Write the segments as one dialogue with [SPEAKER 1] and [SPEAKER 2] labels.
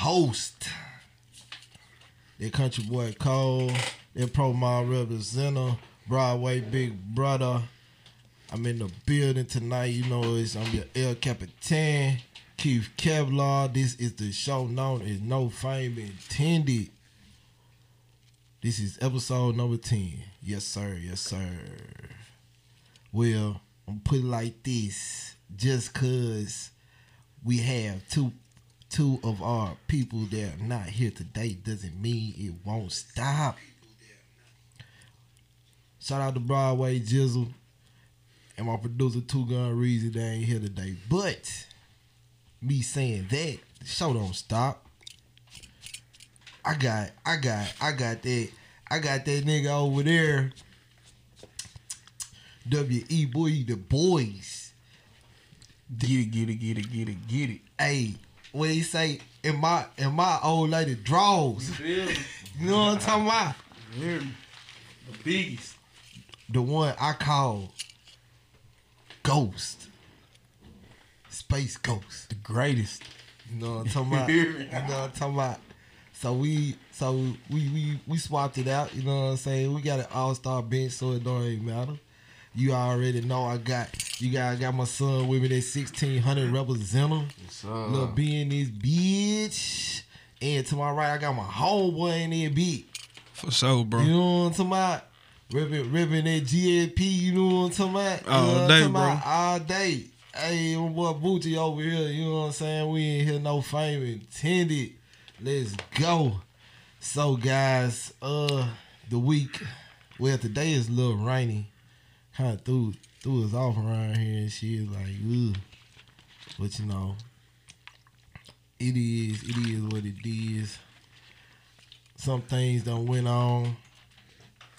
[SPEAKER 1] host. That country boy Cole, that pro mall representative, Broadway big brother. I'm in the building tonight. You know, it's I'm your El Capitan, Keith Kevlar. This is the show known as No Fame Intended. This is episode number 10. Yes, sir. Yes, sir. Well, I'm put it like this. Just cause we have two two of our people that are not here today doesn't mean it won't stop. Shout out to Broadway Jizzle and my producer Two Gun Reezy they ain't here today. But me saying that, the show don't stop. I got I got I got that I got that nigga over there. W.E. Boy, the boys.
[SPEAKER 2] Get it, get it, get it, get it, get it.
[SPEAKER 1] Hey, what he say? In my in my old lady draws. You know what I'm talking about?
[SPEAKER 2] Yeah. The biggest.
[SPEAKER 1] The one I call Ghost. Space Ghost.
[SPEAKER 2] The greatest.
[SPEAKER 1] You know what I'm talking about? you know what I'm talking about? So we so we we we swapped it out, you know what I'm saying? We got an all-star bench, so it don't even matter. You already know I got you got I got my son with me They 1600 representative.
[SPEAKER 2] Yes,
[SPEAKER 1] Little B in this bitch. And to my right, I got my homeboy in there, beat.
[SPEAKER 2] For sure, bro.
[SPEAKER 1] You know what I'm talking about? Ripping, ripping that GAP, you know what I'm talking about?
[SPEAKER 2] All
[SPEAKER 1] you know what
[SPEAKER 2] day,
[SPEAKER 1] I'm about?
[SPEAKER 2] bro.
[SPEAKER 1] All day. Hey, my boy Booty over here, you know what I'm saying? We ain't here no fame intended. Let's go. So guys, uh the week, well today is a little rainy. Kinda threw threw us off around here and shit like ugh. But you know, it is, it is what it is. Some things done went on.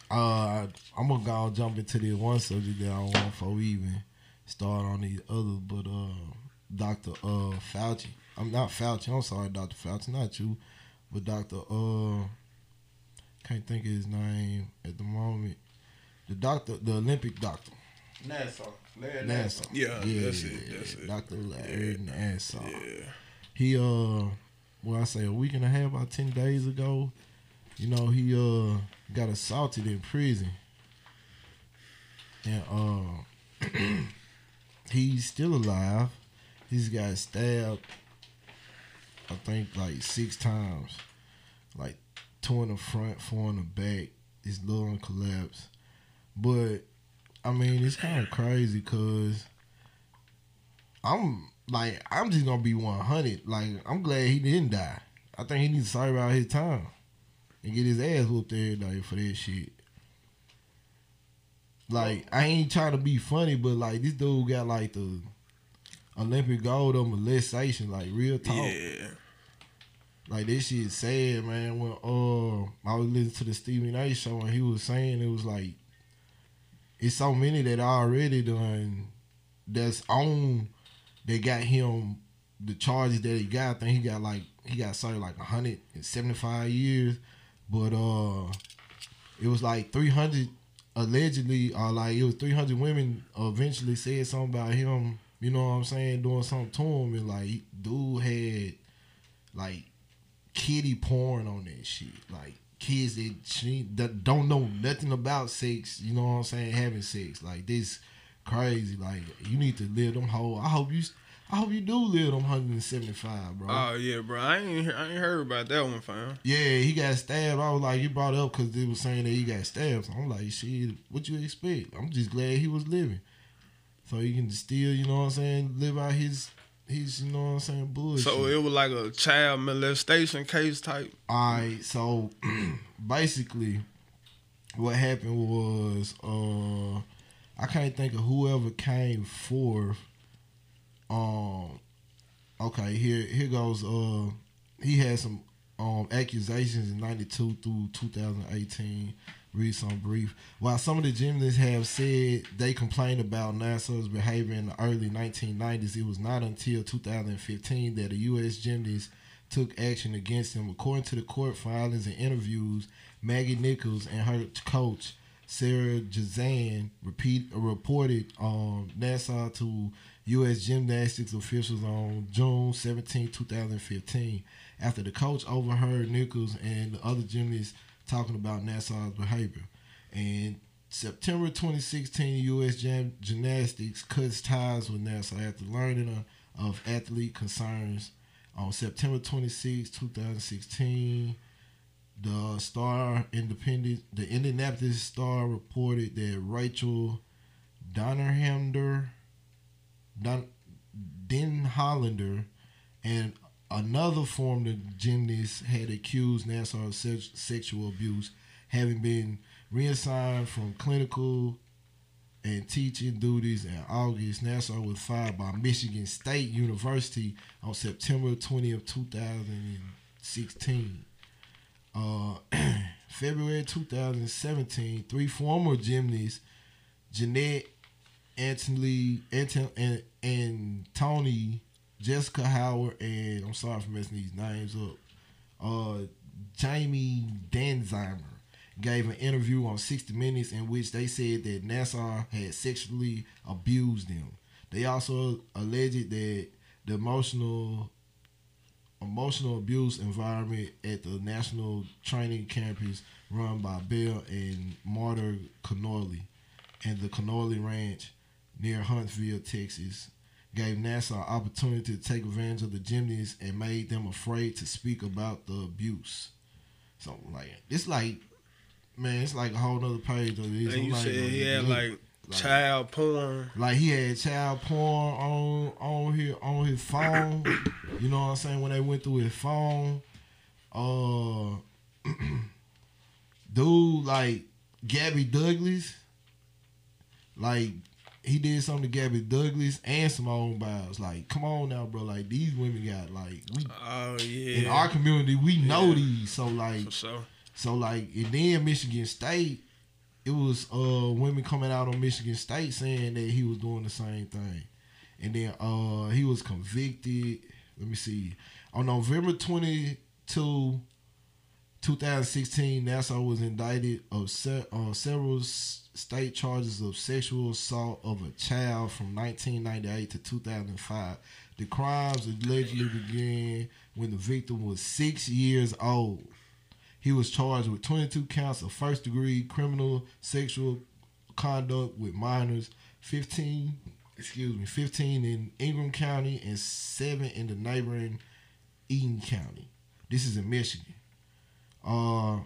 [SPEAKER 1] Uh, I'm gonna go jump into this one subject that I want before we even start on these others. But uh, Doctor uh Fauci, I'm not Fauci. I'm sorry, Doctor Fauci, not you, but Doctor uh, can't think of his name at the moment. The doctor, the Olympic doctor,
[SPEAKER 3] Nassar. Larry
[SPEAKER 1] Nassar.
[SPEAKER 2] Yeah, that's it, that's it.
[SPEAKER 1] Doctor Larry Nassar.
[SPEAKER 2] Yeah.
[SPEAKER 1] He uh, well, I say a week and a half, about ten days ago. You know, he uh got assaulted in prison, and uh, he's still alive. He's got stabbed, I think, like six times, like two in the front, four in the back. His lung collapsed, but I mean, it's kind of crazy because I'm like, I'm just gonna be 100. Like, I'm glad he didn't die. I think he needs to sorry about his time and get his ass whooped every day for that shit. Like, I ain't trying to be funny, but like this dude got like the Olympic gold on molestation, like real talk.
[SPEAKER 2] Yeah.
[SPEAKER 1] Like this shit sad, man. When uh I was listening to the Stephen A show and he was saying it was like it's so many that already done that's on they got him the charges that he got. I think he got like he got served like hundred and seventy five years. But uh it was like three hundred allegedly or like it was three hundred women eventually said something about him, you know what I'm saying, doing something to him and like dude had like kitty porn on that shit. Like kids that she that don't know nothing about sex, you know what I'm saying, having sex. Like this crazy. Like you need to live them whole. I hope you I hope you do live them 175, bro.
[SPEAKER 2] Oh yeah, bro. I ain't I ain't heard about that one, fam.
[SPEAKER 1] yeah, he got stabbed. I was like, he brought it up because they was saying that he got stabbed. So I'm like, shit, what you expect? I'm just glad he was living. So he can still, you know what I'm saying, live out his his, you know what I'm saying, bullshit.
[SPEAKER 2] So it was like a child molestation case type.
[SPEAKER 1] Alright, so basically what happened was uh I can't think of whoever came forth. Um okay, here here goes uh he had some um accusations in ninety two through two thousand eighteen. Read some brief. While some of the gymnasts have said they complained about Nassar's behavior in the early 1990s, it was not until 2015 that a U.S. gymnast took action against him. According to the court filings and interviews, Maggie Nichols and her coach Sarah Jazan repeat reported um, Nassar to U.S. gymnastics officials on June 17, 2015, after the coach overheard Nichols and the other gymnasts talking about Nassar's behavior. And September 2016, U.S. Gym- Gymnastics cuts ties with Nassar after learning of, of athlete concerns. On September 26, 2016, the Star Independent, the Indianapolis Star reported that Rachel Donnerhander, Don, Denhollander, and another former gymnast had accused Nassar of sex, sexual abuse, having been reassigned from clinical and teaching duties in August. Nassar was fired by Michigan State University on September 20th, 2016. Uh, February 2017, three former gymnasts, Jeanette, Anthony, Anton, and, and Tony, Jessica Howard, and I'm sorry for messing these names up. Uh, Jamie Danzimer gave an interview on 60 Minutes in which they said that Nassar had sexually abused them. They also alleged that the emotional emotional abuse environment at the National Training Campus run by Bill and Marta Connolly and the Connolly Ranch near Huntsville, Texas, gave Nassar an opportunity to take advantage of the gymnasts and made them afraid to speak about the abuse. So like it's like man, it's like a whole nother page of this.
[SPEAKER 2] And you
[SPEAKER 1] like,
[SPEAKER 2] said he had
[SPEAKER 1] look,
[SPEAKER 2] like child porn.
[SPEAKER 1] like he had child porn on on here on his phone. you know what I'm saying? When they went through his phone, uh, dude, like Gabby Douglas, like he did something to Gabby Douglas and Simone Biles. Like, come on now, bro. Like these women got like we
[SPEAKER 2] Oh
[SPEAKER 1] in our community we know
[SPEAKER 2] Yeah.
[SPEAKER 1] these. So like
[SPEAKER 2] sure.
[SPEAKER 1] so like and then Michigan State, it was uh women coming out on Michigan State saying that he was doing the same thing. And then uh he was convicted. Let me see. On November 22, 2016, Nassar was indicted of se- uh, several s- state charges of sexual assault of a child from 1998 to 2005. The crimes allegedly began when the victim was six years old. He was charged with 22 counts of first degree criminal sexual conduct with minors, 15, excuse me, 15 in Ingham County and 7 in the neighboring Eaton County. This is in Michigan. Uh,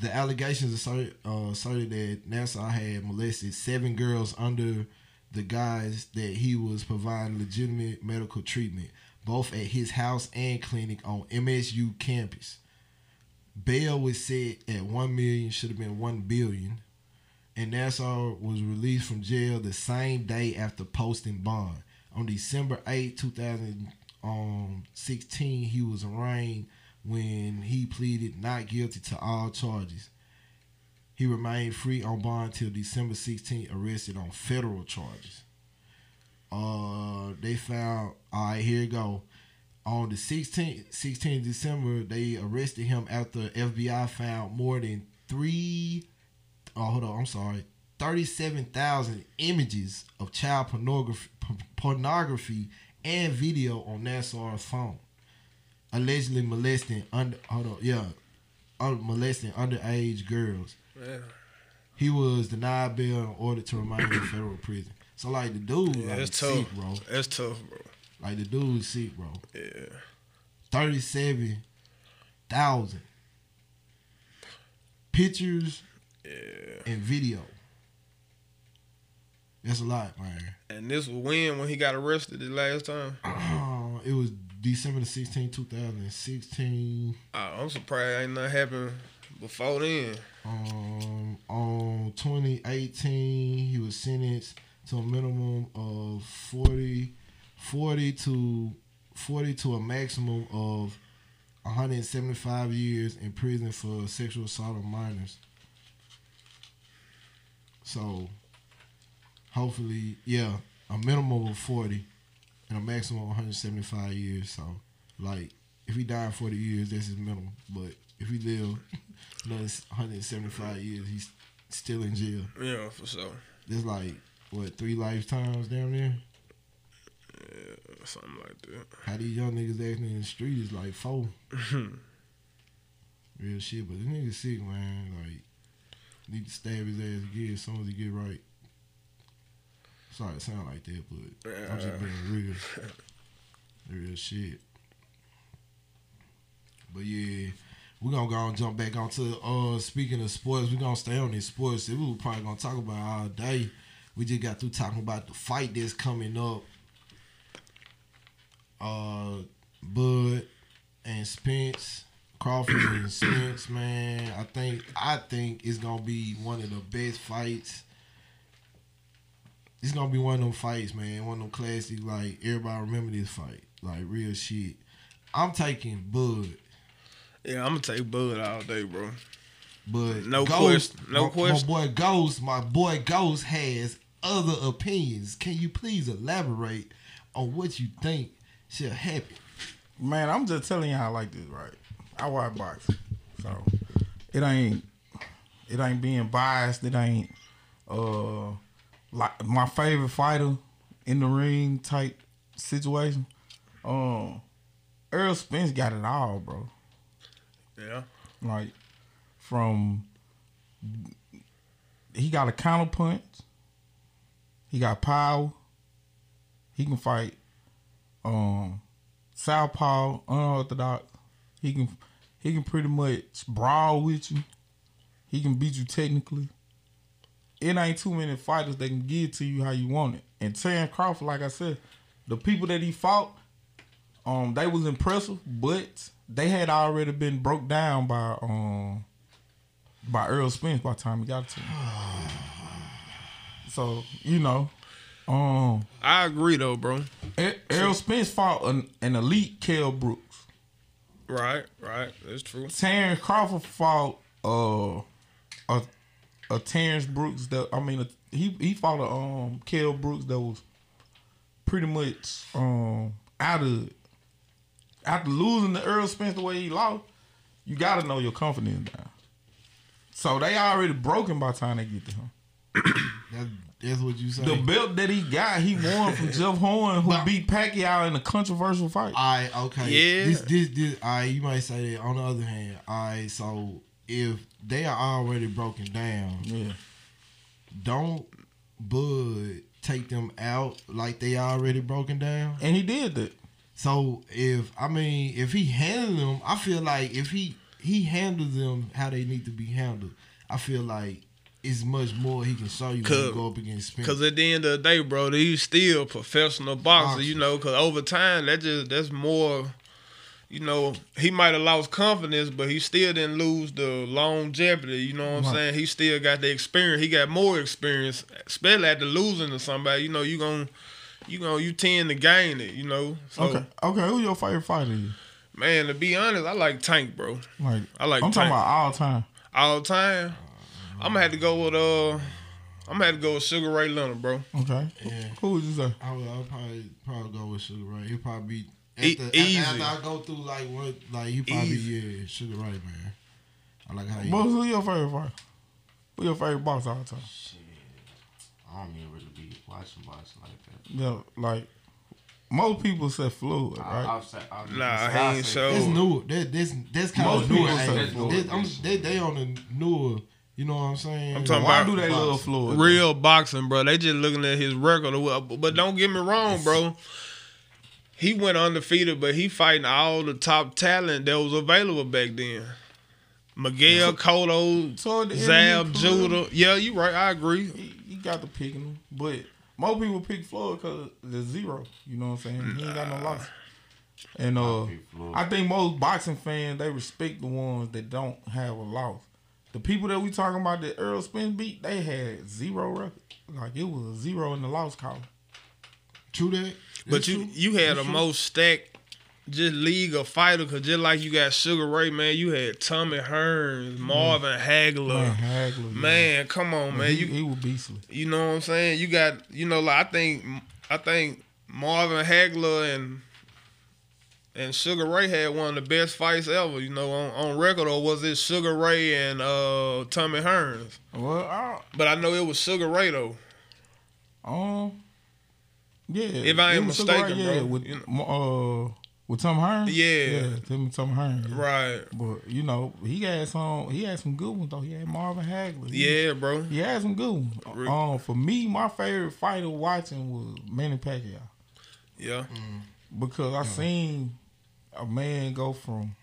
[SPEAKER 1] the allegations asserted, uh, asserted that Nassar had molested seven girls under the guise that he was providing legitimate medical treatment, both at his house and clinic on MSU campus. Bail was set at one million, should have been one billion, and Nassar was released from jail the same day after posting bond. On December 8, 2016, he was arraigned when he pleaded not guilty to all charges. He remained free on bond till December 16, arrested on federal charges. Uh, they found. All right, here you go. On the 16th, 16th December, they arrested him after FBI found more than three. Oh, hold on. I'm sorry. Thirty-seven thousand images of child pornography, pornography and video on Nassar's phone, allegedly molesting under. Hold on, yeah, uh, molesting underage girls.
[SPEAKER 4] Yeah.
[SPEAKER 1] He was denied bail and ordered to remain in federal prison. So like the dude,
[SPEAKER 4] Yeah,
[SPEAKER 1] like
[SPEAKER 4] it's
[SPEAKER 1] sick,
[SPEAKER 4] tough,
[SPEAKER 1] bro.
[SPEAKER 4] That's tough, bro.
[SPEAKER 1] Like the dude is sick, bro.
[SPEAKER 4] Yeah.
[SPEAKER 1] Thirty-seven thousand pictures
[SPEAKER 4] Yeah.
[SPEAKER 1] and video. That's a lot, man.
[SPEAKER 4] And this was when when he got arrested the last time.
[SPEAKER 1] Uh, it was December the 16th, 2016.
[SPEAKER 4] Uh, I'm surprised ain't nothing happened before then.
[SPEAKER 1] Um, on 2018, he was sentenced to a minimum of 40, 40 to 40 to a maximum of 175 years in prison for sexual assault of minors. So, hopefully, yeah, a minimum of 40 and a maximum of 175 years. So, like, if he died 40 years, that's his minimum. But if he live another 175 years, he's still in jail.
[SPEAKER 4] Yeah, for sure.
[SPEAKER 1] There's like, what, three lifetimes down there?
[SPEAKER 4] Yeah, something like that.
[SPEAKER 1] How these young niggas acting in the street is like four. Real shit, but this nigga sick, man. Like, need to stab his ass again as soon as he get right. Sorry to sound like that, but I'm just being real. real shit. But yeah, we're gonna go and jump back onto uh speaking of sports, we're gonna stay on this sports. We were probably gonna talk about all day. We just got through talking about the fight that's coming up. Uh Bud and Spence. Crawford and Spence, man. I think I think it's gonna be one of the best fights. It's gonna be one of them fights, man. One of them classic, like everybody remember this fight, like real shit. I'm taking Bud,
[SPEAKER 4] Yeah, I'm gonna take Bud all day, bro.
[SPEAKER 1] but
[SPEAKER 4] No
[SPEAKER 1] Ghost,
[SPEAKER 4] question- no
[SPEAKER 1] my,
[SPEAKER 4] question.
[SPEAKER 1] My boy Ghost, my boy Ghost has other opinions. Can you please elaborate on what you think should happen?
[SPEAKER 2] Man, I'm just telling you how I like this, right? I watch boxing, so it ain't it ain't being biased. It ain't uh like my favorite fighter in the ring type situation. Um, Earl Spence got it all, bro.
[SPEAKER 4] Yeah.
[SPEAKER 2] Like from he got a counter punch. He got power. He can fight um southpaw, unorthodox. He can he can pretty much brawl with you. He can beat you technically. It ain't too many fighters that can give to you how you want it. And Terence Crawford, like I said, the people that he fought, um, they was impressive, but they had already been broke down by um by Earl Spence by the time he got to him. So, you know, um
[SPEAKER 4] I agree though, bro.
[SPEAKER 2] Er- Errol Spence fought an, an elite Kell Brooks.
[SPEAKER 4] Right, right. That's true.
[SPEAKER 2] Terence Crawford fought uh a a Terrence Brooks that I mean a, he he fought a um Kell Brooks that was pretty much um out of. After losing the Earl Spence the way he lost, you gotta know your confidence now. So they already broken by the time they get to him.
[SPEAKER 1] That's, that's what you say.
[SPEAKER 2] The belt that he got, he won from Jeff Horn, who
[SPEAKER 1] But-
[SPEAKER 2] beat Pacquiao in a controversial fight.
[SPEAKER 1] All right, okay.
[SPEAKER 4] Yeah.
[SPEAKER 1] This, this, this. All right, you might say that. On the other hand, all right. So if they are already broken down,
[SPEAKER 2] yeah.
[SPEAKER 1] don't Bud take them out like they already broken down.
[SPEAKER 2] And he did that.
[SPEAKER 1] So if I mean, if he handled them, I feel like if he he handles them how they need to be handled, I feel like it's much more he can show you when you go up against Spence.
[SPEAKER 4] Cause at the end of the day, bro, he's still professional boxer, you know. Cause over time, that just that's more, you know. He might have lost confidence, but he still didn't lose the longevity. You know what I'm saying? He still got the experience. He got more experience, especially after losing to somebody. You know, you gonna you know, you tend to gain it. You know. So,
[SPEAKER 2] Okay, okay. Who your favorite fighter? Is?
[SPEAKER 4] man, to be honest, I like Tank, bro.
[SPEAKER 2] Like
[SPEAKER 4] I like
[SPEAKER 2] I'm talking about all time.
[SPEAKER 4] All time. I'm gonna have to go with uh. I'm gonna have to go with Sugar Ray Leonard, bro.
[SPEAKER 2] Okay.
[SPEAKER 1] Yeah.
[SPEAKER 2] Who would you say?
[SPEAKER 1] I would, I would probably probably go with Sugar Ray. He'll probably be
[SPEAKER 4] E-
[SPEAKER 1] after,
[SPEAKER 4] easy.
[SPEAKER 1] after, after I go through like what like he probably
[SPEAKER 4] Easy.
[SPEAKER 1] yeah Sugar Ray man. I like how he.
[SPEAKER 2] Boss, who your favorite fighter? Who your favorite boxer all time?
[SPEAKER 3] Shit. I don't even really be watching boxing like that.
[SPEAKER 2] Yeah, like most people say Floyd, right?
[SPEAKER 3] I'll say, I'll,
[SPEAKER 4] Nah,
[SPEAKER 3] I'll
[SPEAKER 4] he ain't
[SPEAKER 3] say-
[SPEAKER 4] so-
[SPEAKER 1] That's new. That this that's kind
[SPEAKER 2] Most
[SPEAKER 1] of newer.
[SPEAKER 2] people say
[SPEAKER 1] This- I'm- They they on the newer. You know what I'm saying?
[SPEAKER 4] I'm talking
[SPEAKER 2] Why
[SPEAKER 4] about
[SPEAKER 2] do they
[SPEAKER 1] boxing.
[SPEAKER 2] love Floyd?
[SPEAKER 4] Real boxing, bro. They just looking at his record. But don't get me wrong, bro. He went undefeated, but he fighting all the top talent that was available back then. Miguel Cotto,
[SPEAKER 2] So at
[SPEAKER 4] Zab,
[SPEAKER 2] of his
[SPEAKER 4] Judah. Yeah, you right. I agree.
[SPEAKER 2] He, he got the picking him, but most people pick Floyd because the zero. You know what I'm saying? He ain't got no loss. And uh. I think most boxing fans they respect the ones that don't have a loss. The people that we talking about that Earl Spence beat, they had zero record. Like it was a zero in the loss column.
[SPEAKER 1] True that.
[SPEAKER 4] But you you had a most stacked just league of fighter because just like you got Sugar Ray, man, you had Tommy Hearns, Marvin Hagler.
[SPEAKER 2] Man, Hagler,
[SPEAKER 4] Man, come on, man.
[SPEAKER 2] he,
[SPEAKER 4] You
[SPEAKER 2] he was beastly.
[SPEAKER 4] You know what I'm saying? You got, you know, like I think, I think Marvin Hagler and and Sugar Ray had one of the best fights ever. You know, on, on record, or was it Sugar Ray and uh, Tommy Hearns?
[SPEAKER 2] Well, I,
[SPEAKER 4] But I know it was Sugar Ray though.
[SPEAKER 2] um, yeah.
[SPEAKER 4] If I
[SPEAKER 2] it
[SPEAKER 4] ain't
[SPEAKER 2] was Sugar
[SPEAKER 4] mistaken,
[SPEAKER 2] Ray, yeah,
[SPEAKER 4] bro,
[SPEAKER 2] with
[SPEAKER 4] you
[SPEAKER 2] uh with Tom Hearns.
[SPEAKER 4] Yeah.
[SPEAKER 2] yeah, Tim and Tom Hearns. yeah.
[SPEAKER 4] Right?
[SPEAKER 2] But you know, he had some. He had some good ones though. He had Marvin Hagler. He-
[SPEAKER 4] Yeah, bro.
[SPEAKER 2] he had some good ones.
[SPEAKER 4] Re-
[SPEAKER 2] Um, for me, my favorite fighter watching was Manny Pacquiao
[SPEAKER 4] Yeah,
[SPEAKER 2] because I seen a man go from,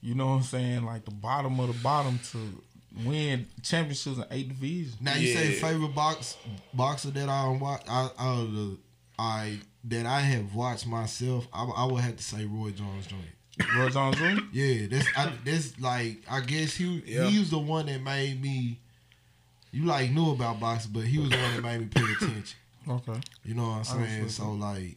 [SPEAKER 2] you know what I'm saying, like the bottom of the bottom to win championships in eight divisions.
[SPEAKER 1] Now you say favorite box boxer that I watch. I, I the I that I have watched myself. I, I would have to say Roy Jones Jr.
[SPEAKER 2] Roy Jones Jr.
[SPEAKER 1] Yeah, that's I, that's like I guess he
[SPEAKER 4] Yeah.
[SPEAKER 1] he was the one that made me. You like knew about boxing, but he was the one that made me pay attention.
[SPEAKER 2] Okay.
[SPEAKER 1] You know what I'm saying? So like,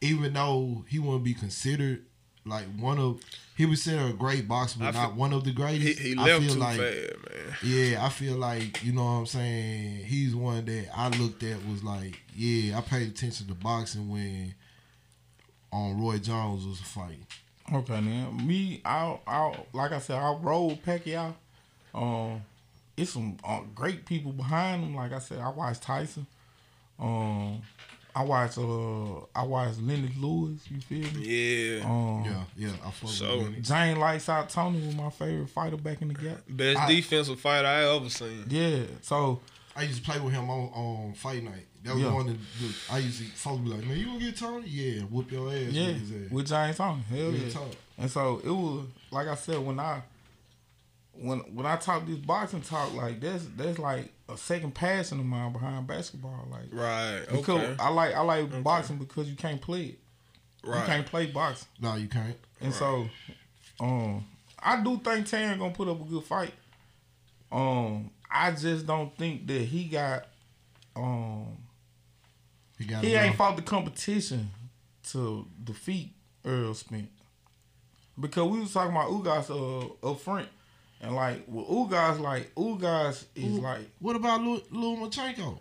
[SPEAKER 1] even though he wouldn't be considered like one of, he was considered a great boxer, but
[SPEAKER 4] I
[SPEAKER 1] not
[SPEAKER 4] feel-
[SPEAKER 1] one of the greatest.
[SPEAKER 4] he
[SPEAKER 1] I
[SPEAKER 4] left
[SPEAKER 1] feel
[SPEAKER 4] too
[SPEAKER 1] like,
[SPEAKER 4] fast, man.
[SPEAKER 1] yeah, I feel like you know what I'm saying. He's one that I looked at was like, yeah, I paid attention to boxing when on Roy Jones was fighting.
[SPEAKER 2] Okay, now me, I, I, like I said, I roll Pacquiao. Um, it's some uh, great people behind him. Like I said, I watched Tyson. Um, I watched, uh, I watched Lennox Lewis. You feel me?
[SPEAKER 4] Yeah,
[SPEAKER 2] Um,
[SPEAKER 1] Yeah, yeah, I fuck
[SPEAKER 4] So-
[SPEAKER 1] with him.
[SPEAKER 2] Jane Lights Out Toney was my favorite fighter back in the gap.
[SPEAKER 4] best
[SPEAKER 2] I-
[SPEAKER 4] defensive fighter I ever seen.
[SPEAKER 2] Yeah, so
[SPEAKER 1] I used to play with him on, on fight night. That was
[SPEAKER 2] Yeah.
[SPEAKER 1] one of the, I used to folks be like, man, you gonna get Toney? Yeah, whoop your ass.
[SPEAKER 2] yeah,
[SPEAKER 1] with his ass.
[SPEAKER 2] with James Toney, hell
[SPEAKER 1] Real
[SPEAKER 2] yeah.
[SPEAKER 1] talk.
[SPEAKER 2] And so it was like I said when I when when I talk this boxing talk like that's that's like a second passion of mine behind basketball. Like
[SPEAKER 4] Right.
[SPEAKER 2] because
[SPEAKER 4] Okay.
[SPEAKER 2] I like I like boxing because you can't play it. You can't play boxing.
[SPEAKER 1] No, you can't.
[SPEAKER 2] And so um I do think Terence gonna put up a good fight. Um I just don't think that he got um
[SPEAKER 1] He got
[SPEAKER 2] he ain't fought the competition to defeat Earl Spence. Because we was talking about Ugas uh, up front. And like with Ugas, like Ugas is
[SPEAKER 1] Who-
[SPEAKER 2] like
[SPEAKER 1] What about Lil, Lomachenko?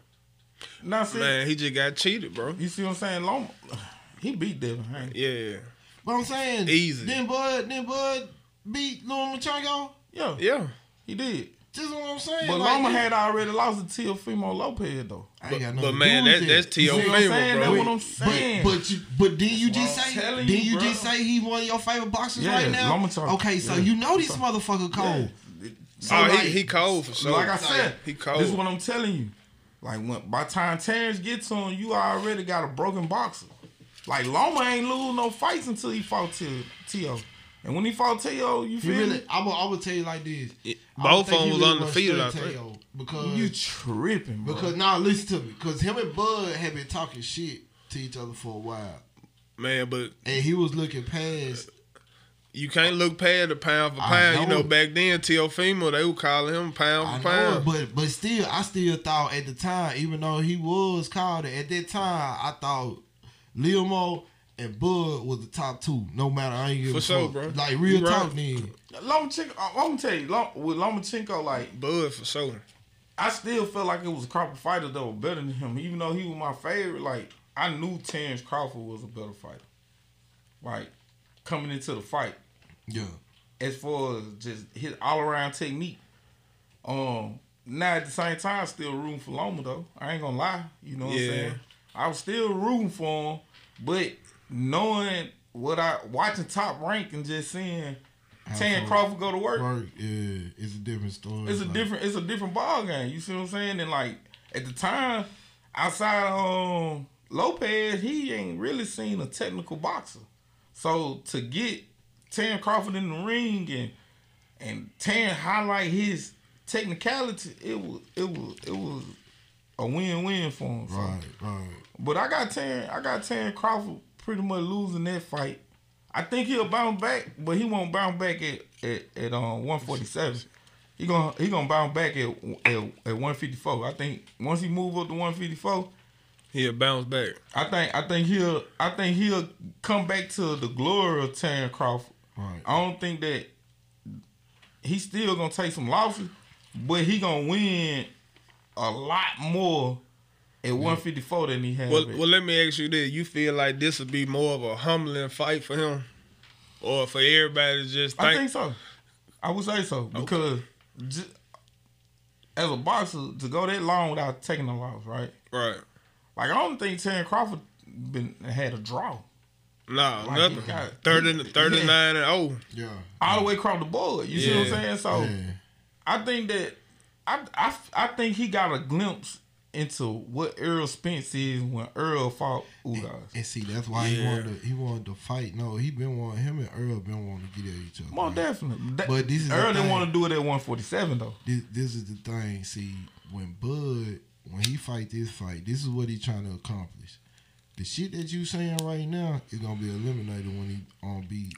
[SPEAKER 2] not see
[SPEAKER 4] Man, he just got cheated, bro.
[SPEAKER 2] you see what I'm saying? Loma, he beat Devin Haney.
[SPEAKER 4] Yeah.
[SPEAKER 1] But I'm saying
[SPEAKER 4] Easy.
[SPEAKER 1] Then Bud, then Bud beat Lil Machenko.
[SPEAKER 2] Yeah,
[SPEAKER 4] Yeah.
[SPEAKER 2] he did.
[SPEAKER 1] This is what I'm saying.
[SPEAKER 2] But
[SPEAKER 1] like,
[SPEAKER 2] Loma had already lost to Teofimo Lopez though.
[SPEAKER 1] I ain't got
[SPEAKER 4] But,
[SPEAKER 1] nothing
[SPEAKER 4] but
[SPEAKER 1] to
[SPEAKER 4] man,
[SPEAKER 1] do
[SPEAKER 4] that,
[SPEAKER 1] with
[SPEAKER 4] that's
[SPEAKER 1] that.
[SPEAKER 2] You see
[SPEAKER 4] T.O.
[SPEAKER 2] what I'm
[SPEAKER 4] Favor.
[SPEAKER 2] That's what I'm saying.
[SPEAKER 1] But but you but did you just
[SPEAKER 2] what
[SPEAKER 1] say
[SPEAKER 2] telling
[SPEAKER 1] did
[SPEAKER 2] you,
[SPEAKER 1] you just say he one of your favorite boxers
[SPEAKER 2] Yeah,
[SPEAKER 1] right now?
[SPEAKER 2] Lomachenko.
[SPEAKER 1] Okay, so
[SPEAKER 2] Yeah.
[SPEAKER 1] you know this motherfucker cold. Oh, so
[SPEAKER 4] oh,
[SPEAKER 1] like,
[SPEAKER 4] he, he cold for sure.
[SPEAKER 2] like I said,
[SPEAKER 4] he cold.
[SPEAKER 2] this is what I'm telling you. Like when by the time Terence gets on, you already got a broken boxer. Like Loma ain't lose no fights until he fought T- T.O. And when he fought T.O., you
[SPEAKER 1] he
[SPEAKER 2] feel
[SPEAKER 1] really,
[SPEAKER 2] me?
[SPEAKER 1] I'm gonna, I'm tell you like this.
[SPEAKER 4] It-
[SPEAKER 1] I
[SPEAKER 4] both
[SPEAKER 1] think
[SPEAKER 4] of
[SPEAKER 1] he
[SPEAKER 4] them was
[SPEAKER 1] really
[SPEAKER 4] undefeated, I
[SPEAKER 1] understood
[SPEAKER 4] think.
[SPEAKER 1] Teo because
[SPEAKER 2] You tripping, bro.
[SPEAKER 1] because now listen to me because him and Bud had been talking shit to each other for a while,
[SPEAKER 4] Man, but
[SPEAKER 1] and he was looking past.
[SPEAKER 4] you can't look past the pound for
[SPEAKER 1] I
[SPEAKER 4] pound. You
[SPEAKER 1] know
[SPEAKER 4] know,
[SPEAKER 1] it.
[SPEAKER 4] back then, Teofimo, they were calling him pound for
[SPEAKER 1] know,
[SPEAKER 4] pound.
[SPEAKER 1] it, but but still, I still thought at the time, even though he was called it, at that time, I thought Lil Mo and Bud was the top two. No matter I ain't give
[SPEAKER 4] For
[SPEAKER 1] a
[SPEAKER 4] sure,
[SPEAKER 1] fuck.
[SPEAKER 4] bro.
[SPEAKER 1] Like real
[SPEAKER 4] You right.
[SPEAKER 1] talk, then.
[SPEAKER 2] Lomachenko, I'm gonna tell you, Lom, with Lomachenko, like
[SPEAKER 4] Bud for sure.
[SPEAKER 2] I still felt like it was a Crawford fighter that was better than him, even though he was my favorite. Like I knew Terence Crawford was a better fighter. Like coming into the fight,
[SPEAKER 1] Yeah.
[SPEAKER 2] as far as just his all around technique. Um, now at the same time, still rooting for Loma though. I ain't gonna lie, you know what
[SPEAKER 4] Yeah.
[SPEAKER 2] I'm saying. I was still rooting for him, but knowing what I watching top rank and just seeing
[SPEAKER 1] fun.
[SPEAKER 2] Crawford go to work,
[SPEAKER 1] Work, yeah, it's a different story.
[SPEAKER 2] it's a
[SPEAKER 1] Like,
[SPEAKER 2] different it's a different ball game. You see what I'm saying? And like at the time, outside um Lopez, he ain't really seen a technical boxer. So to get Terence Crawford in the ring and and Terence highlight his technicality, it was it was it was a win win for him. So.
[SPEAKER 1] Right, right.
[SPEAKER 2] But I got Terence, I got Terence Crawford pretty much losing that fight. I think he'll bounce back, but he won't bounce back at at, at um 147. He gonna he gonna bounce back at, at at 154. I think once he move up to 154,
[SPEAKER 4] He'll bounce back.
[SPEAKER 2] I think I think he'll I think he'll come back to the glory of Terence Crawford.
[SPEAKER 1] Right.
[SPEAKER 2] I don't think that he's still gonna take some losses, but he gonna win a lot more at 154 than he had.
[SPEAKER 4] Well, well, let me ask you this: You feel like this would be more of a humbling fight for him, or for everybody to just think?
[SPEAKER 2] I think so. I would say so because ju- as a boxer to go that long without taking a loss, right?
[SPEAKER 4] right?
[SPEAKER 2] Like I don't think Terence Crawford been had a draw
[SPEAKER 4] Nah,
[SPEAKER 2] Like,
[SPEAKER 4] nothing.
[SPEAKER 2] got-
[SPEAKER 4] 30, 39 and oh,
[SPEAKER 1] Yeah.
[SPEAKER 2] all the way across the board. You see what I'm saying? So
[SPEAKER 1] yeah.
[SPEAKER 2] I think that I, I I think he got a glimpse into what Earl Spence is when Earl fought Ugas.
[SPEAKER 1] And see, that's why he wanted to, he wanted to fight. No, he been wanting him and Earl been wanting to get at each other.
[SPEAKER 2] More
[SPEAKER 1] man.
[SPEAKER 2] definitely. That-
[SPEAKER 1] But this is
[SPEAKER 2] Earl didn't want to do it at 147 though.
[SPEAKER 1] This, this is the thing. See, when Bud, when he fight this fight, this is what he trying to accomplish. The shit that you saying right now is gonna be eliminated when he on beat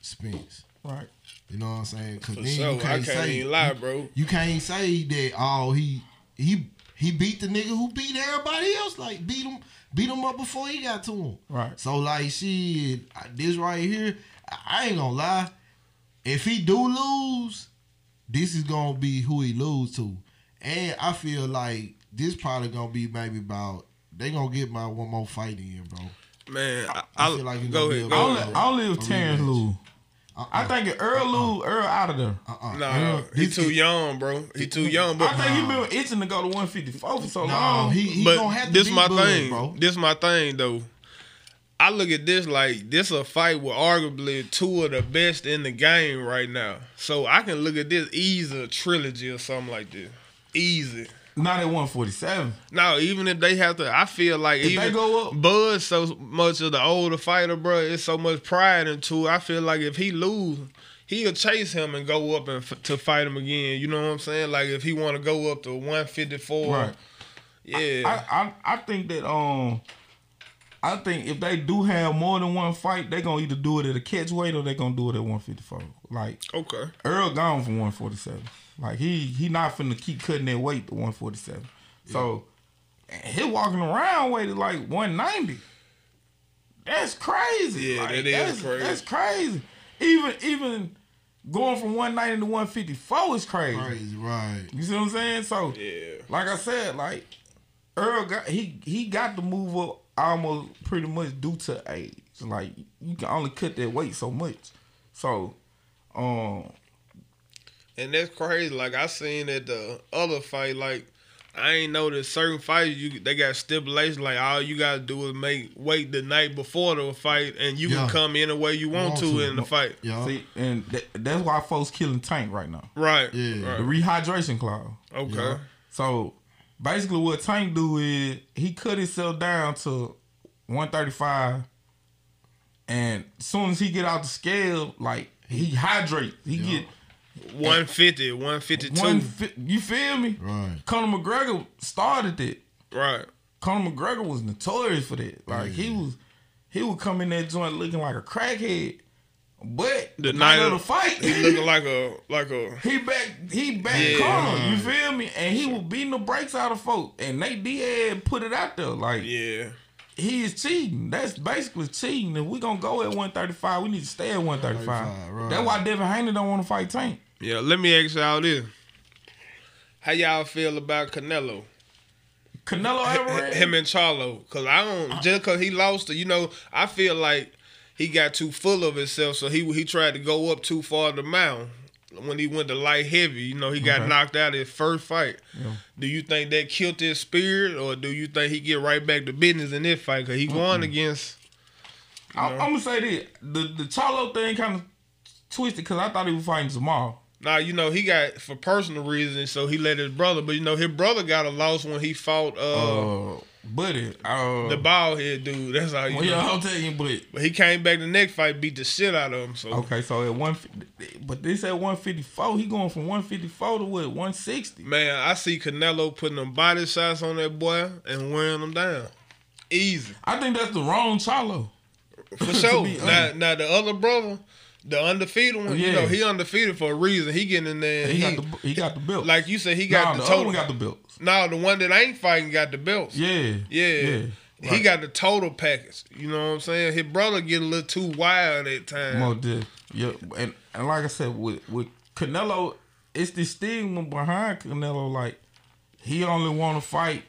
[SPEAKER 1] Spence.
[SPEAKER 2] Right.
[SPEAKER 1] You know what I'm saying? Cause
[SPEAKER 4] for
[SPEAKER 1] then
[SPEAKER 4] sure.
[SPEAKER 1] you
[SPEAKER 4] I
[SPEAKER 1] can't
[SPEAKER 4] can't
[SPEAKER 1] say
[SPEAKER 4] even lie, bro.
[SPEAKER 1] you can't say that oh he he he beat the nigga who beat everybody else like beat him beat him up before he got to him.
[SPEAKER 2] Right.
[SPEAKER 1] So like shit, this right here, I- I ain't gonna lie. If he do lose, this is gonna be who he lose to, and I feel like this probably gonna be maybe about they gonna get my one more fight in, bro.
[SPEAKER 4] Man, I,
[SPEAKER 1] I
[SPEAKER 4] I,
[SPEAKER 1] feel like it's
[SPEAKER 4] go
[SPEAKER 1] gonna
[SPEAKER 4] ahead.
[SPEAKER 1] be a
[SPEAKER 4] Go
[SPEAKER 2] Only,
[SPEAKER 4] ahead.
[SPEAKER 2] only if
[SPEAKER 1] A
[SPEAKER 2] Terence
[SPEAKER 1] rematch.
[SPEAKER 2] lose.
[SPEAKER 1] Uh-uh.
[SPEAKER 2] I think if Earl uh-uh. lose, Earl out of there.
[SPEAKER 1] Uh-uh.
[SPEAKER 4] Nah,
[SPEAKER 1] Earl-
[SPEAKER 4] he
[SPEAKER 1] this-
[SPEAKER 4] too young, bro. He too young. But
[SPEAKER 2] I think he been itching to go to 154 for so
[SPEAKER 1] No,
[SPEAKER 2] long.
[SPEAKER 1] he, he
[SPEAKER 4] but
[SPEAKER 1] gonna have to
[SPEAKER 4] this
[SPEAKER 1] beat
[SPEAKER 4] my
[SPEAKER 1] Bud,
[SPEAKER 4] thing.
[SPEAKER 1] bro.
[SPEAKER 4] This my thing though. I look at this like this a fight with arguably two of the best in the game right now. So I can look at this easy trilogy or something like this. Easy.
[SPEAKER 2] Not at 147.
[SPEAKER 4] No, even if they have to, I feel like
[SPEAKER 2] If
[SPEAKER 4] even
[SPEAKER 2] they go up-
[SPEAKER 4] Bud so much of the older fighter, bro. It's so much pride into. it. I feel like if he lose, he'll chase him and go up and f- to fight him again. You know what I'm saying? Like if he want to go up to 154,
[SPEAKER 2] Right.
[SPEAKER 4] Yeah,
[SPEAKER 2] I, I I think that um I think if they do have more than one fight, they're gonna either do it at a catch weight or they're gonna do it at 154. Like
[SPEAKER 4] okay.
[SPEAKER 2] Earl gone from 147. Like he he not finna keep cutting that weight to 147. So he walking around weight like 190. That's crazy.
[SPEAKER 4] Yeah,
[SPEAKER 2] Like,
[SPEAKER 4] that is
[SPEAKER 2] that's,
[SPEAKER 4] crazy.
[SPEAKER 2] That's crazy. Even even going from 190 to 154 is crazy.
[SPEAKER 1] Crazy, right?
[SPEAKER 2] You see what I'm saying? So
[SPEAKER 4] Yeah.
[SPEAKER 2] like I said, like Earl got he he got to move up almost pretty much due to age. Like you can only cut that weight so much. So um
[SPEAKER 4] And that's crazy. Like I seen at the other fight, like I ain't know that certain fights you they got stipulations like all you gotta do is make wait the night before the fight and you
[SPEAKER 1] Yeah.
[SPEAKER 4] can come in the way you want,
[SPEAKER 1] Want
[SPEAKER 4] to,
[SPEAKER 1] to.
[SPEAKER 4] in the fight.
[SPEAKER 1] Yeah.
[SPEAKER 2] see and that, that's why folks killing Tank right now.
[SPEAKER 4] Right.
[SPEAKER 1] Yeah.
[SPEAKER 2] The rehydration clause.
[SPEAKER 4] Okay.
[SPEAKER 1] Yeah.
[SPEAKER 2] So basically what Tank do is he cut himself down to 135 and as soon as he get out the scale, like he hydrate. He
[SPEAKER 1] Yeah.
[SPEAKER 2] get
[SPEAKER 4] 150, 152.
[SPEAKER 2] one fi- you feel me?
[SPEAKER 1] Right.
[SPEAKER 2] Conor McGregor started it.
[SPEAKER 4] right.
[SPEAKER 2] Conor McGregor was notorious for that. Like he was, he would come in that joint looking like a crackhead, but
[SPEAKER 4] The
[SPEAKER 2] the
[SPEAKER 4] night
[SPEAKER 2] night of the fight,
[SPEAKER 4] He looking like a like a
[SPEAKER 2] he back, he back
[SPEAKER 4] Yeah.
[SPEAKER 2] Conor. You feel me? And he was beating the brakes out of folk, and Nate Diaz put it out there like
[SPEAKER 4] yeah.
[SPEAKER 2] He is cheating. That's basically cheating. If we gonna go at 135, we need to stay at 135.
[SPEAKER 1] 135, right.
[SPEAKER 2] That's why Devin Haney don't want to fight Tank.
[SPEAKER 4] Yeah, let me ask y'all this. How y'all feel about Canelo?
[SPEAKER 2] Canelo Alvarez.
[SPEAKER 4] Him and Charlo. Cause I don't uh. just cause he lost to, you know, I feel like he got too full of himself, so he he tried to go up too far the mound. When he went to light heavy, you know, he got
[SPEAKER 2] Okay.
[SPEAKER 4] knocked out his first fight.
[SPEAKER 2] Yeah.
[SPEAKER 4] Do you think that killed his spirit, or do you think he get right back to business in this fight? Cause he won against.
[SPEAKER 2] I, I'm gonna say this: the the Charlo thing kind of twisted because I thought he was fighting tomorrow.
[SPEAKER 4] Now you know he got for personal reasons, so he let his brother. But you know his brother got a loss when he fought uh,
[SPEAKER 2] Uh, buddy, uh,
[SPEAKER 4] the bald head dude. That's how you
[SPEAKER 2] well,
[SPEAKER 4] know.
[SPEAKER 2] yeah, I'll tell you, but
[SPEAKER 4] But he came back the next fight, beat the shit out of him. So
[SPEAKER 2] okay, so at one, but this at 154, he going from 154 to what 160.
[SPEAKER 4] man, I see Canelo putting them body shots on that boy and wearing them down, easy
[SPEAKER 2] I think that's the wrong Charlo.
[SPEAKER 4] for sure. now, now the other brother, the undefeated one, you know he undefeated for a reason. He getting in there. and
[SPEAKER 2] He,
[SPEAKER 4] He,
[SPEAKER 2] got the he got the belt.
[SPEAKER 4] like you said, he got
[SPEAKER 2] the
[SPEAKER 4] the total.
[SPEAKER 2] got the belts.
[SPEAKER 4] no, the one that ain't fighting got the belts.
[SPEAKER 2] Yeah,
[SPEAKER 4] Yeah. He
[SPEAKER 2] Right.
[SPEAKER 4] got the total package. You know what I'm saying? His brother get a little too wild at times.
[SPEAKER 2] More diff. Yeah, and and like I said, with with Canelo, it's the stigma behind Canelo. Like he only want to fight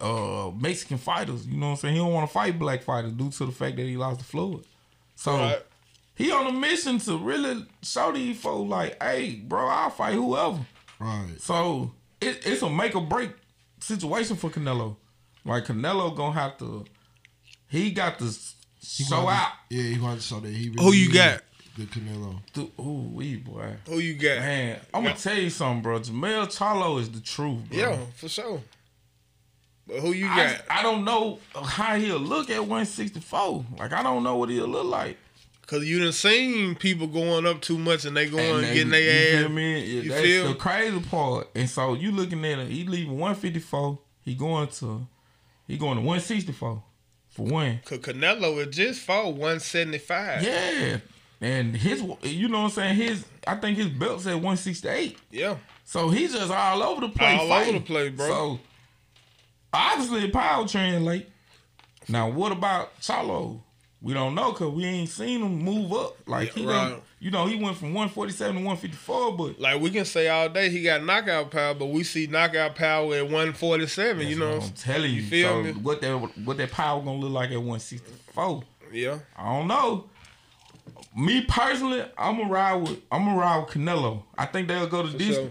[SPEAKER 2] uh Mexican fighters. You know what I'm saying? He don't want to fight black fighters due to the fact that he lost to Floyd. So
[SPEAKER 4] Right.
[SPEAKER 2] He on a mission to really show these folks like, hey, bro, I'll fight whoever.
[SPEAKER 1] Right.
[SPEAKER 2] So it, it's a make or break situation for Canelo. Like Canelo gonna have to. He got to
[SPEAKER 1] He
[SPEAKER 2] show
[SPEAKER 1] wanted-
[SPEAKER 2] out.
[SPEAKER 1] Yeah, he wanted to show that he really
[SPEAKER 4] Who you got?
[SPEAKER 1] The Canelo.
[SPEAKER 2] To, ooh, wee boy.
[SPEAKER 4] Who you got?
[SPEAKER 2] Man, I'm gonna tell you something, bro. Jermell Charlo is the truth, bro.
[SPEAKER 4] Yeah, for sure. But who you
[SPEAKER 2] I,
[SPEAKER 4] got?
[SPEAKER 2] I don't know how he'll look at 164. Like I don't know what he'll look like.
[SPEAKER 4] Cause you done seen people going up too much and they going
[SPEAKER 2] And
[SPEAKER 4] getting
[SPEAKER 2] they- you
[SPEAKER 4] their
[SPEAKER 2] feel
[SPEAKER 4] ass.
[SPEAKER 2] me? Yeah,
[SPEAKER 4] you
[SPEAKER 2] that's
[SPEAKER 4] feel?
[SPEAKER 2] the crazy part. And so you looking at it, he leaving 154. He going to he going to 164 for one.
[SPEAKER 4] Cause Canelo is just fought 175.
[SPEAKER 2] Yeah. And his you know what I'm saying? His I think his belt's at 168.
[SPEAKER 4] Yeah.
[SPEAKER 2] So he's just all over the place.
[SPEAKER 4] All over the place, bro.
[SPEAKER 2] So obviously power translate. Now what about Charlo? We don't know because we ain't seen him move up. Like he
[SPEAKER 4] Yeah,
[SPEAKER 2] done,
[SPEAKER 4] right.
[SPEAKER 2] you know, he went from 147 to 154, but
[SPEAKER 4] Like we can say all day he got knockout power, but we see knockout power at 147. you know?
[SPEAKER 2] what I'm telling you.
[SPEAKER 4] feel
[SPEAKER 2] so
[SPEAKER 4] me?
[SPEAKER 2] what that what that power gonna look like at 164?
[SPEAKER 4] Yeah.
[SPEAKER 2] I don't know. Me personally, I'm gonna ride with I'm gonna ride with Canelo. I think they'll go to
[SPEAKER 4] For
[SPEAKER 2] distance.
[SPEAKER 4] sure.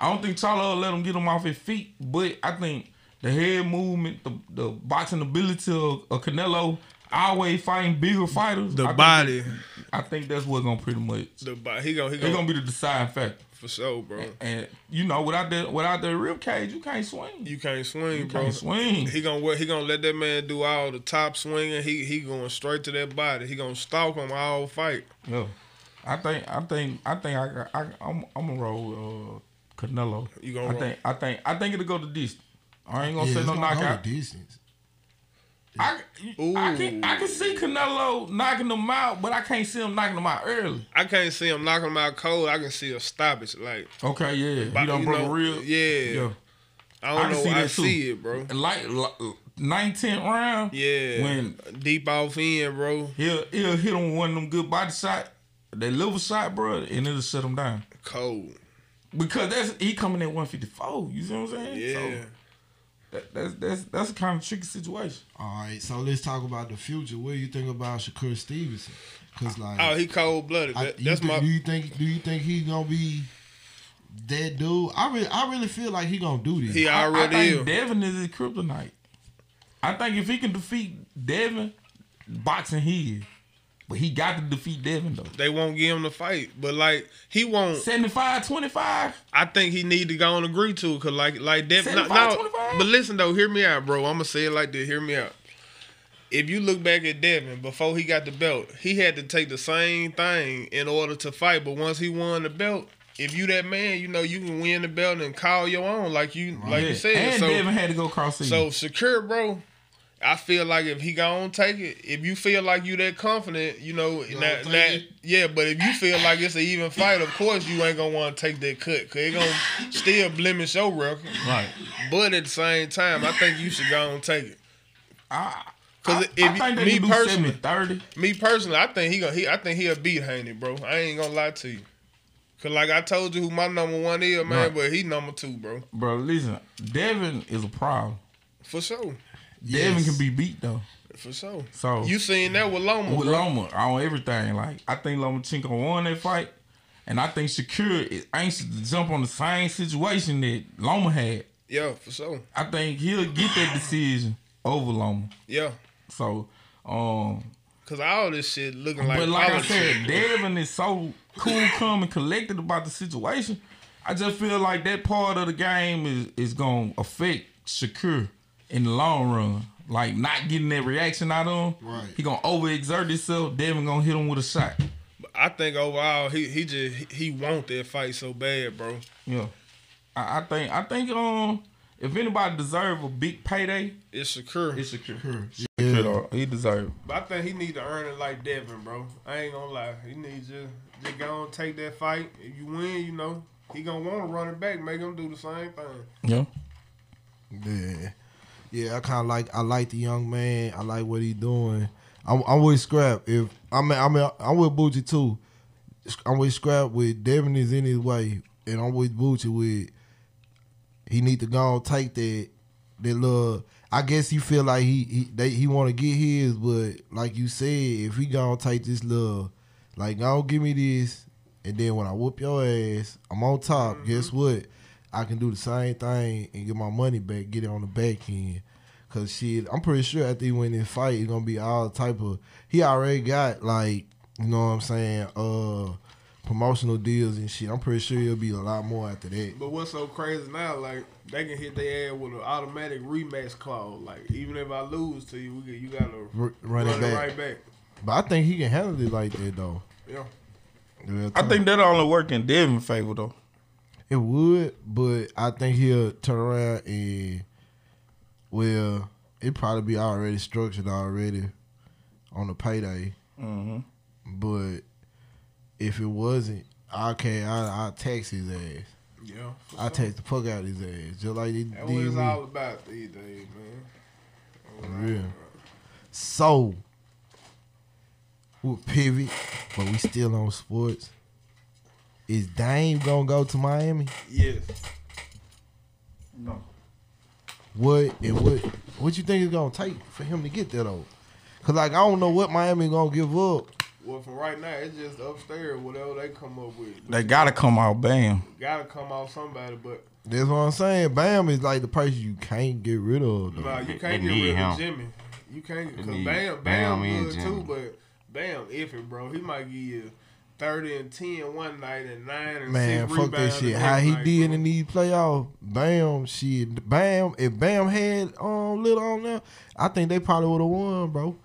[SPEAKER 2] I don't think Charlo will let him get him off his feet, but I think the head movement, the the boxing ability of, of Canelo, always fighting bigger fighters.
[SPEAKER 4] The
[SPEAKER 2] I think-
[SPEAKER 4] body.
[SPEAKER 2] I think that's what's gonna pretty much.
[SPEAKER 4] The body. He gonna he gonna,
[SPEAKER 2] gonna be the deciding factor.
[SPEAKER 4] for sure, bro.
[SPEAKER 2] And you know, without that without the rib cage, you can't swing.
[SPEAKER 4] You can't swing,
[SPEAKER 2] You
[SPEAKER 4] bro.
[SPEAKER 2] can't swing.
[SPEAKER 4] He gonna he gonna let that man do all the top swinging. He he going straight to that body. He gonna stalk him all fight.
[SPEAKER 2] Yeah. I think I think I think I, I I'm I'm gonna roll uh, Canelo.
[SPEAKER 4] You gonna
[SPEAKER 2] I
[SPEAKER 4] roll?
[SPEAKER 2] think I think I think it'll go the distance. I ain't gonna
[SPEAKER 1] Yeah,
[SPEAKER 2] say
[SPEAKER 1] it's
[SPEAKER 2] no
[SPEAKER 1] gonna go
[SPEAKER 2] knockout.
[SPEAKER 1] distance.
[SPEAKER 2] I, I can I can see Canelo knocking them out, but I can't see him knocking them out early.
[SPEAKER 4] I can't see him knocking them out cold. I can see a stoppage. Like
[SPEAKER 2] Okay, yeah, done
[SPEAKER 4] you
[SPEAKER 2] broke
[SPEAKER 4] know,
[SPEAKER 2] a rib.
[SPEAKER 4] yeah.
[SPEAKER 2] yeah.
[SPEAKER 4] I
[SPEAKER 2] I
[SPEAKER 4] don't
[SPEAKER 2] can
[SPEAKER 4] know.
[SPEAKER 2] see
[SPEAKER 4] I see it, bro.
[SPEAKER 2] And like, like ninth, tenth round,
[SPEAKER 4] Yeah.
[SPEAKER 2] when
[SPEAKER 4] deep off in, bro.
[SPEAKER 2] he'll he'll hit him with one of them good body shot, that liver shot, bro, and it'll set him down.
[SPEAKER 4] Cold.
[SPEAKER 2] Because that's he coming at one fifty four. You see what I'm saying?
[SPEAKER 4] Yeah.
[SPEAKER 2] So that, that's that's that's a kind of tricky situation.
[SPEAKER 1] All right, so let's talk about the future. What do you think about Shakur Stevenson? Cause like,
[SPEAKER 4] oh, he cold blooded.
[SPEAKER 1] I,
[SPEAKER 4] That, that's
[SPEAKER 1] think-
[SPEAKER 4] my.
[SPEAKER 1] Do you think? Do you think he gonna be that dude? I really, I really feel like he gonna do this.
[SPEAKER 4] He
[SPEAKER 2] I, I
[SPEAKER 4] already
[SPEAKER 2] think
[SPEAKER 4] is.
[SPEAKER 2] Devin is his kryptonite. I think if he can defeat Devin, boxing he is. But he got to defeat Devin though.
[SPEAKER 4] They won't give him the fight, but like he won't.
[SPEAKER 2] 75 25.
[SPEAKER 4] I think he need to go and agree to it because like like Devin. No, no, but listen though, hear me out, bro. I'm gonna say it like this. Hear me out. If you look back at Devin before he got the belt, he had to take the same thing in order to fight. But once he won the belt, if you that man, you know you can win the belt and call your own, like you like you said.
[SPEAKER 2] And
[SPEAKER 4] so
[SPEAKER 2] Devin had to go cross
[SPEAKER 4] so secure, bro. I feel like if he gonna take it, if you feel like you that confident, you know,
[SPEAKER 1] gonna
[SPEAKER 4] that, that- yeah. But if you feel like it's an even fight, of course you ain't gonna want to take that cut, cause it gonna still blemish your record.
[SPEAKER 2] right.
[SPEAKER 4] But at the same time, I think you should go and take it.
[SPEAKER 2] Ah.
[SPEAKER 4] Cause
[SPEAKER 2] I,
[SPEAKER 4] if
[SPEAKER 2] I think
[SPEAKER 4] me
[SPEAKER 2] can do
[SPEAKER 4] personally,
[SPEAKER 2] 30.
[SPEAKER 4] me personally, I think he gonna he I think he'll beat Haney, bro. I ain't gonna lie to you. Cause like I told you who my number one is, man,
[SPEAKER 2] Right.
[SPEAKER 4] but he number two, bro.
[SPEAKER 2] Bro, listen, Devin is a problem.
[SPEAKER 4] For sure.
[SPEAKER 2] Devin can be beat though.
[SPEAKER 4] For sure.
[SPEAKER 2] So
[SPEAKER 4] You seen that with Loma,
[SPEAKER 2] with
[SPEAKER 4] bro.
[SPEAKER 2] Loma on everything. Like I think Loma Lomachenko won that fight, and I think Shakur is anxious to jump on the same situation that Loma had.
[SPEAKER 4] Yeah, for sure.
[SPEAKER 2] I think he'll get that decision over Loma.
[SPEAKER 4] Yeah.
[SPEAKER 2] So, um,
[SPEAKER 4] Cause all this shit looking like
[SPEAKER 2] but like I said, Devin is so cool, calm, and collected about the situation. I just feel like that part of the game is is gonna affect Shakur in the long run. Like not getting that reaction out of him.
[SPEAKER 1] Right.
[SPEAKER 2] He gonna overexert himself. Devin gonna hit him with a shot.
[SPEAKER 4] But I think overall he he just he, he want that fight so bad, bro.
[SPEAKER 2] Yeah. I, I think I think um if anybody deserve a big payday,
[SPEAKER 4] It's Shakur.
[SPEAKER 2] it's Shakur.
[SPEAKER 1] Yeah.
[SPEAKER 2] Shakur, dog. He deserve. it.
[SPEAKER 4] But I think he need to earn it like Devin, bro. I ain't gonna lie. He needs to just go and take that fight. If you win, you know, he gonna want to run it back, make him do the same thing.
[SPEAKER 2] Yeah.
[SPEAKER 1] Yeah, yeah. I kind of like. I like the young man. I like what he doing. I'm, I'm with Scrap. If I mean, I mean, I'm with Bucci too. I'm with Scrap with Devin is in his way, and I'm with Bucci with he need to go and take that that little. I guess he feel like he he they, he want to get his, but like you said, if he gonna take this little, like go give me this, and then when I whoop your ass, I'm on top. Mm-hmm. Guess what? I can do the same thing and get my money back, get it on the back end. Cause shit, I'm pretty sure after he win this fight, it's gonna be all type of. He already got like, you know what I'm saying, uh, promotional deals and shit. I'm pretty sure it'll be a lot more after that.
[SPEAKER 4] But what's so crazy now? Like they can hit their ass with an automatic rematch clause. Like even if I lose to you, we get, you gotta
[SPEAKER 1] R-
[SPEAKER 4] run,
[SPEAKER 1] run it
[SPEAKER 4] it
[SPEAKER 1] back.
[SPEAKER 4] right back.
[SPEAKER 1] But I think he can handle it like that though.
[SPEAKER 4] Yeah.
[SPEAKER 2] I think that only work in Devin's favor though.
[SPEAKER 1] It would, but I think he'll turn around and well, it probably be already structured already on the payday.
[SPEAKER 2] Mm-hmm.
[SPEAKER 1] But if it wasn't, I can I I tax his ass.
[SPEAKER 4] Yeah.
[SPEAKER 1] I
[SPEAKER 4] sure.
[SPEAKER 1] tax the fuck out of his ass, just like they
[SPEAKER 4] That's what it's all about these days, man.
[SPEAKER 1] For real. So we'll pivot, but we still on sports. Is Dame gonna go to Miami?
[SPEAKER 4] Yes.
[SPEAKER 2] No.
[SPEAKER 1] What and what what you think it's gonna take for him to get there though? Cause like I don't know what Miami gonna give up.
[SPEAKER 4] Well, from right now, it's just upstairs, whatever they come up with.
[SPEAKER 2] They gotta come out bam.
[SPEAKER 4] Gotta come out somebody, but
[SPEAKER 1] That's what I'm saying. Bam is like the person you can't get rid of. Though.
[SPEAKER 4] nah, you can't
[SPEAKER 3] they
[SPEAKER 4] get
[SPEAKER 3] need
[SPEAKER 4] rid of. Jimmy. You can't,
[SPEAKER 3] They
[SPEAKER 4] cause
[SPEAKER 3] need
[SPEAKER 4] Bam, Bam,
[SPEAKER 3] Bam
[SPEAKER 4] good too, but Bam iffy, bro. He might give you thirty and ten one night and nine and
[SPEAKER 1] Man,
[SPEAKER 4] six
[SPEAKER 1] fuck that shit. How he
[SPEAKER 4] night,
[SPEAKER 1] did
[SPEAKER 4] bro.
[SPEAKER 1] in these playoffs, Bam, shit, Bam. If Bam had um little on there, I think they probably would have won, bro.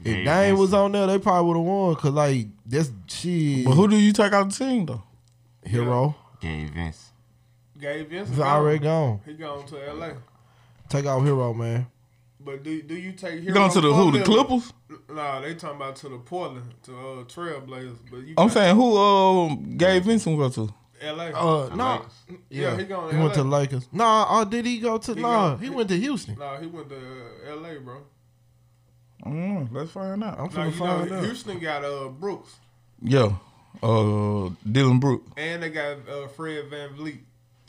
[SPEAKER 1] If
[SPEAKER 3] Yeah,
[SPEAKER 1] Dame
[SPEAKER 3] that's-
[SPEAKER 1] was on there, they probably would have won. Cause like that's shit.
[SPEAKER 2] But who do you take out the team though?
[SPEAKER 1] Herro?
[SPEAKER 3] Gabe Vince.
[SPEAKER 4] Gabe Vince.
[SPEAKER 1] He's already gone.
[SPEAKER 4] He gone to L.A.
[SPEAKER 1] Take out Herro, man.
[SPEAKER 4] But do do you take
[SPEAKER 2] You
[SPEAKER 4] Herro
[SPEAKER 2] going to the who? The Clippers?
[SPEAKER 4] Nah, they talking about to the Portland to uh, Trailblazers. But you
[SPEAKER 2] I'm saying who? Um, Gabe Vincent go to?
[SPEAKER 4] L.A.
[SPEAKER 1] Uh, no.
[SPEAKER 3] Lakers.
[SPEAKER 1] Yeah,
[SPEAKER 4] Yeah, he going to
[SPEAKER 1] He went to
[SPEAKER 4] LA.
[SPEAKER 1] Lakers. Nah, uh, did he go to?
[SPEAKER 4] He
[SPEAKER 1] nah,
[SPEAKER 4] go-
[SPEAKER 1] he went to Houston.
[SPEAKER 4] Nah, he went to uh, L.A. Bro.
[SPEAKER 2] Mm, let's find out.
[SPEAKER 1] I'm
[SPEAKER 4] Nah,
[SPEAKER 1] finna
[SPEAKER 4] you
[SPEAKER 1] find
[SPEAKER 4] know
[SPEAKER 1] out.
[SPEAKER 4] Houston got uh Brooks
[SPEAKER 2] Yeah. Uh, Dillon Brooke.
[SPEAKER 4] and they got uh, Fred VanVleet.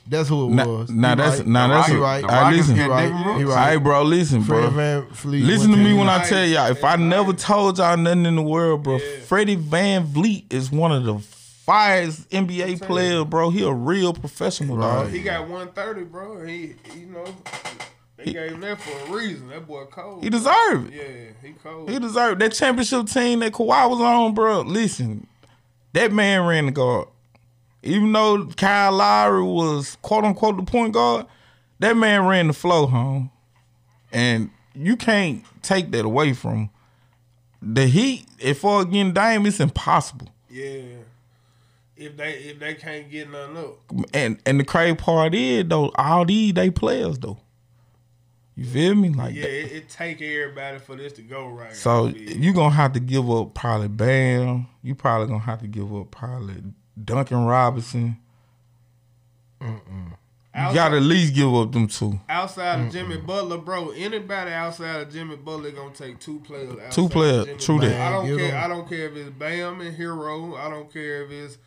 [SPEAKER 1] That's who it
[SPEAKER 2] Nah,
[SPEAKER 1] was.
[SPEAKER 2] nah,
[SPEAKER 1] He
[SPEAKER 2] that's
[SPEAKER 1] right.
[SPEAKER 2] nah,
[SPEAKER 3] The
[SPEAKER 2] that's
[SPEAKER 1] He
[SPEAKER 3] Rockets-
[SPEAKER 1] right.
[SPEAKER 3] the
[SPEAKER 2] All right,
[SPEAKER 3] Rockets
[SPEAKER 2] listen.
[SPEAKER 1] He
[SPEAKER 3] got
[SPEAKER 1] right. He right.
[SPEAKER 2] All right, bro. Listen,
[SPEAKER 1] Fred
[SPEAKER 2] bro.
[SPEAKER 1] Van Fleet.
[SPEAKER 2] Listen to me when I tell y'all. If I never told y'all nothing in the world, bro,
[SPEAKER 4] Yeah.
[SPEAKER 2] Freddie VanVleet is one of the finest NBA
[SPEAKER 4] saying.
[SPEAKER 2] players, bro. He a real professional, dog.
[SPEAKER 4] He got 130, bro. He, you know, they gave him that for a reason. That boy cold.
[SPEAKER 2] He deserve it.
[SPEAKER 4] Yeah, he cold.
[SPEAKER 2] He deserved that championship team that Kawhi was on, bro. Listen, that man ran the guard. Even though Kyle Lowry was quote unquote the point guard, that man ran the flow home. And you can't take that away from him. the Heat. If for again Dame, it's impossible.
[SPEAKER 4] yeah. If they if they can't get nothing up,
[SPEAKER 2] And and the crazy part is though, all these they players though. You feel me? Like
[SPEAKER 4] yeah,
[SPEAKER 2] that.
[SPEAKER 4] it, it take everybody for this to go right.
[SPEAKER 2] So you gonna have to give up probably Bam. You probably gonna have to give up probably Duncan Robinson. You gotta at least give up them two.
[SPEAKER 4] outside of Jimmy Butler, bro. Anybody outside of Jimmy Butler gonna take two players. outside
[SPEAKER 2] Two
[SPEAKER 4] of
[SPEAKER 2] players,
[SPEAKER 4] Jimmy
[SPEAKER 2] true
[SPEAKER 4] Butler.
[SPEAKER 2] that.
[SPEAKER 4] I don't
[SPEAKER 1] Man, give
[SPEAKER 4] care.
[SPEAKER 1] him-
[SPEAKER 4] I don't care if it's Bam and Herro. I don't care if it's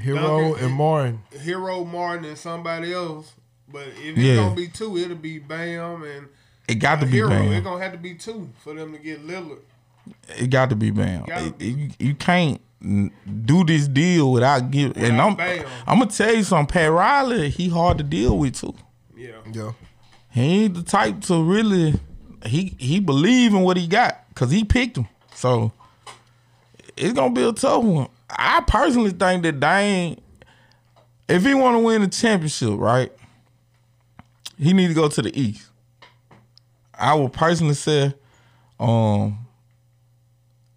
[SPEAKER 1] Herro
[SPEAKER 4] Duncan-
[SPEAKER 1] and Martin.
[SPEAKER 4] Herro Martin and somebody else. But if it's
[SPEAKER 2] Yeah.
[SPEAKER 4] gonna be two, it'll be Bam and
[SPEAKER 2] It got to be
[SPEAKER 4] Herro. It's gonna have to be two for them to get Lillard.
[SPEAKER 2] It got to be Bam.
[SPEAKER 4] Gotta
[SPEAKER 2] It- you, you can't do this deal without giving. And I'm
[SPEAKER 4] Bam.
[SPEAKER 2] I'm gonna tell you something. Pat Riley, he hard to deal with too.
[SPEAKER 4] Yeah.
[SPEAKER 1] Yeah.
[SPEAKER 2] He ain't the type to really. He he believe in what he got because he picked him. So it's gonna be a tough one. I personally think that Dame, if he want to win the championship, right, he need to go to the East. I would personally say, um,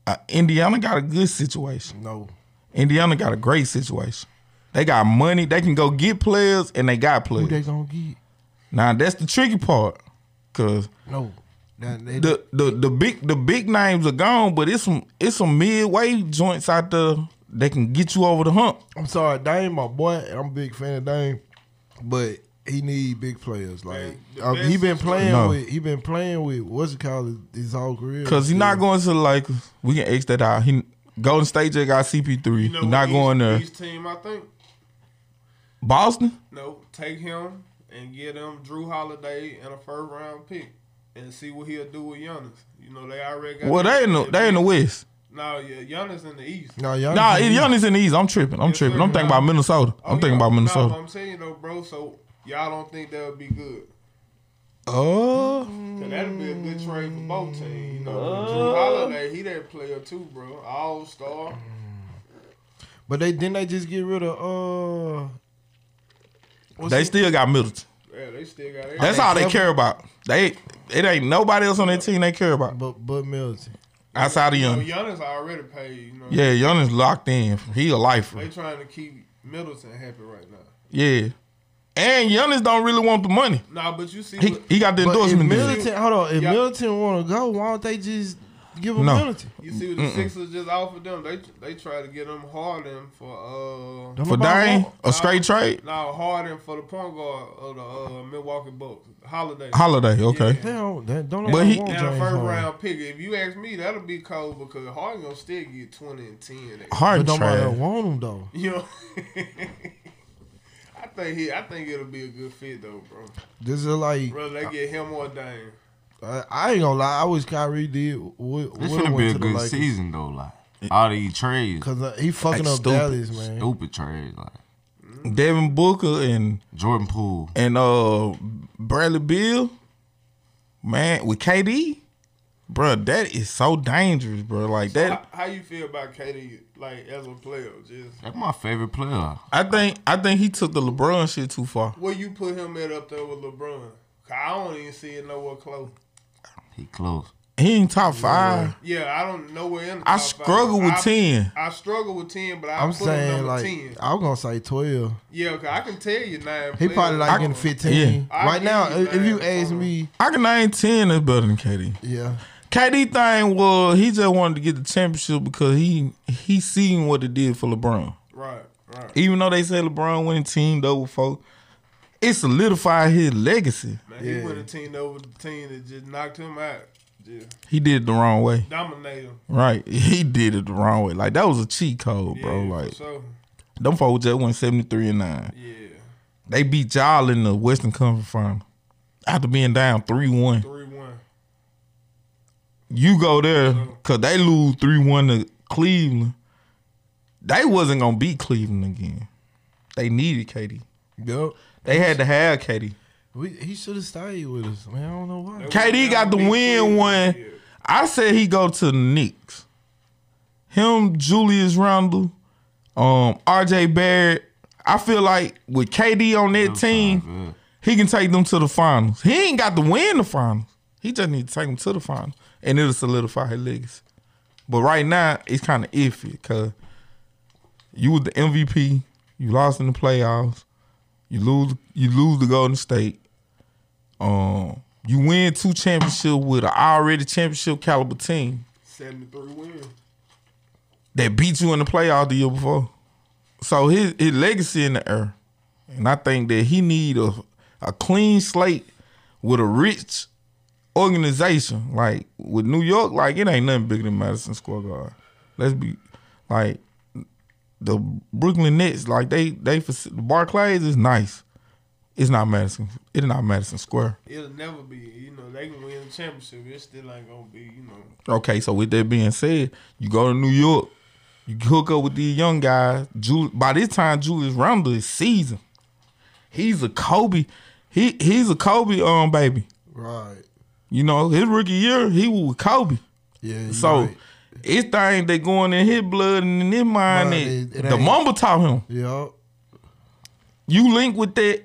[SPEAKER 2] uh, Indiana got a good situation.
[SPEAKER 1] No.
[SPEAKER 2] Indiana got a great situation. They got money. They can go get players, and they got
[SPEAKER 1] Who
[SPEAKER 2] players.
[SPEAKER 1] they gonna get?
[SPEAKER 2] Now that's the tricky part, cause
[SPEAKER 1] No. That, they,
[SPEAKER 2] the the the big the big names are gone, but it's some it's some midway joints out there that can get you over the hump.
[SPEAKER 1] I'm sorry, Dame, my boy. I'm a big fan of Dame, but he need big players. Like
[SPEAKER 4] Man,
[SPEAKER 1] uh, he been playing
[SPEAKER 2] No.
[SPEAKER 1] with he been playing with what's it called his whole career.
[SPEAKER 2] Cause he's not going to like We can X that out. He Golden State just got CP3.
[SPEAKER 4] You know
[SPEAKER 2] He's not
[SPEAKER 4] what
[SPEAKER 2] going
[SPEAKER 4] East,
[SPEAKER 2] there.
[SPEAKER 4] East team, I think.
[SPEAKER 2] Boston.
[SPEAKER 4] No, take him and get him Jrue Holiday and a first round pick, and see what he'll do with Giannis. You know they already got.
[SPEAKER 2] Well, they in the they in the West.
[SPEAKER 4] No, yeah, Giannis in the East.
[SPEAKER 1] No, y'all.
[SPEAKER 2] Nah, it, Giannis in the East. I'm tripping. I'm
[SPEAKER 4] Yes,
[SPEAKER 2] tripping.
[SPEAKER 4] sir.
[SPEAKER 2] I'm thinking about Minnesota.
[SPEAKER 4] Oh,
[SPEAKER 2] I'm thinking
[SPEAKER 4] yeah.
[SPEAKER 2] about
[SPEAKER 4] No,
[SPEAKER 2] Minnesota.
[SPEAKER 4] I'm saying though, bro. So y'all don't think that would be good?
[SPEAKER 2] Oh,
[SPEAKER 4] Cause that'd be a good trade for both teams. You know, Jrue Holiday, he that player too, bro. All star.
[SPEAKER 1] But they didn't they just get rid of uh.
[SPEAKER 2] they still got Middleton.
[SPEAKER 4] Yeah, they still got it.
[SPEAKER 2] That's all they care about. They it ain't nobody else on their team they care about
[SPEAKER 1] But but Middleton.
[SPEAKER 2] outside of
[SPEAKER 4] You know,
[SPEAKER 2] Giannis.
[SPEAKER 4] Giannis already paid. You know,
[SPEAKER 2] Yeah, Giannis locked in. He a lifer.
[SPEAKER 4] they trying to keep Middleton happy right now.
[SPEAKER 2] Yeah. And Giannis don't really want the money.
[SPEAKER 4] Nah, but you see,
[SPEAKER 2] He
[SPEAKER 4] what-
[SPEAKER 2] he got the
[SPEAKER 1] But if
[SPEAKER 2] endorsement deal.
[SPEAKER 1] Middleton, hold on, if
[SPEAKER 4] Yeah.
[SPEAKER 1] Middleton want to go, why don't they just give him
[SPEAKER 2] No.
[SPEAKER 1] Middleton?
[SPEAKER 4] you see what the Sixers just offered them. They they try to get them Harden for uh
[SPEAKER 2] For
[SPEAKER 1] nobody
[SPEAKER 2] Dame, a straight trade.
[SPEAKER 4] now Harden for the point guard of the uh, Milwaukee Bucks. Holiday.
[SPEAKER 2] Holiday, okay.
[SPEAKER 1] They don't. They don't.
[SPEAKER 2] But he-
[SPEAKER 1] want
[SPEAKER 4] And a first
[SPEAKER 1] Harden.
[SPEAKER 4] round pick. If you ask me, that'll be cold because Harden gonna still get twenty and ten.
[SPEAKER 2] Hard
[SPEAKER 1] But nobody
[SPEAKER 2] trash.
[SPEAKER 1] want him though.
[SPEAKER 4] You know. I think he. I think it'll be a good fit though, bro.
[SPEAKER 1] This is like
[SPEAKER 4] Bro, they get him or Dame.
[SPEAKER 1] I, I ain't gonna lie. I wish Kyrie did. Would,
[SPEAKER 3] This
[SPEAKER 1] would
[SPEAKER 3] be a good
[SPEAKER 1] Lakers.
[SPEAKER 3] season though. Like all these trades,
[SPEAKER 1] Cause uh, he fucking
[SPEAKER 2] Like
[SPEAKER 1] up
[SPEAKER 2] stupid.
[SPEAKER 1] Dallas, man.
[SPEAKER 3] stupid trades like
[SPEAKER 2] Devin Booker and
[SPEAKER 3] Jordan Poole.
[SPEAKER 2] and uh Bradley Beal, man, with KD, bro, that is so dangerous, bro. Like
[SPEAKER 4] How,
[SPEAKER 2] that,
[SPEAKER 4] how you feel about KD like as a player? Just
[SPEAKER 3] That's my favorite player.
[SPEAKER 2] I think I think he took the LeBron shit too far.
[SPEAKER 4] where you put him at up there with LeBron? 'Cause I don't even see it nowhere close.
[SPEAKER 3] He close.
[SPEAKER 2] He ain't top five.
[SPEAKER 4] Yeah, I don't know where in. The
[SPEAKER 2] I struggle
[SPEAKER 4] five.
[SPEAKER 2] with
[SPEAKER 4] I,
[SPEAKER 2] ten.
[SPEAKER 4] I struggle with ten, but I
[SPEAKER 1] I'm
[SPEAKER 4] put
[SPEAKER 1] saying
[SPEAKER 4] number
[SPEAKER 1] like
[SPEAKER 4] ten.
[SPEAKER 1] I was gonna say twelve.
[SPEAKER 4] Yeah, cause I can tell you nine.
[SPEAKER 1] He
[SPEAKER 4] players.
[SPEAKER 1] probably like
[SPEAKER 2] I-
[SPEAKER 1] getting fifteen.
[SPEAKER 4] I
[SPEAKER 1] Right now,
[SPEAKER 4] you
[SPEAKER 1] if if you ask me,
[SPEAKER 2] I can name ten that's better than KD.
[SPEAKER 1] yeah,
[SPEAKER 2] KD thing was he just wanted to get the championship because he he seen what it did for LeBron.
[SPEAKER 4] Right, right.
[SPEAKER 2] Even though they said LeBron went and teamed up with folk, it solidified his legacy.
[SPEAKER 4] Man,
[SPEAKER 1] Yeah.
[SPEAKER 4] he went and teamed over the team that just knocked him out. Just
[SPEAKER 2] He did it the wrong way.
[SPEAKER 4] dominate him.
[SPEAKER 2] Right. He did it the wrong way. Like that was a cheat code, bro. Like
[SPEAKER 4] for sure.
[SPEAKER 2] them folks just went 73 and 9.
[SPEAKER 4] Yeah,
[SPEAKER 2] They beat y'all in the Western Conference final. After being down 3-1.
[SPEAKER 4] three one.
[SPEAKER 2] You go there cause they lose 3-1 to Cleveland. They wasn't gonna beat Cleveland again. They needed KD.
[SPEAKER 1] yep.
[SPEAKER 2] They had to have KD.
[SPEAKER 1] We, he should have stayed with us, man. I don't know why.
[SPEAKER 2] KD got the win one.
[SPEAKER 4] Yeah.
[SPEAKER 2] I said he go to the Knicks. Him, Julius Randle, um, RJ Barrett. I feel like with KD on that team,
[SPEAKER 3] sound good.
[SPEAKER 2] he can take them to the finals. He ain't got to win the finals. He just need to take them to the finals, and it'll solidify his legacy. But right now, it's kind of iffy because you was the MVP. You lost in the playoffs. You lose. You lose the Golden State. Um, you win two championships with an already championship caliber team
[SPEAKER 4] Seventy three wins.
[SPEAKER 2] that beat you in the playoff the year before. So his his legacy in the air, and I think that he need a a clean slate with a rich organization. Like with New York, like it ain't nothing bigger than Madison Square Garden. Let's be like the Brooklyn Nets. Like they they the Barclays is nice. It's not Madison. It's not Madison Square.
[SPEAKER 4] It'll never be. You know, they can win the championship. It still ain't gonna be. You know,
[SPEAKER 2] Okay, so with that being said, you go to New York, you hook up with these young guys. Ju- by this time, Julius Randle is seasoned. He's a Kobe. He he's a Kobe um baby.
[SPEAKER 1] Right.
[SPEAKER 2] You know, his rookie year, he was with Kobe.
[SPEAKER 1] Yeah.
[SPEAKER 2] So
[SPEAKER 1] right.
[SPEAKER 2] it's thing they going in his blood and in his mind
[SPEAKER 1] it- it
[SPEAKER 2] the
[SPEAKER 1] ain't-
[SPEAKER 2] mamba taught him.
[SPEAKER 1] Yeah.
[SPEAKER 2] You link with that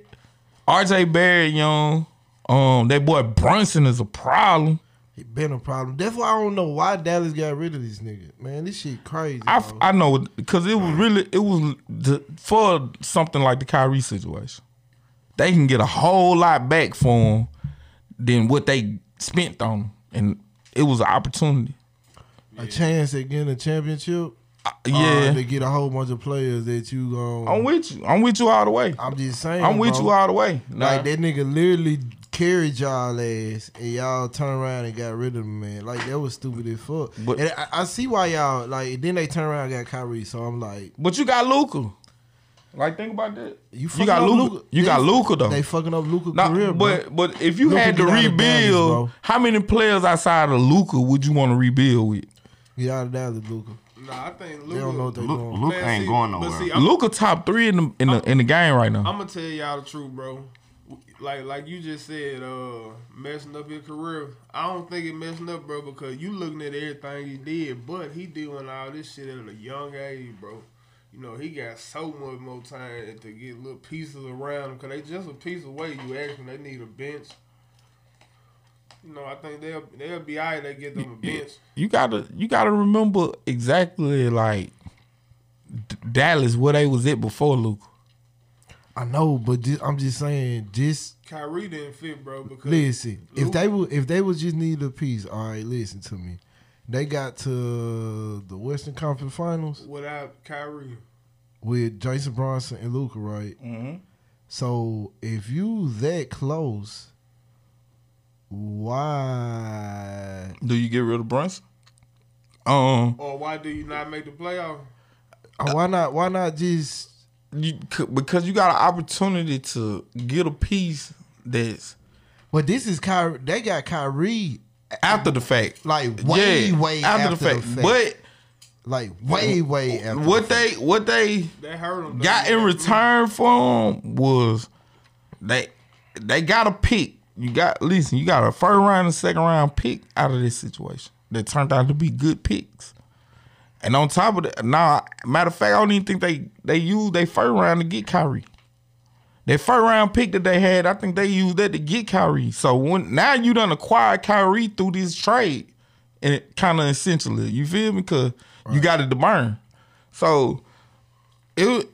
[SPEAKER 2] RJ Barrett, young. Um, that boy Brunson is a problem.
[SPEAKER 1] He been a problem. That's why I don't know why Dallas got rid of this nigga. Man, this shit crazy.
[SPEAKER 2] I. I know because it was really it was the, for something like the Kyrie situation. They can get a whole lot back for him than what they spent on him, and it was an opportunity.
[SPEAKER 1] a chance at getting a championship.
[SPEAKER 2] Yeah,
[SPEAKER 1] Uh, to get a whole bunch of players that you going
[SPEAKER 2] I'm with you. I'm with you all the way.
[SPEAKER 1] I'm just saying.
[SPEAKER 2] I'm with
[SPEAKER 1] bro.
[SPEAKER 2] you all the way. Nah,
[SPEAKER 1] Like that nigga literally carried y'all ass, and y'all turn around and got rid of him, man. Like that was stupid as fuck.
[SPEAKER 2] But-
[SPEAKER 1] and I, I see why y'all like. Then they turn around and got Kyrie, so I'm like,
[SPEAKER 2] but you got Luka. Like think about that.
[SPEAKER 1] you,
[SPEAKER 2] You, got
[SPEAKER 1] up
[SPEAKER 2] Luka. You
[SPEAKER 1] They-
[SPEAKER 2] got Luka though.
[SPEAKER 1] They fucking up Luka
[SPEAKER 2] Nah,
[SPEAKER 1] career, bro.
[SPEAKER 2] but but if you
[SPEAKER 1] Luka
[SPEAKER 2] had to
[SPEAKER 1] get out of Dallas,
[SPEAKER 2] rebuild,
[SPEAKER 1] bro.
[SPEAKER 2] how many players outside of Luka would you want to rebuild with?
[SPEAKER 1] Get out of Dallas, Luka.
[SPEAKER 4] nah, I think
[SPEAKER 1] They don't know what they
[SPEAKER 3] Luke,
[SPEAKER 1] doing.
[SPEAKER 3] Luke
[SPEAKER 4] Man,
[SPEAKER 3] ain't
[SPEAKER 4] see-
[SPEAKER 3] going nowhere.
[SPEAKER 2] Luka top three in the in the in the game right now.
[SPEAKER 4] I'm gonna tell y'all the truth, bro. Like like you just said, uh, messing up his career. I don't think it messing up, bro, because you looking at everything he did, but he doing all this shit at a young age, bro. You know, he got so much more time to get little pieces around him, cause they just a piece away. You ask them, they need a bench. You know, I think they'll they'll be alright. They get them a bench.
[SPEAKER 2] you gotta you gotta remember exactly like D- Dallas where they was at before Luka.
[SPEAKER 1] I know, but just, I'm just saying, just
[SPEAKER 4] Kyrie didn't fit, bro, because
[SPEAKER 1] listen. If they would, if they would just need a piece, all right, listen to me. They got to the Western Conference Finals
[SPEAKER 4] without Kyrie,
[SPEAKER 1] with Jalen Brunson and Luka, right?
[SPEAKER 2] Mm-hmm.
[SPEAKER 1] So if you that close, why?
[SPEAKER 2] Do you get rid of Brunson? Um,
[SPEAKER 4] or why do you not make the playoff?
[SPEAKER 1] uh, Why not? Why not just?
[SPEAKER 2] you because you got an opportunity to get a piece that's
[SPEAKER 1] But this is Kyrie. They got Kyrie
[SPEAKER 2] after the fact,
[SPEAKER 1] like way, way after, the fact.
[SPEAKER 2] But
[SPEAKER 1] like way, way after.
[SPEAKER 2] what
[SPEAKER 1] the fact.
[SPEAKER 2] they what they
[SPEAKER 4] That hurt him.
[SPEAKER 2] got in return for him was they they got a pick. You got listen, you got a first round and second round pick out of this situation that turned out to be good picks. And on top of that, now matter of fact, I don't even think they they used their first round to get Kyrie. Their first round pick that they had, I think they used that to get Kyrie. So when now you done acquired Kyrie through this trade, and kind of essentially, you feel me? Because you got it to burn. So it,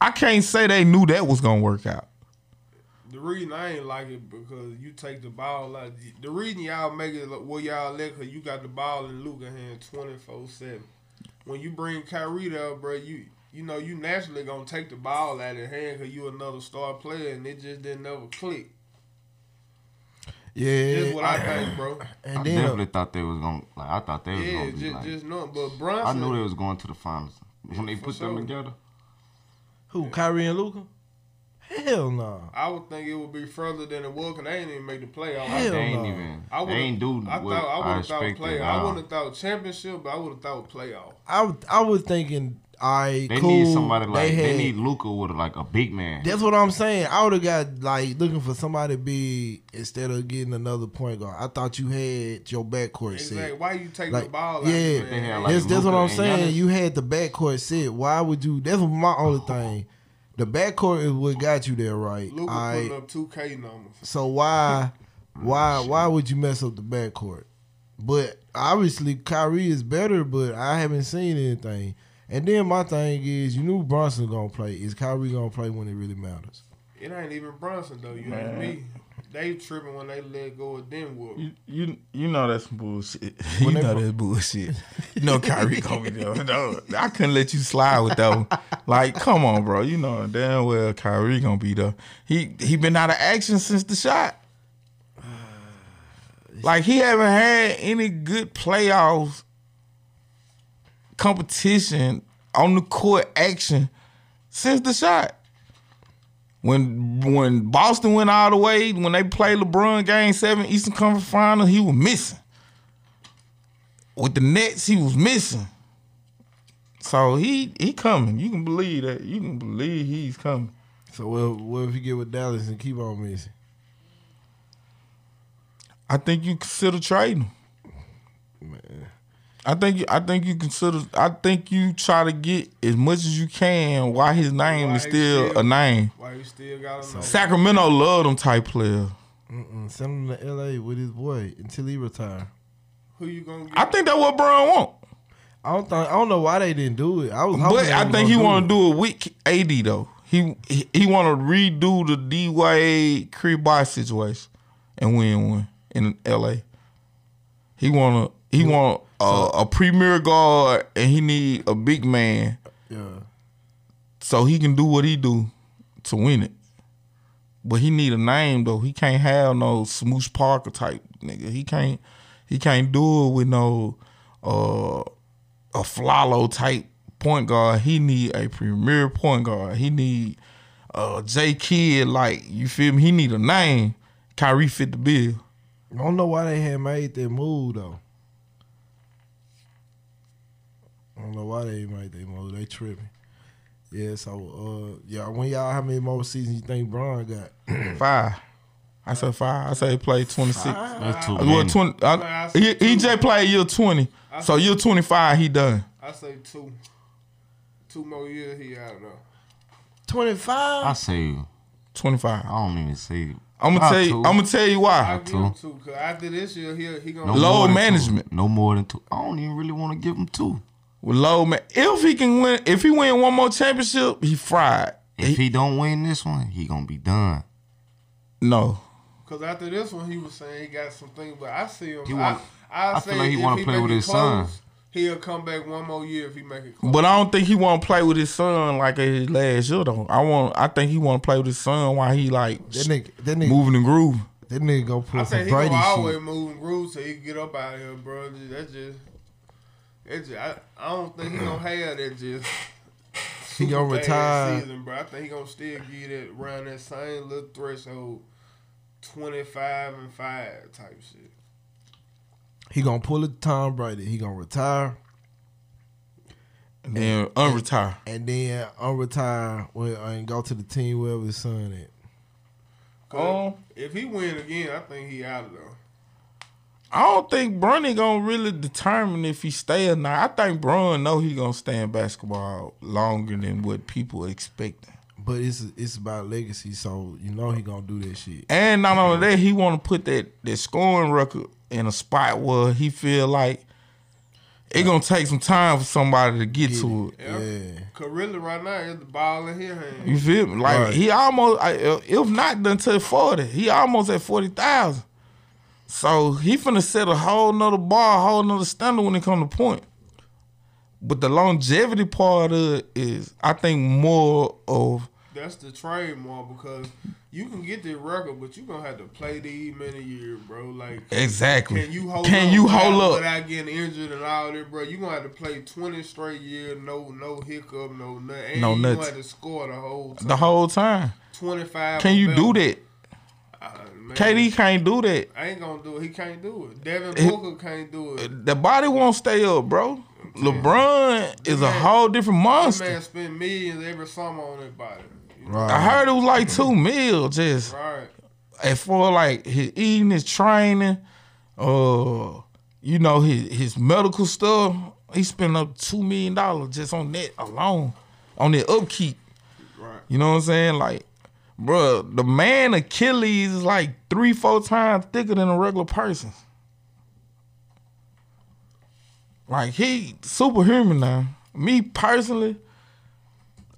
[SPEAKER 2] I can't say they knew that was gonna work out.
[SPEAKER 4] The reason I ain't like it because you take the ball like the reason y'all make it like where y'all let cause you got the ball in Luka hand twenty four seven. When you bring Kyrie up, bro, you you know you naturally gonna take the ball out of his hand because you another star player and it just didn't ever click.
[SPEAKER 1] Yeah,
[SPEAKER 4] Just what I think, bro.
[SPEAKER 1] and
[SPEAKER 3] I
[SPEAKER 1] then uh,
[SPEAKER 3] definitely thought they was gonna like. I thought they was
[SPEAKER 4] Yeah,
[SPEAKER 3] gonna be
[SPEAKER 4] just
[SPEAKER 3] like.
[SPEAKER 4] just nothing. But
[SPEAKER 3] Bronze.
[SPEAKER 4] I
[SPEAKER 3] knew they was going to the finals when they
[SPEAKER 4] For
[SPEAKER 3] put them together.
[SPEAKER 1] who Kyrie and Luka? Hell no.
[SPEAKER 4] I would think it would be further than it was because they ain't even make the playoff.
[SPEAKER 1] Hell
[SPEAKER 3] they ain't
[SPEAKER 1] no.
[SPEAKER 3] even.
[SPEAKER 4] I
[SPEAKER 3] they ain't do
[SPEAKER 4] I
[SPEAKER 3] what
[SPEAKER 4] thought I
[SPEAKER 3] I,
[SPEAKER 4] would have thought
[SPEAKER 3] expected.
[SPEAKER 4] playoff. I wouldn't have thought championship, but I would have thought playoff.
[SPEAKER 1] I I was thinking, all right,
[SPEAKER 3] They
[SPEAKER 1] cool.
[SPEAKER 3] need somebody like
[SPEAKER 1] they,
[SPEAKER 3] they, need Luka with like a big man.
[SPEAKER 1] That's what I'm saying. I would have got like looking for somebody big instead of getting another point guard. I thought you had your backcourt
[SPEAKER 4] Exactly.
[SPEAKER 1] set.
[SPEAKER 4] Why you take
[SPEAKER 1] Like,
[SPEAKER 4] the ball?
[SPEAKER 1] yeah.
[SPEAKER 4] out
[SPEAKER 3] had, like,
[SPEAKER 1] that's that's what I'm saying.
[SPEAKER 3] Giannis.
[SPEAKER 1] You had the backcourt set. Why would you? That's my only thing. The backcourt is what got you there, right?
[SPEAKER 4] Luka
[SPEAKER 1] All right.
[SPEAKER 4] putting up two K numbers.
[SPEAKER 1] So why, oh, why, why would you mess up the backcourt? But obviously Kyrie is better, but I haven't seen anything. And then my thing is, you knew Brunson gonna play. Is Kyrie gonna play when it really matters?
[SPEAKER 4] It ain't even Brunson though. You know me. they tripping when they let go of Denwood.
[SPEAKER 2] You you you know that's bullshit. You
[SPEAKER 1] When they
[SPEAKER 2] know
[SPEAKER 1] bro-
[SPEAKER 2] that's bullshit. You know Kyrie gonna be there. No, I couldn't let you slide with that one. Like, come on, bro. You know damn well Kyrie gonna be there. He he been out of action since the shot. Like he haven't had any good playoffs competition on the court action since the shot. When when Boston went all the way, when they played LeBron Game Seven Eastern Conference Final, he was missing. With the Nets, he was missing. So he he coming. You can believe that. You can believe he's coming.
[SPEAKER 1] So what, what if you get with Dallas and keep on missing?
[SPEAKER 2] I think you consider trading him. I think you, I think you consider. I think you try to get as much as you can while his name
[SPEAKER 4] While
[SPEAKER 2] is still
[SPEAKER 4] still-
[SPEAKER 2] a name.
[SPEAKER 4] Why you still got him?
[SPEAKER 2] Sacramento love them type player.
[SPEAKER 1] Mm-mm. Send him to L.A. with his boy until he retire.
[SPEAKER 4] Who you gonna get?
[SPEAKER 2] I think that's what Bron want.
[SPEAKER 1] I don't think I don't know why they didn't do it. I was,
[SPEAKER 2] But I think he want to do it with AD though. He he, he want to redo the D Wade Cree Boy situation and win one in L.A. He want to he want a, a premier guard and he need a big man
[SPEAKER 1] Yeah.
[SPEAKER 2] so he can do what he do to win it. But he need a name though. He can't have no Smush Parker type nigga. He can't he can't do it with no uh a Flalo type point guard. He need a premier point guard. He need uh J Kidd like you feel me. He need a name. Kyrie fit the bill.
[SPEAKER 1] I don't know why they had made that move though. I don't know why they made that move. They tripping. Yeah, so uh yeah, when y'all how many more seasons you think Bron got?
[SPEAKER 2] Five. I said five. I say he played twenty six.
[SPEAKER 3] That's too
[SPEAKER 2] Well,
[SPEAKER 3] many.
[SPEAKER 2] twenty. I,
[SPEAKER 4] I
[SPEAKER 2] he,
[SPEAKER 4] said
[SPEAKER 2] he just played year twenty. So year twenty five, he done.
[SPEAKER 4] I say two. Two more years he out there.
[SPEAKER 1] Twenty five.
[SPEAKER 3] I
[SPEAKER 1] five?
[SPEAKER 3] say,
[SPEAKER 2] Twenty five.
[SPEAKER 3] I don't even say.
[SPEAKER 2] I'm gonna tell you.
[SPEAKER 3] two.
[SPEAKER 2] I'm gonna tell you
[SPEAKER 4] I
[SPEAKER 2] why.
[SPEAKER 4] give him two because after this year he he gonna
[SPEAKER 3] No
[SPEAKER 2] Load
[SPEAKER 3] more than two.
[SPEAKER 2] management.
[SPEAKER 3] No more than two. I don't even really want to give him two.
[SPEAKER 2] With low man, if he can win, if he win one more championship, he fried.
[SPEAKER 3] If he don't win this one, he gonna be done.
[SPEAKER 2] No,
[SPEAKER 4] Because after this one, he was saying he got some things, but I see him.
[SPEAKER 3] He
[SPEAKER 4] I,
[SPEAKER 3] want-
[SPEAKER 4] I,
[SPEAKER 3] I
[SPEAKER 4] say
[SPEAKER 3] feel like he
[SPEAKER 4] if
[SPEAKER 3] wanna play with
[SPEAKER 4] it
[SPEAKER 3] his son.
[SPEAKER 4] close, He'll come back one more year if he make it close.
[SPEAKER 2] but I don't think he want to play with his son like his last year though. I want. I think he want to play with his son while he like
[SPEAKER 1] That nigga that nigga
[SPEAKER 2] moving the groove.
[SPEAKER 1] that nigga go pull
[SPEAKER 4] I
[SPEAKER 1] some
[SPEAKER 4] think he
[SPEAKER 1] Brady
[SPEAKER 4] gonna always
[SPEAKER 1] shit.
[SPEAKER 4] move and groove so he can get up out of here, bro. That's just, it's just I, I don't think he gonna have that just.
[SPEAKER 1] He gonna
[SPEAKER 4] super bad
[SPEAKER 1] retire.
[SPEAKER 4] season, bro. I think he gonna still get it around that same little threshold, twenty five and five type shit.
[SPEAKER 1] He gonna pull a Tom Brady. He gonna retire
[SPEAKER 2] And then unretire.
[SPEAKER 1] and then unretire when, and go to the team wherever his son at.
[SPEAKER 4] 'Cause
[SPEAKER 2] Um,
[SPEAKER 4] if he win again, I think he out of there.
[SPEAKER 2] I don't think Bronny gonna really determine if he stay or not. I think Bron know he gonna stay in basketball longer than what people expecting.
[SPEAKER 1] But it's it's about legacy, so you know he gonna do that shit.
[SPEAKER 2] And not only that, he want to put that that scoring record in a spot where he feel like it gonna take some time for somebody to get to it.
[SPEAKER 4] Yeah.
[SPEAKER 1] Yeah.
[SPEAKER 4] Cause really, right now, is the ball in his hand.
[SPEAKER 2] You feel me? Like
[SPEAKER 1] Right.
[SPEAKER 2] he almost, I- if not done to forty, he almost at forty thousand. So he finna set a whole nother bar, a whole nother standard when it come to point. But the longevity part of it is, I think, more of
[SPEAKER 4] That's the trade more because you can get the record, but you gonna have to play these many years, bro. Like,
[SPEAKER 2] exactly.
[SPEAKER 4] can you hold?
[SPEAKER 2] Can
[SPEAKER 4] up
[SPEAKER 2] you
[SPEAKER 4] without-
[SPEAKER 2] hold up?
[SPEAKER 4] without getting injured and all that, bro? You gonna have to play twenty straight years, no, no hiccup, no nothing. And
[SPEAKER 2] No
[SPEAKER 4] you
[SPEAKER 2] nothing.
[SPEAKER 4] gonna have to score the whole time.
[SPEAKER 2] the whole time?
[SPEAKER 4] twenty five.
[SPEAKER 2] Can you do that? KD can't do that.
[SPEAKER 4] I ain't gonna do it. He can't do it. Devin
[SPEAKER 2] It-
[SPEAKER 4] Booker can't do it.
[SPEAKER 2] The body won't stay up, bro. LeBron is a whole different monster.
[SPEAKER 4] man spend millions every summer on that body. You know?
[SPEAKER 1] Right.
[SPEAKER 2] I heard it was like two mil just
[SPEAKER 4] Right.
[SPEAKER 2] as for like his eating, his training, uh, you know, his his medical stuff. He spent up two million dollars just on that alone, on the upkeep.
[SPEAKER 4] Right.
[SPEAKER 2] You know what I'm saying? Like, bruh, the man Achilles is like three, four times thicker than a regular person. Like he superhuman now. Me personally,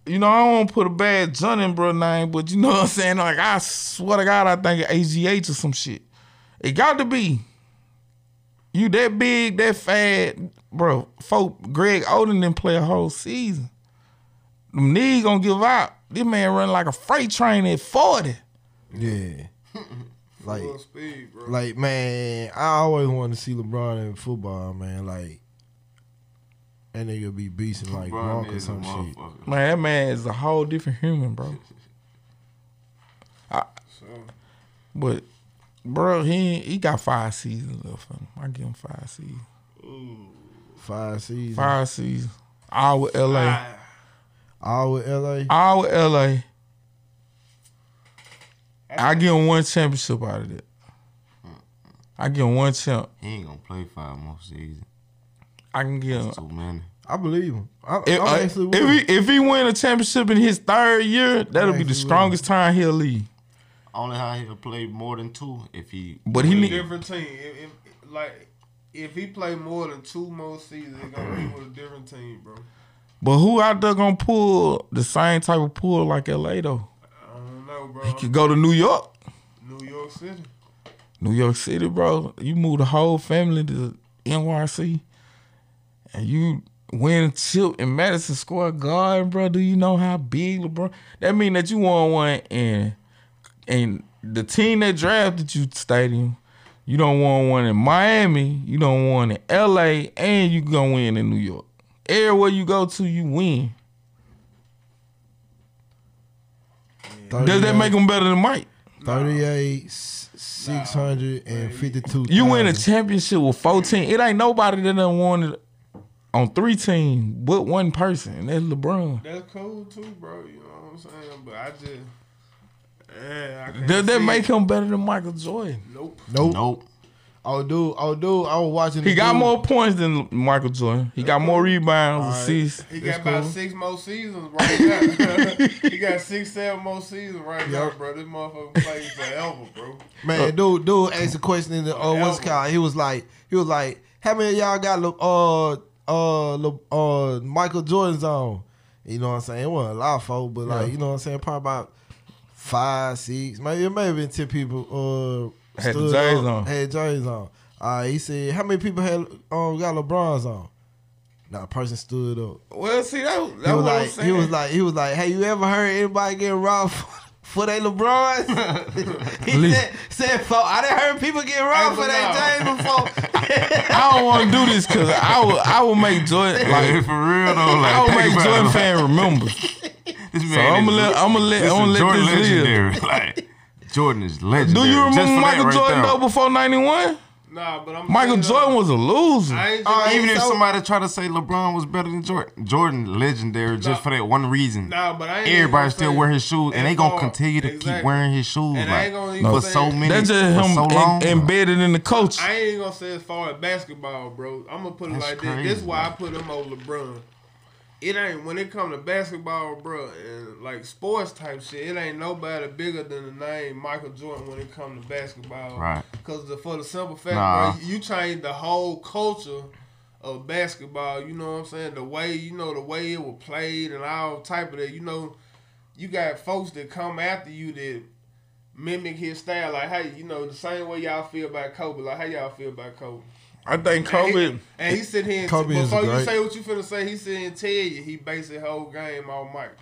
[SPEAKER 2] you know, I don't put a bad Johnny bro name, but you know what I'm saying? Like, I swear to God, I think HGH or some shit. It got to be. You that big, that fat, bro. Folk, Greg Oden didn't play a whole season. Them knees gonna give out. This man run like a freight train at 40.
[SPEAKER 1] Yeah. like,
[SPEAKER 4] Full speed, bro.
[SPEAKER 1] like man, I always wanted to see LeBron in football, man. Like, that nigga be beasting like
[SPEAKER 3] LeBron
[SPEAKER 1] Gronk or
[SPEAKER 3] is
[SPEAKER 1] some shit.
[SPEAKER 2] Man, that man is a whole different human, bro.
[SPEAKER 4] So,
[SPEAKER 2] But, bro, he ain't- he got five seasons left for him. I give him five seasons.
[SPEAKER 1] Five seasons.
[SPEAKER 2] Five seasons. All with LA.
[SPEAKER 4] ah,
[SPEAKER 1] All with LA.
[SPEAKER 2] All with LA. I give him one championship out of that. I give him one champ.
[SPEAKER 3] He ain't gonna play five more seasons.
[SPEAKER 2] I can give him.
[SPEAKER 3] Too many.
[SPEAKER 1] I believe him. I,
[SPEAKER 2] If,
[SPEAKER 1] I
[SPEAKER 2] uh, if he if he win a championship in his third year, that'll be
[SPEAKER 1] actually
[SPEAKER 2] the
[SPEAKER 1] will.
[SPEAKER 2] strongest time he'll leave.
[SPEAKER 3] Only how he'll play more than two if he.
[SPEAKER 2] But he
[SPEAKER 4] with a
[SPEAKER 2] need
[SPEAKER 4] different team. If, if, like, if he play more than two more seasons, it's gonna be with a different team, bro.
[SPEAKER 2] But who out there gonna pull the same type of pull like LA though?
[SPEAKER 4] I don't know, bro.
[SPEAKER 2] He could go to New York.
[SPEAKER 4] New York City.
[SPEAKER 2] New York City, bro. You move the whole family to NYC and you win a chip in Madison Square Garden, bro. Do you know how big LeBron? That mean that you won one in and the team that drafted you stadium. You don't want one in Miami. You don't want in LA, and you gonna win in New York. Everywhere you go to, you win. Does that make them better than Mike?
[SPEAKER 1] 38, s- 652.
[SPEAKER 2] You win a championship with 14. It ain't nobody that done won it on three teams but one person, and that's LeBron.
[SPEAKER 4] That's cool too, bro. You know what I'm saying? But I just, yeah, I can't
[SPEAKER 2] Does that
[SPEAKER 4] see
[SPEAKER 2] make
[SPEAKER 4] it.
[SPEAKER 2] him better than Michael Jordan?
[SPEAKER 4] Nope.
[SPEAKER 1] Nope.
[SPEAKER 3] Nope.
[SPEAKER 1] Oh, dude. Oh, dude. I was watching.
[SPEAKER 2] He got
[SPEAKER 1] dude.
[SPEAKER 2] more points than Michael Jordan. He got more rebounds,
[SPEAKER 1] All right.
[SPEAKER 2] assists.
[SPEAKER 4] He
[SPEAKER 1] That's
[SPEAKER 4] got about
[SPEAKER 1] cool.
[SPEAKER 4] six more seasons right now. he got six, seven more seasons right now, bro. This motherfucker plays forever, bro.
[SPEAKER 1] Man, dude, dude asked a question in the uh, what's it called? He was like, he was like, how many of y'all got Le- uh uh Le- uh Michael Jordan's on? You know what I'm saying? It wasn't a lot of folk, but like,
[SPEAKER 2] Yeah.
[SPEAKER 1] you know what I'm saying? Probably about five, six, maybe it may have been ten people. Uh,
[SPEAKER 2] Had the J's
[SPEAKER 1] up,
[SPEAKER 2] on.
[SPEAKER 1] Had J's on. Uh, he said, how many people had um got LeBron's on? Now, a person stood up.
[SPEAKER 2] Well, see, that,
[SPEAKER 1] He was
[SPEAKER 2] I'm
[SPEAKER 1] like,
[SPEAKER 2] saying.
[SPEAKER 1] he was like, he was like, hey, you ever heard anybody get robbed for, their LeBrons? he said, said, "Fo- I done heard people get robbed for their. James before.
[SPEAKER 2] I don't want to do this because I will, I will make Jordan
[SPEAKER 3] Like for real though, like
[SPEAKER 2] I will make Jordan fan remember. So I'ma let- I'ma let- I'ma let this live.
[SPEAKER 3] Like Jordan is legendary.
[SPEAKER 2] Do
[SPEAKER 3] you
[SPEAKER 2] remember Michael
[SPEAKER 3] right
[SPEAKER 2] Jordan though before '91?
[SPEAKER 4] Nah, but I'm
[SPEAKER 2] Michael Jordan
[SPEAKER 4] uh,
[SPEAKER 2] was a loser.
[SPEAKER 4] I ain't
[SPEAKER 1] All right,
[SPEAKER 3] Even if
[SPEAKER 1] so-
[SPEAKER 3] somebody try to say LeBron was better than Jordan, Jordan legendary just for that one reason.
[SPEAKER 4] Nah, but I ain't
[SPEAKER 3] Everybody
[SPEAKER 4] gonna
[SPEAKER 3] still wear his shoes, and they gonna
[SPEAKER 4] far-
[SPEAKER 3] continue to keep wearing his shoes
[SPEAKER 4] And I ain't gonna
[SPEAKER 3] like
[SPEAKER 4] even
[SPEAKER 3] for
[SPEAKER 4] say-
[SPEAKER 3] so many.
[SPEAKER 2] That's just
[SPEAKER 3] for
[SPEAKER 2] him
[SPEAKER 3] so
[SPEAKER 2] em-
[SPEAKER 3] long.
[SPEAKER 2] embedded in the coach.
[SPEAKER 4] I ain't gonna say as far as basketball, bro. I'm gonna put it
[SPEAKER 3] That's
[SPEAKER 4] like this.
[SPEAKER 3] crazy,
[SPEAKER 4] This is why I put him over LeBron. It ain't when it come to basketball, bro, and like sports type shit. It ain't nobody bigger than the name Michael Jordan when it come to basketball.
[SPEAKER 3] Right.
[SPEAKER 4] Cause the, for the simple fact,
[SPEAKER 3] Nah.
[SPEAKER 4] bro, you changed the whole culture of basketball. You know what I'm saying? The way you know the way it was played and all type of that. You know, you got folks that come after you that mimic his style. Like hey, you know the same way y'all feel about Kobe. Like how y'all feel about Kobe.
[SPEAKER 2] I think
[SPEAKER 4] And he, and he sit here and
[SPEAKER 1] Kobe is
[SPEAKER 4] before you
[SPEAKER 1] great.
[SPEAKER 4] say what you finna say, he sit here and tell you he based his whole game on Mike.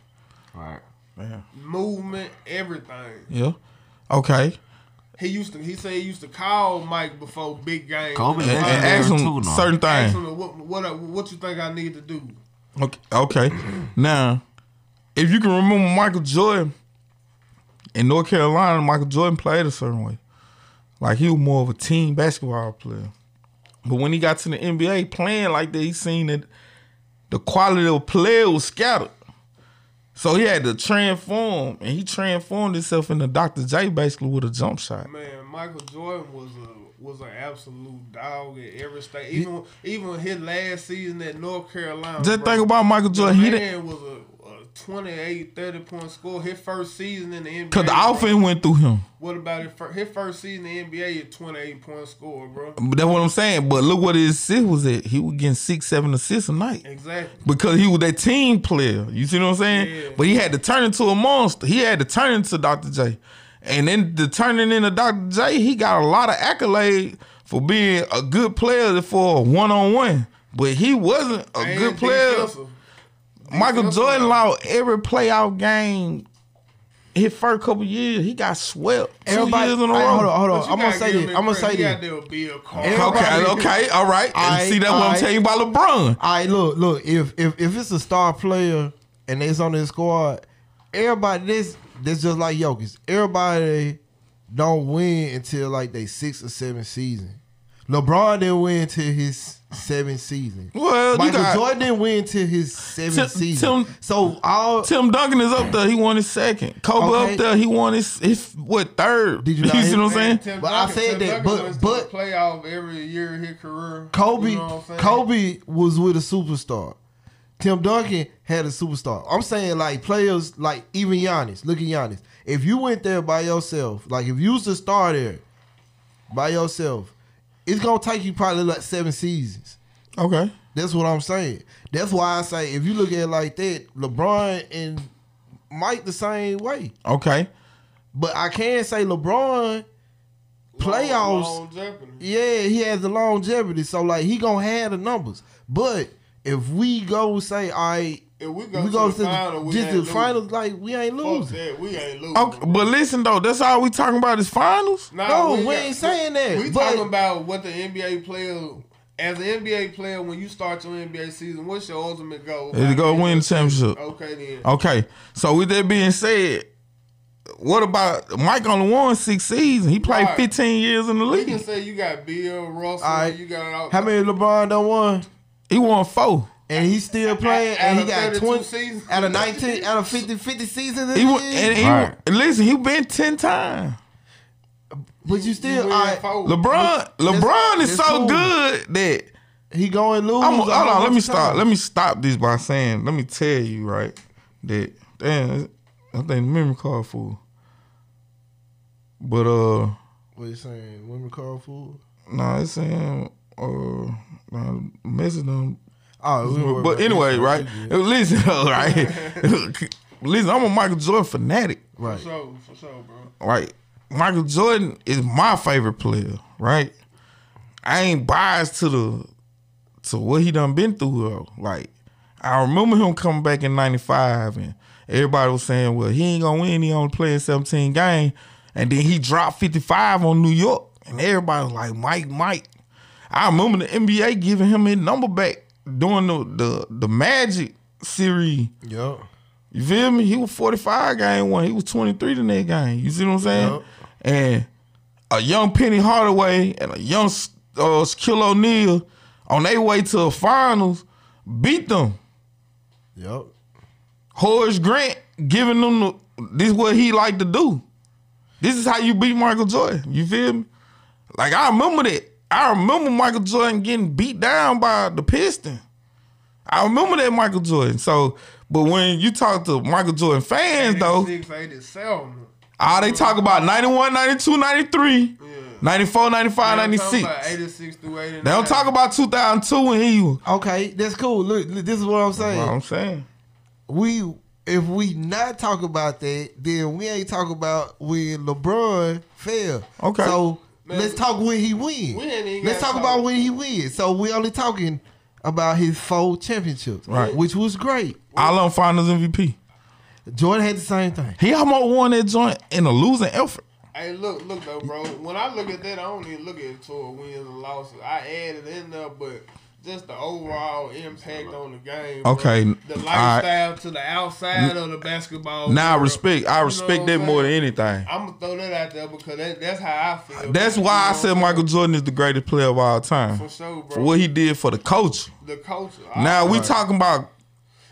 [SPEAKER 3] Right.
[SPEAKER 2] Yeah.
[SPEAKER 4] Movement, everything.
[SPEAKER 2] Yeah. Okay.
[SPEAKER 4] He used to he said he used to call Mike before big games.
[SPEAKER 3] Kobe
[SPEAKER 2] And, and ask him
[SPEAKER 3] too, no.
[SPEAKER 2] certain
[SPEAKER 4] Ask
[SPEAKER 2] things.
[SPEAKER 4] him what what what you think I need to do.
[SPEAKER 2] Okay. Okay. Now, if you can remember Michael Jordan in North Carolina, Michael Jordan played a certain way. Like he was more of a team basketball player. But when he got to the NBA playing like that, he seen that the quality of player was scattered. So he had to transform, and he transformed himself into Dr. J basically with a jump shot.
[SPEAKER 4] Man, Michael Jordan was a was an absolute dog at every state. Even even his last season at North Carolina.
[SPEAKER 2] Just
[SPEAKER 4] bro,
[SPEAKER 2] think about Michael
[SPEAKER 4] the
[SPEAKER 2] Jordan. He didn't,
[SPEAKER 4] was a 28, 30 point score. His first season in the NBA.
[SPEAKER 2] Cause the offense went through him.
[SPEAKER 4] What about his first, his first season in the NBA? Is 28 point score, bro.
[SPEAKER 2] That's what I'm saying. But look what his assist was at. He was getting six, seven assists a night.
[SPEAKER 4] Exactly.
[SPEAKER 2] Because he was that team player. You see what I'm saying?
[SPEAKER 4] Yeah.
[SPEAKER 2] But he had to turn into a monster. He had to turn into Dr. J. And then the turning into Dr. J, he got a lot of accolades for being a good player for one on one. But he wasn't a good player. Michael Jordan lost every playoff game. His first couple years, he got swept two
[SPEAKER 1] Everybody,
[SPEAKER 2] years in a
[SPEAKER 1] Hey,
[SPEAKER 2] row.
[SPEAKER 1] hold on, hold on. I'm gonna say
[SPEAKER 4] give
[SPEAKER 1] this. I'm gonna say this.
[SPEAKER 4] there Bill Carr.
[SPEAKER 1] Everybody-
[SPEAKER 2] Okay, okay, all right. And
[SPEAKER 1] Aight,
[SPEAKER 2] see, that's what I'm
[SPEAKER 1] aight.
[SPEAKER 2] telling you about LeBron.
[SPEAKER 1] All right, look, look. If if if it's a star player and it's on this squad, everybody this this just like Jokic. Everybody don't win until like they six or seven season. LeBron didn't win until his seventh season.
[SPEAKER 2] Well, you
[SPEAKER 1] Michael
[SPEAKER 2] got
[SPEAKER 1] Jordan didn't win until his seventh
[SPEAKER 2] Tim-
[SPEAKER 1] season.
[SPEAKER 2] Tim-
[SPEAKER 1] so all
[SPEAKER 2] Tim Duncan is up there. He won his second. Kobe
[SPEAKER 1] Okay.
[SPEAKER 2] up there. He won his, his what third?
[SPEAKER 1] Did you
[SPEAKER 2] you
[SPEAKER 1] not
[SPEAKER 2] see
[SPEAKER 1] hear-
[SPEAKER 2] what I'm saying?
[SPEAKER 4] Tim
[SPEAKER 1] But I said
[SPEAKER 4] Tim
[SPEAKER 1] that,
[SPEAKER 4] Duncan
[SPEAKER 1] but-
[SPEAKER 4] went to
[SPEAKER 1] but-
[SPEAKER 4] playoff every year in his career.
[SPEAKER 1] Kobe,
[SPEAKER 4] You know what I'm?
[SPEAKER 1] Kobe was with a superstar. Tim Duncan had a superstar. I'm saying like players like even Giannis. Look at Giannis. If you went there by yourself, like if you was to start there by yourself, it's gonna take you probably like seven seasons.
[SPEAKER 2] Okay.
[SPEAKER 1] That's what I'm saying. That's why I say if you look at it like that, LeBron and Mike the same way.
[SPEAKER 2] Okay.
[SPEAKER 1] But I can say LeBron playoffs.
[SPEAKER 4] Longevity.
[SPEAKER 1] Yeah, he has the longevity, so like he gonna have the numbers. But if we go say, all right,
[SPEAKER 4] If we go
[SPEAKER 1] we
[SPEAKER 4] to
[SPEAKER 1] go
[SPEAKER 4] the
[SPEAKER 1] to
[SPEAKER 4] final, we
[SPEAKER 1] just
[SPEAKER 4] ain't
[SPEAKER 1] the
[SPEAKER 4] losing.
[SPEAKER 1] finals, like we ain't
[SPEAKER 4] Fuck
[SPEAKER 1] losing.
[SPEAKER 4] that, we ain't losing.
[SPEAKER 2] Okay. But listen though, that's all we talking about is finals.
[SPEAKER 4] Nah,
[SPEAKER 1] No, we
[SPEAKER 4] got-
[SPEAKER 1] ain't saying that,
[SPEAKER 4] We
[SPEAKER 1] but-
[SPEAKER 4] talking about what the NBA player, as an NBA player, when you start your NBA season, what's your ultimate goal?
[SPEAKER 2] Is to go win the championship.
[SPEAKER 4] Okay then.
[SPEAKER 2] Okay. So with that being said, what about Mike only won six seasons? He played
[SPEAKER 4] Right.
[SPEAKER 2] 15 years in the league.
[SPEAKER 4] We can
[SPEAKER 2] league.
[SPEAKER 4] say you got Bill Russell,
[SPEAKER 1] All right.
[SPEAKER 4] you got all,
[SPEAKER 1] How many LeBron done won?
[SPEAKER 2] He won four.
[SPEAKER 1] And he's still playing,
[SPEAKER 4] Out
[SPEAKER 1] and he got twenty
[SPEAKER 4] seasons?
[SPEAKER 1] out of nineteen, out of 50, 50 seasons.
[SPEAKER 2] He
[SPEAKER 1] in
[SPEAKER 2] won,
[SPEAKER 1] the
[SPEAKER 2] and he
[SPEAKER 3] Right.
[SPEAKER 2] listen. He been ten times.
[SPEAKER 1] but you still,
[SPEAKER 4] win
[SPEAKER 1] all right.
[SPEAKER 2] LeBron, LeBron is
[SPEAKER 1] that's
[SPEAKER 2] so
[SPEAKER 1] cool.
[SPEAKER 2] good that
[SPEAKER 1] he going lose.
[SPEAKER 2] I'm, hold on, let me
[SPEAKER 1] of
[SPEAKER 2] stop. Let me stop this by saying, let me tell you, right, that damn, I think the memory card full. But uh,
[SPEAKER 1] What you saying? Women call fool?
[SPEAKER 2] nah, it's saying uh, nah, message them.
[SPEAKER 1] Oh,
[SPEAKER 2] But anyway, right? Listen, right? Listen, I'm a Michael Jordan fanatic.
[SPEAKER 1] Right.
[SPEAKER 4] For sure, for sure, bro.
[SPEAKER 2] right? Michael Jordan is my favorite player, right? I ain't biased to the to what he done been through. Though. Like I remember him coming back in '95, and everybody was saying, "Well, he ain't gonna win. He only playing 17 games," and then he dropped 55 on New York, and everybody was like, "Mike, Mike." I remember the NBA giving him his number back during the the, the Magic series.
[SPEAKER 1] Yup.
[SPEAKER 2] You feel me? He was 45 game one. He was 23 the next game. You see what I'm saying?
[SPEAKER 1] Yup.
[SPEAKER 2] And a young Penny Hardaway and a young uh, Shaquille O'Neal on their way to the finals beat them.
[SPEAKER 1] Yep.
[SPEAKER 2] Horace Grant giving them the, this is what he like to do. This is how you beat Michael Jordan. You feel me? Like I remember that. I remember Michael Jordan getting beat down by the Piston. I remember that Michael Jordan. So, but when you talk to Michael Jordan fans though,
[SPEAKER 4] 86, 87.
[SPEAKER 2] all they talk about 91, 92, 93, 94, 95,
[SPEAKER 4] They don't talk
[SPEAKER 2] 96.
[SPEAKER 4] about 86 through 89.
[SPEAKER 2] They don't talk about 2002 when he was.
[SPEAKER 1] Okay, that's cool. Look, look, this is what I'm saying.
[SPEAKER 2] What I'm saying.
[SPEAKER 1] we if we not talk about that, then we ain't talk about when LeBron fell.
[SPEAKER 2] Okay.
[SPEAKER 1] So
[SPEAKER 4] Man,
[SPEAKER 1] let's talk when he win.
[SPEAKER 4] we
[SPEAKER 1] Let's talk
[SPEAKER 4] talk.
[SPEAKER 1] about when he win. So we only talking about his four championships,
[SPEAKER 2] Right.
[SPEAKER 1] Which was great.
[SPEAKER 2] All on Finals MVP.
[SPEAKER 1] Jordan had the same thing.
[SPEAKER 2] He almost won that joint in a losing effort.
[SPEAKER 4] Hey, look, look though, bro. When I look at that, I don't even look at it toward wins and losses. I added in there, but just the overall impact on the game. bro.
[SPEAKER 2] Okay,
[SPEAKER 4] The lifestyle to the outside of the basketball.
[SPEAKER 2] Now I respect. I
[SPEAKER 4] You know
[SPEAKER 2] respect that more than anything.
[SPEAKER 4] I'm gonna throw that out there because that, that's how I feel.
[SPEAKER 2] That's
[SPEAKER 4] bro.
[SPEAKER 2] why
[SPEAKER 4] You
[SPEAKER 2] I said Michael? Jordan is the greatest player of all time
[SPEAKER 4] For sure, bro.
[SPEAKER 2] for what he did for the culture.
[SPEAKER 4] the culture.
[SPEAKER 2] Now we talking about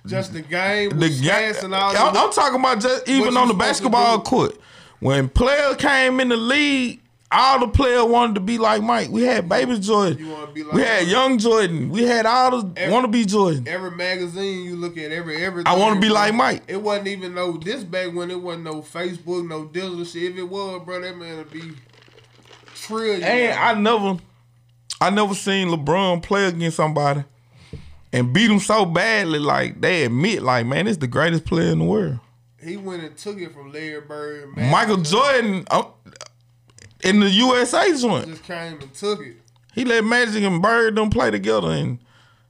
[SPEAKER 4] just the game,
[SPEAKER 2] the game.
[SPEAKER 4] and all.
[SPEAKER 2] I'm. I'm talking about just even on the basketball court. When players came in the league, all the players wanted to be like Mike. We had Baby Jordan.
[SPEAKER 4] You wanna be like
[SPEAKER 2] we had. Young Jordan. We had all the want to be Jordan.
[SPEAKER 4] Every magazine you look at, every every.
[SPEAKER 2] I wanna be like Mike.
[SPEAKER 4] It wasn't even no this back when it wasn't no Facebook, no digital shit. If it was, bro, that man would be trillion.
[SPEAKER 2] And I never, I never seen LeBron play against somebody and beat him so badly. Like they admit, like man, it's the greatest player in the world.
[SPEAKER 4] he went and took it from Larry Bird.
[SPEAKER 2] Michael. Jordan uh, in the USA joint.
[SPEAKER 4] just came and took it.
[SPEAKER 2] He let Magic and Bird them play together, and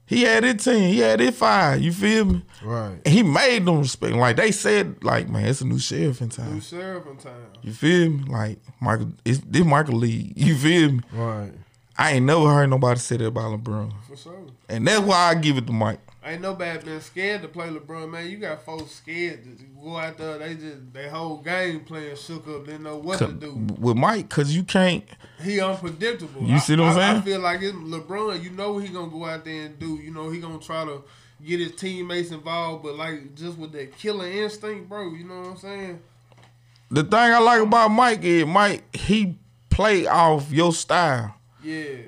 [SPEAKER 2] he had his team. He had his five. You feel me?
[SPEAKER 1] Right.
[SPEAKER 2] And he made them respect. Like they said, like man, it's a new sheriff in town.
[SPEAKER 4] New sheriff in town.
[SPEAKER 2] You feel me? Like Michael, it's this Michael Lee. You feel me?
[SPEAKER 1] Right.
[SPEAKER 2] I ain't never heard nobody say that about LeBron,
[SPEAKER 4] For sure.
[SPEAKER 2] and that's why I give it to Mike.
[SPEAKER 4] Ain't nobody been scared to play LeBron, man. You got folks scared to go out there. They just they whole game playing shook up. Didn't know what to do.
[SPEAKER 2] with Mike, cause you can't.
[SPEAKER 4] He unpredictable.
[SPEAKER 2] You see what I'm saying?
[SPEAKER 4] I feel like it's LeBron. You know he gonna go out there and do. You know he gonna try to get his teammates involved, but like just with that killer instinct, bro. You know what I'm saying?
[SPEAKER 2] The thing I like about Mike is Mike he play off your style.
[SPEAKER 4] Yeah.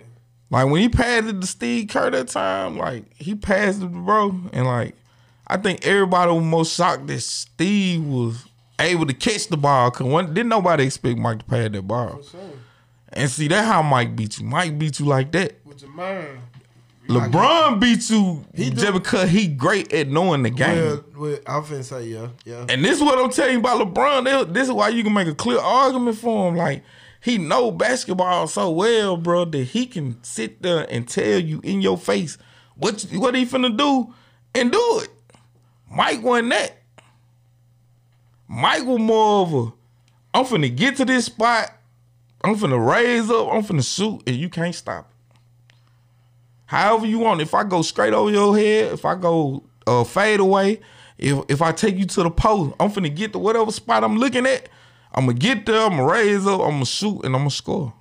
[SPEAKER 2] Like when he passed it to Steve Kerr that time, like he passed it to bro, and like I think everybody was most shocked that Steve was able to catch the ball because didn't nobody expect Mike to pass that ball.
[SPEAKER 4] Sure.
[SPEAKER 2] And see that how Mike beat you. Mike beat you like that.
[SPEAKER 4] With your mind.
[SPEAKER 2] LeBron beat you
[SPEAKER 1] He
[SPEAKER 2] just because he great at knowing the game.
[SPEAKER 1] Well, well, I'm finna say yeah, yeah.
[SPEAKER 2] And this is what I'm telling you about LeBron. This is why you can make a clear argument for him. Like he know basketball so well, bro, that he can sit there and tell you in your face what what he finna do and do it. Mike wasn't that. Mike was more of a, I'm finna get to this spot, I'm finna raise up, I'm finna shoot, and you can't stop. However you want. If I go straight over your head, if I go uh, fade away, if if I take you to the post, I'm finna get to whatever spot I'm looking at. I'm gonna get there. I'm gonna raise up. I'm gonna shoot, and I'm gonna score.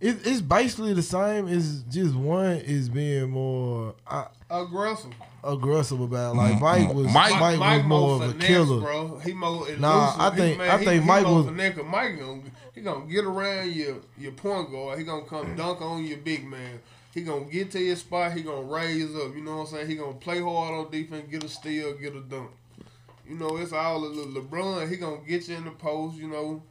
[SPEAKER 1] It, it's basically the same. It's just one is being more uh,
[SPEAKER 4] Aggressive.
[SPEAKER 1] aggressive about. Like Mike was,
[SPEAKER 2] Mike-
[SPEAKER 1] Mike, was more of a
[SPEAKER 4] finesse,
[SPEAKER 1] killer.
[SPEAKER 4] bro. He more elusive.
[SPEAKER 1] Nah, I
[SPEAKER 4] He-
[SPEAKER 1] think-
[SPEAKER 4] man,
[SPEAKER 1] I
[SPEAKER 4] he-
[SPEAKER 1] think
[SPEAKER 4] he
[SPEAKER 1] Mike
[SPEAKER 4] more
[SPEAKER 1] was-
[SPEAKER 4] finesse. Mike gonna he gonna get around your your point guard. He gonna come dunk on your big man. He gonna get to your spot. He gonna raise up. You know what I'm saying? He gonna play hard on defense, get a steal, get a dunk. You know, it's all a little LeBron. He gonna get you in the post. You know,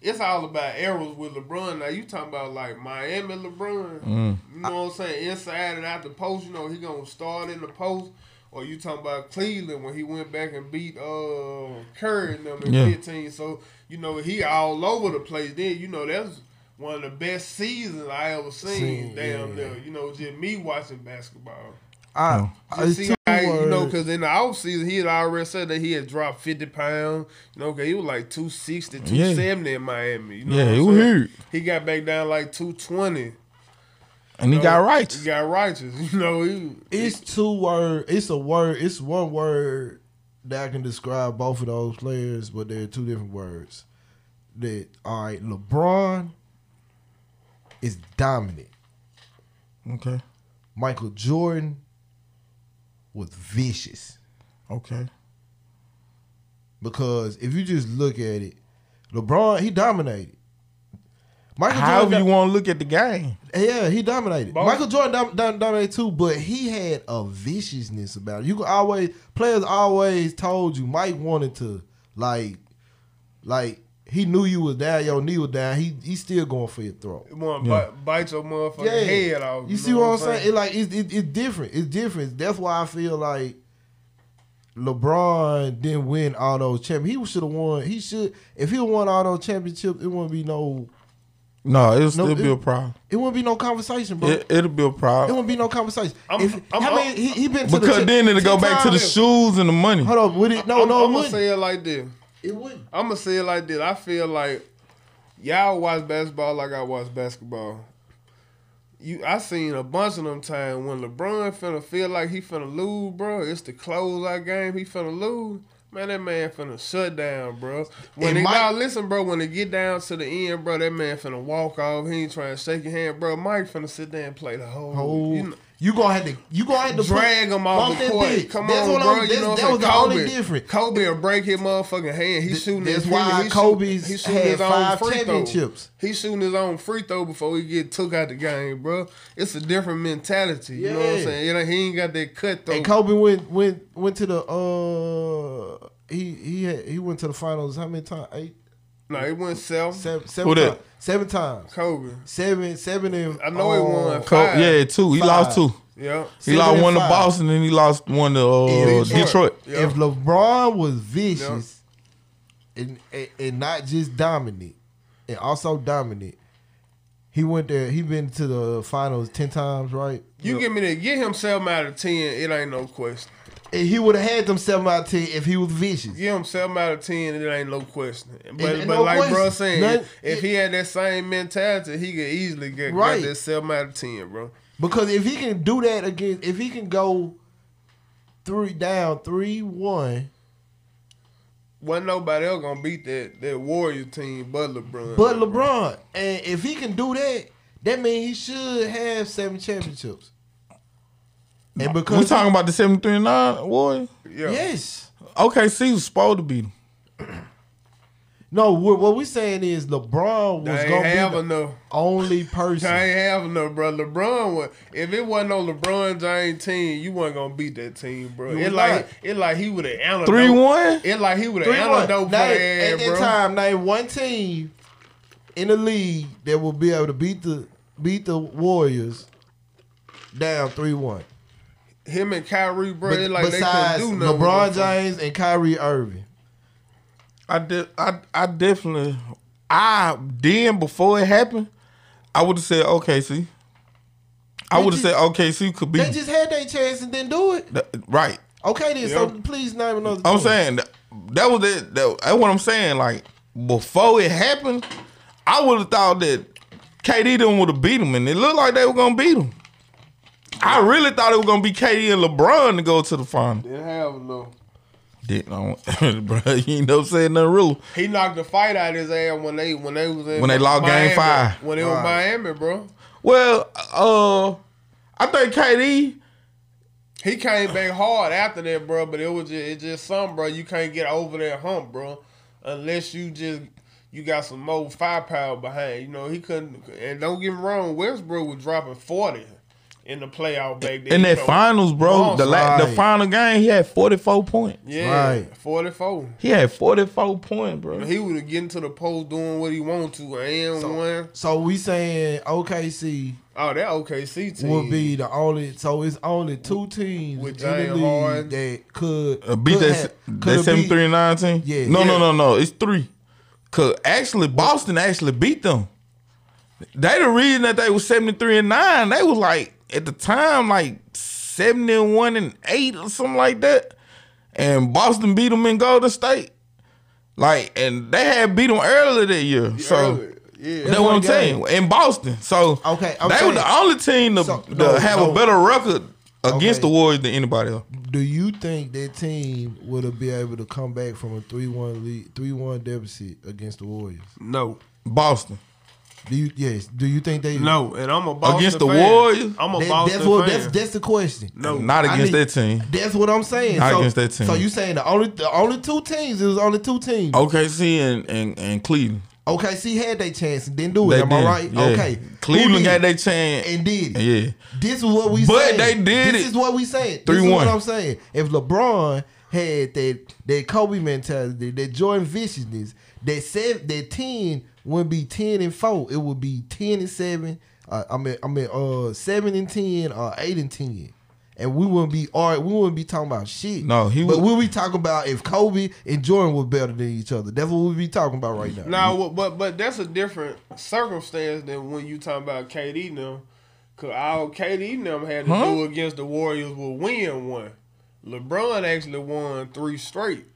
[SPEAKER 4] it's all about arrows with LeBron. Now you talking about like Miami LeBron.
[SPEAKER 2] Mm.
[SPEAKER 4] You know what I'm saying? Inside and out the post. You know he gonna start in the post. Or you talking about Cleveland when he went back and beat uh Curry and them in
[SPEAKER 2] Yeah.
[SPEAKER 4] 15. So you know he all over the place. Then you know that's one of the best seasons I ever seen. Damn
[SPEAKER 1] yeah.
[SPEAKER 4] there. You know, just me watching basketball.
[SPEAKER 1] I, I
[SPEAKER 4] see
[SPEAKER 1] two
[SPEAKER 4] you know, because in the offseason, he had already said that he had dropped fifty pounds. You know, cause he was like 260, 270 in Miami. You know
[SPEAKER 2] Yeah,
[SPEAKER 4] he
[SPEAKER 2] was
[SPEAKER 4] saying?
[SPEAKER 2] huge.
[SPEAKER 4] He got back down like two twenty.
[SPEAKER 2] And he got right.
[SPEAKER 4] He got righteous. You know, he
[SPEAKER 1] It's two word. It's a word. It's one word that I can describe both of those players, but they're two different words. That all right, LeBron is dominant.
[SPEAKER 2] Okay.
[SPEAKER 1] Michael Jordan was vicious
[SPEAKER 2] Okay.
[SPEAKER 1] because if you just look at it, LeBron he dominated. Michael
[SPEAKER 2] However
[SPEAKER 1] Jordan,
[SPEAKER 2] you want to look at the game.
[SPEAKER 1] yeah, he dominated.
[SPEAKER 4] Both.
[SPEAKER 1] Michael Jordan dom- dom- dominated too, but he had a viciousness about it. You can always players always told you Mike wanted to like, like he knew you was down, your knee was down. He he still going for your throat.
[SPEAKER 4] want to
[SPEAKER 2] Yeah.
[SPEAKER 4] bite, bite your motherfucking
[SPEAKER 1] Yeah,
[SPEAKER 4] head off.
[SPEAKER 1] You see
[SPEAKER 4] know
[SPEAKER 1] what I'm saying? It like it's it, it's different. It's different. That's why I feel like LeBron didn't win all those championships. He should have won. He should if he won all those championships. It wouldn't be no.
[SPEAKER 2] No, it'll
[SPEAKER 1] No,
[SPEAKER 2] still be
[SPEAKER 1] it-
[SPEAKER 2] a problem.
[SPEAKER 1] It wouldn't be no conversation, bro.
[SPEAKER 2] It, it'll be a problem.
[SPEAKER 1] it
[SPEAKER 2] problem.
[SPEAKER 1] wouldn't be no conversation.
[SPEAKER 4] I'm-
[SPEAKER 1] if,
[SPEAKER 4] I'm-
[SPEAKER 1] I mean,
[SPEAKER 4] I'm-
[SPEAKER 1] he, he been to the
[SPEAKER 2] Because
[SPEAKER 1] cha-
[SPEAKER 2] then it'll go back to the shoes and the money.
[SPEAKER 1] Hold on, would it? No,
[SPEAKER 4] I'm,
[SPEAKER 1] no,
[SPEAKER 4] I'm gonna say it like this.
[SPEAKER 1] It wouldn't.
[SPEAKER 4] I'm gonna say it like this. I feel like y'all watch basketball like I watch basketball. You, I seen a bunch of them time when LeBron finna feel like he finna lose, bro. It's the closeout game. He finna lose. Man, that man finna shut down, bro. When
[SPEAKER 1] Mike-
[SPEAKER 4] now listen, bro. When they get down to the end, bro, that man finna walk off. He ain't trying to shake your hand, bro. Mike finna sit there and play the whole.
[SPEAKER 1] Whole-
[SPEAKER 4] you know,
[SPEAKER 1] You gonna have to you gonna have to
[SPEAKER 4] drag
[SPEAKER 1] put-
[SPEAKER 4] him off the court.
[SPEAKER 1] bitch.
[SPEAKER 4] Come
[SPEAKER 1] that's
[SPEAKER 4] on, bro. You know
[SPEAKER 1] that was the
[SPEAKER 4] saying?
[SPEAKER 1] only
[SPEAKER 4] Kobe,
[SPEAKER 1] difference.
[SPEAKER 4] Kobe will break his motherfucking hand. He's shooting
[SPEAKER 1] that's
[SPEAKER 4] his
[SPEAKER 1] why
[SPEAKER 4] he
[SPEAKER 1] Kobe's
[SPEAKER 4] he's shooting
[SPEAKER 1] had
[SPEAKER 4] his own
[SPEAKER 1] five
[SPEAKER 4] free throw. He's shooting his own free throw before he get took out the game, bro. It's a different mentality. You know what I'm saying? You know, he ain't got that cut though.
[SPEAKER 1] And Kobe went went went to the uh he he had, he went to the finals how many times? Eight,
[SPEAKER 4] no, he went self.
[SPEAKER 1] seven, seven
[SPEAKER 2] Who that?
[SPEAKER 1] times. Seven times.
[SPEAKER 4] Kobe.
[SPEAKER 1] Seven, seven and
[SPEAKER 4] I know he won.
[SPEAKER 2] Co-
[SPEAKER 4] Five.
[SPEAKER 2] yeah, two. He
[SPEAKER 1] Five.
[SPEAKER 2] lost two.
[SPEAKER 4] Yeah.
[SPEAKER 2] He
[SPEAKER 1] Seven
[SPEAKER 2] lost
[SPEAKER 1] and
[SPEAKER 2] one to
[SPEAKER 1] five.
[SPEAKER 2] Boston, and he lost one to uh,
[SPEAKER 1] Detroit.
[SPEAKER 2] Detroit.
[SPEAKER 4] Yeah.
[SPEAKER 1] If LeBron was vicious and, and and not just dominant, and also dominant, he went there. He been to the finals ten times, right?
[SPEAKER 4] You give me that. Get him seven out of ten. It ain't no question.
[SPEAKER 1] He would have had them seven out of ten if he was vicious.
[SPEAKER 4] Give him seven out of ten. and It ain't no question. But but
[SPEAKER 1] no
[SPEAKER 4] like
[SPEAKER 1] question.
[SPEAKER 4] bro saying,
[SPEAKER 1] None-
[SPEAKER 4] if he had that same mentality, he could easily get
[SPEAKER 1] Right.
[SPEAKER 4] that seven out of ten, bro.
[SPEAKER 1] Because if he can do that again, if he can go three down, three one,
[SPEAKER 4] Wasn't nobody else gonna beat that that Warrior team but LeBron.
[SPEAKER 1] but LeBron, and if he can do that, that means he should have seven championships. And because
[SPEAKER 2] We talking about the 73 and 9 Warriors?
[SPEAKER 4] yeah.
[SPEAKER 1] yes,
[SPEAKER 2] OKC was supposed to beat him.
[SPEAKER 1] no, what, what we saying is LeBron was
[SPEAKER 4] They
[SPEAKER 1] gonna
[SPEAKER 4] have
[SPEAKER 1] be the
[SPEAKER 4] enough.
[SPEAKER 1] only
[SPEAKER 4] They
[SPEAKER 1] person.
[SPEAKER 4] ain't have enough, bro. LeBron was. If it wasn't no LeBron James team, you wasn't gonna beat that team, bro.
[SPEAKER 1] You
[SPEAKER 4] It like
[SPEAKER 1] not.
[SPEAKER 4] it like he would have antidote.
[SPEAKER 2] 3 1?
[SPEAKER 4] It like he would have
[SPEAKER 1] Three one.
[SPEAKER 4] antidote for
[SPEAKER 1] Name-
[SPEAKER 4] their
[SPEAKER 1] At
[SPEAKER 4] ass,
[SPEAKER 1] that
[SPEAKER 4] bro.
[SPEAKER 1] time, name one team in the league that will be able to beat the beat the Warriors down three one.
[SPEAKER 4] Him and Kyrie, bro, it like they
[SPEAKER 1] besides
[SPEAKER 4] couldn't do nothing.
[SPEAKER 1] LeBron. James and Kyrie Irving.
[SPEAKER 2] I did. I I definitely. I then before it happened, I would have said OKC. I would have said OKC could be
[SPEAKER 1] They just had their chance and didn't do it.
[SPEAKER 2] right.
[SPEAKER 1] Okay, then. So
[SPEAKER 4] Yeah.
[SPEAKER 1] please name another.
[SPEAKER 2] I'm
[SPEAKER 1] team.
[SPEAKER 2] saying that, that was it. That, that's what I'm saying. Like before it happened, I would have thought that KD them would have beat him, and it looked like they were gonna beat him. I really thought it was gonna be KD and LeBron to go to the final.
[SPEAKER 4] Didn't have enough.
[SPEAKER 2] Didn't, bro. You ain't no saying nothing real.
[SPEAKER 4] He knocked the fight out of his ass when they when they was in
[SPEAKER 2] When they lost game five.
[SPEAKER 4] when it was
[SPEAKER 1] Right.
[SPEAKER 4] Miami, bro.
[SPEAKER 2] Well, uh, I think KD.
[SPEAKER 4] He came back hard after that, bro. But it was just it just something, bro. You can't get over that hump, bro, unless you just you got some more firepower behind. You know he couldn't. And don't get me wrong, Westbrook was dropping forty in the playoff back then.
[SPEAKER 2] In that
[SPEAKER 4] know.
[SPEAKER 2] finals, bro, the la- the final game, he had 44 points.
[SPEAKER 4] yeah,
[SPEAKER 1] Right.
[SPEAKER 4] forty four.
[SPEAKER 2] He had 44 points, bro.
[SPEAKER 4] He would have getting to the post doing what he want to and one.
[SPEAKER 1] So we saying OKC
[SPEAKER 4] Oh, that OKC team
[SPEAKER 1] will be the only. So it's only two teams
[SPEAKER 4] With
[SPEAKER 1] in the
[SPEAKER 4] James
[SPEAKER 1] league
[SPEAKER 4] Harden.
[SPEAKER 1] that could
[SPEAKER 2] Uh, beat
[SPEAKER 1] could
[SPEAKER 2] that,
[SPEAKER 1] have-
[SPEAKER 2] that
[SPEAKER 1] could have
[SPEAKER 2] 73 and 19?
[SPEAKER 1] Yeah.
[SPEAKER 2] No, no, no, no. It's three. Cause actually Boston actually beat them. They the reason that they was 73 and 9. They was like at the time like 71 and 8 or something like that. And Boston beat them in Golden State. Like and they had beat them earlier that year. So
[SPEAKER 4] Early. yeah.
[SPEAKER 2] that's what I'm
[SPEAKER 1] game.
[SPEAKER 2] saying. In Boston. So
[SPEAKER 1] Okay, I'm
[SPEAKER 2] they
[SPEAKER 1] saying-
[SPEAKER 2] were the only team to,
[SPEAKER 1] So,
[SPEAKER 2] to
[SPEAKER 1] no,
[SPEAKER 2] have
[SPEAKER 1] no.
[SPEAKER 2] a better record against
[SPEAKER 1] Okay.
[SPEAKER 2] the Warriors than anybody else.
[SPEAKER 1] Do you think that team would have been able to come back from a three one lead, three one deficit against the Warriors?
[SPEAKER 4] No,
[SPEAKER 2] Boston.
[SPEAKER 1] Do you? Yes. Do you think they?
[SPEAKER 4] no, and I'm a Boston
[SPEAKER 2] Against the
[SPEAKER 4] fan.
[SPEAKER 2] Warriors?
[SPEAKER 4] I'm a
[SPEAKER 1] That-
[SPEAKER 4] Boston
[SPEAKER 1] that's what.
[SPEAKER 4] fan.
[SPEAKER 1] That's that's the question.
[SPEAKER 4] no,
[SPEAKER 2] Not
[SPEAKER 1] I
[SPEAKER 2] against
[SPEAKER 1] need-
[SPEAKER 2] that team.
[SPEAKER 1] That's what I'm saying.
[SPEAKER 2] Not
[SPEAKER 1] so,
[SPEAKER 2] against that team.
[SPEAKER 1] So you saying the only the only two teams? It was only two teams.
[SPEAKER 2] OKC and, and, and Cleveland.
[SPEAKER 1] OKC had their chance and didn't do it.
[SPEAKER 2] They
[SPEAKER 1] Am
[SPEAKER 2] did.
[SPEAKER 1] I right?
[SPEAKER 2] Yeah.
[SPEAKER 1] Okay.
[SPEAKER 2] Cleveland
[SPEAKER 1] did?
[SPEAKER 2] got their chance.
[SPEAKER 1] and did it.
[SPEAKER 2] Yeah.
[SPEAKER 1] This is what we said.
[SPEAKER 2] But
[SPEAKER 1] saying.
[SPEAKER 2] they did
[SPEAKER 1] This
[SPEAKER 2] it.
[SPEAKER 1] is what we saying. This
[SPEAKER 2] 3-1.
[SPEAKER 1] what I'm saying. If LeBron had that that Kobe mentality, that Jordan viciousness, that seven, that ten wouldn't be ten and four. It would be ten and seven. Uh, I mean, I mean, uh, seven and ten or eight and ten. And we wouldn't be all right, we wouldn't be talking about shit.
[SPEAKER 2] No, he
[SPEAKER 1] But
[SPEAKER 2] would-
[SPEAKER 1] we'll be talking about if Kobe and Jordan were better than each other. That's what we'll be talking about right now.
[SPEAKER 4] Now, what- but but that's a different circumstance than when you talking about KD now, cause all KD them had to
[SPEAKER 2] Huh?
[SPEAKER 4] do against the Warriors will win one. LeBron actually won three straight.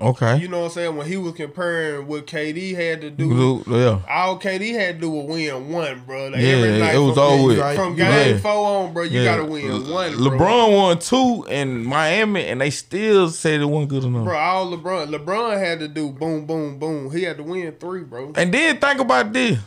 [SPEAKER 2] Okay.
[SPEAKER 4] You know what I'm saying? When he was comparing what KD had to do,
[SPEAKER 2] yeah.
[SPEAKER 4] all KD had to do was win one, bro. Like
[SPEAKER 2] Yeah,
[SPEAKER 4] every night
[SPEAKER 2] it was
[SPEAKER 4] from,
[SPEAKER 2] over with.
[SPEAKER 1] Right.
[SPEAKER 4] from game
[SPEAKER 2] right.
[SPEAKER 4] four on, bro. You
[SPEAKER 2] Yeah.
[SPEAKER 4] gotta win one. Bro.
[SPEAKER 2] LeBron won two in Miami, and they still said it wasn't good enough.
[SPEAKER 4] Bro, all LeBron, LeBron had to do boom, boom, boom. He had to win three, bro.
[SPEAKER 2] And then think about this.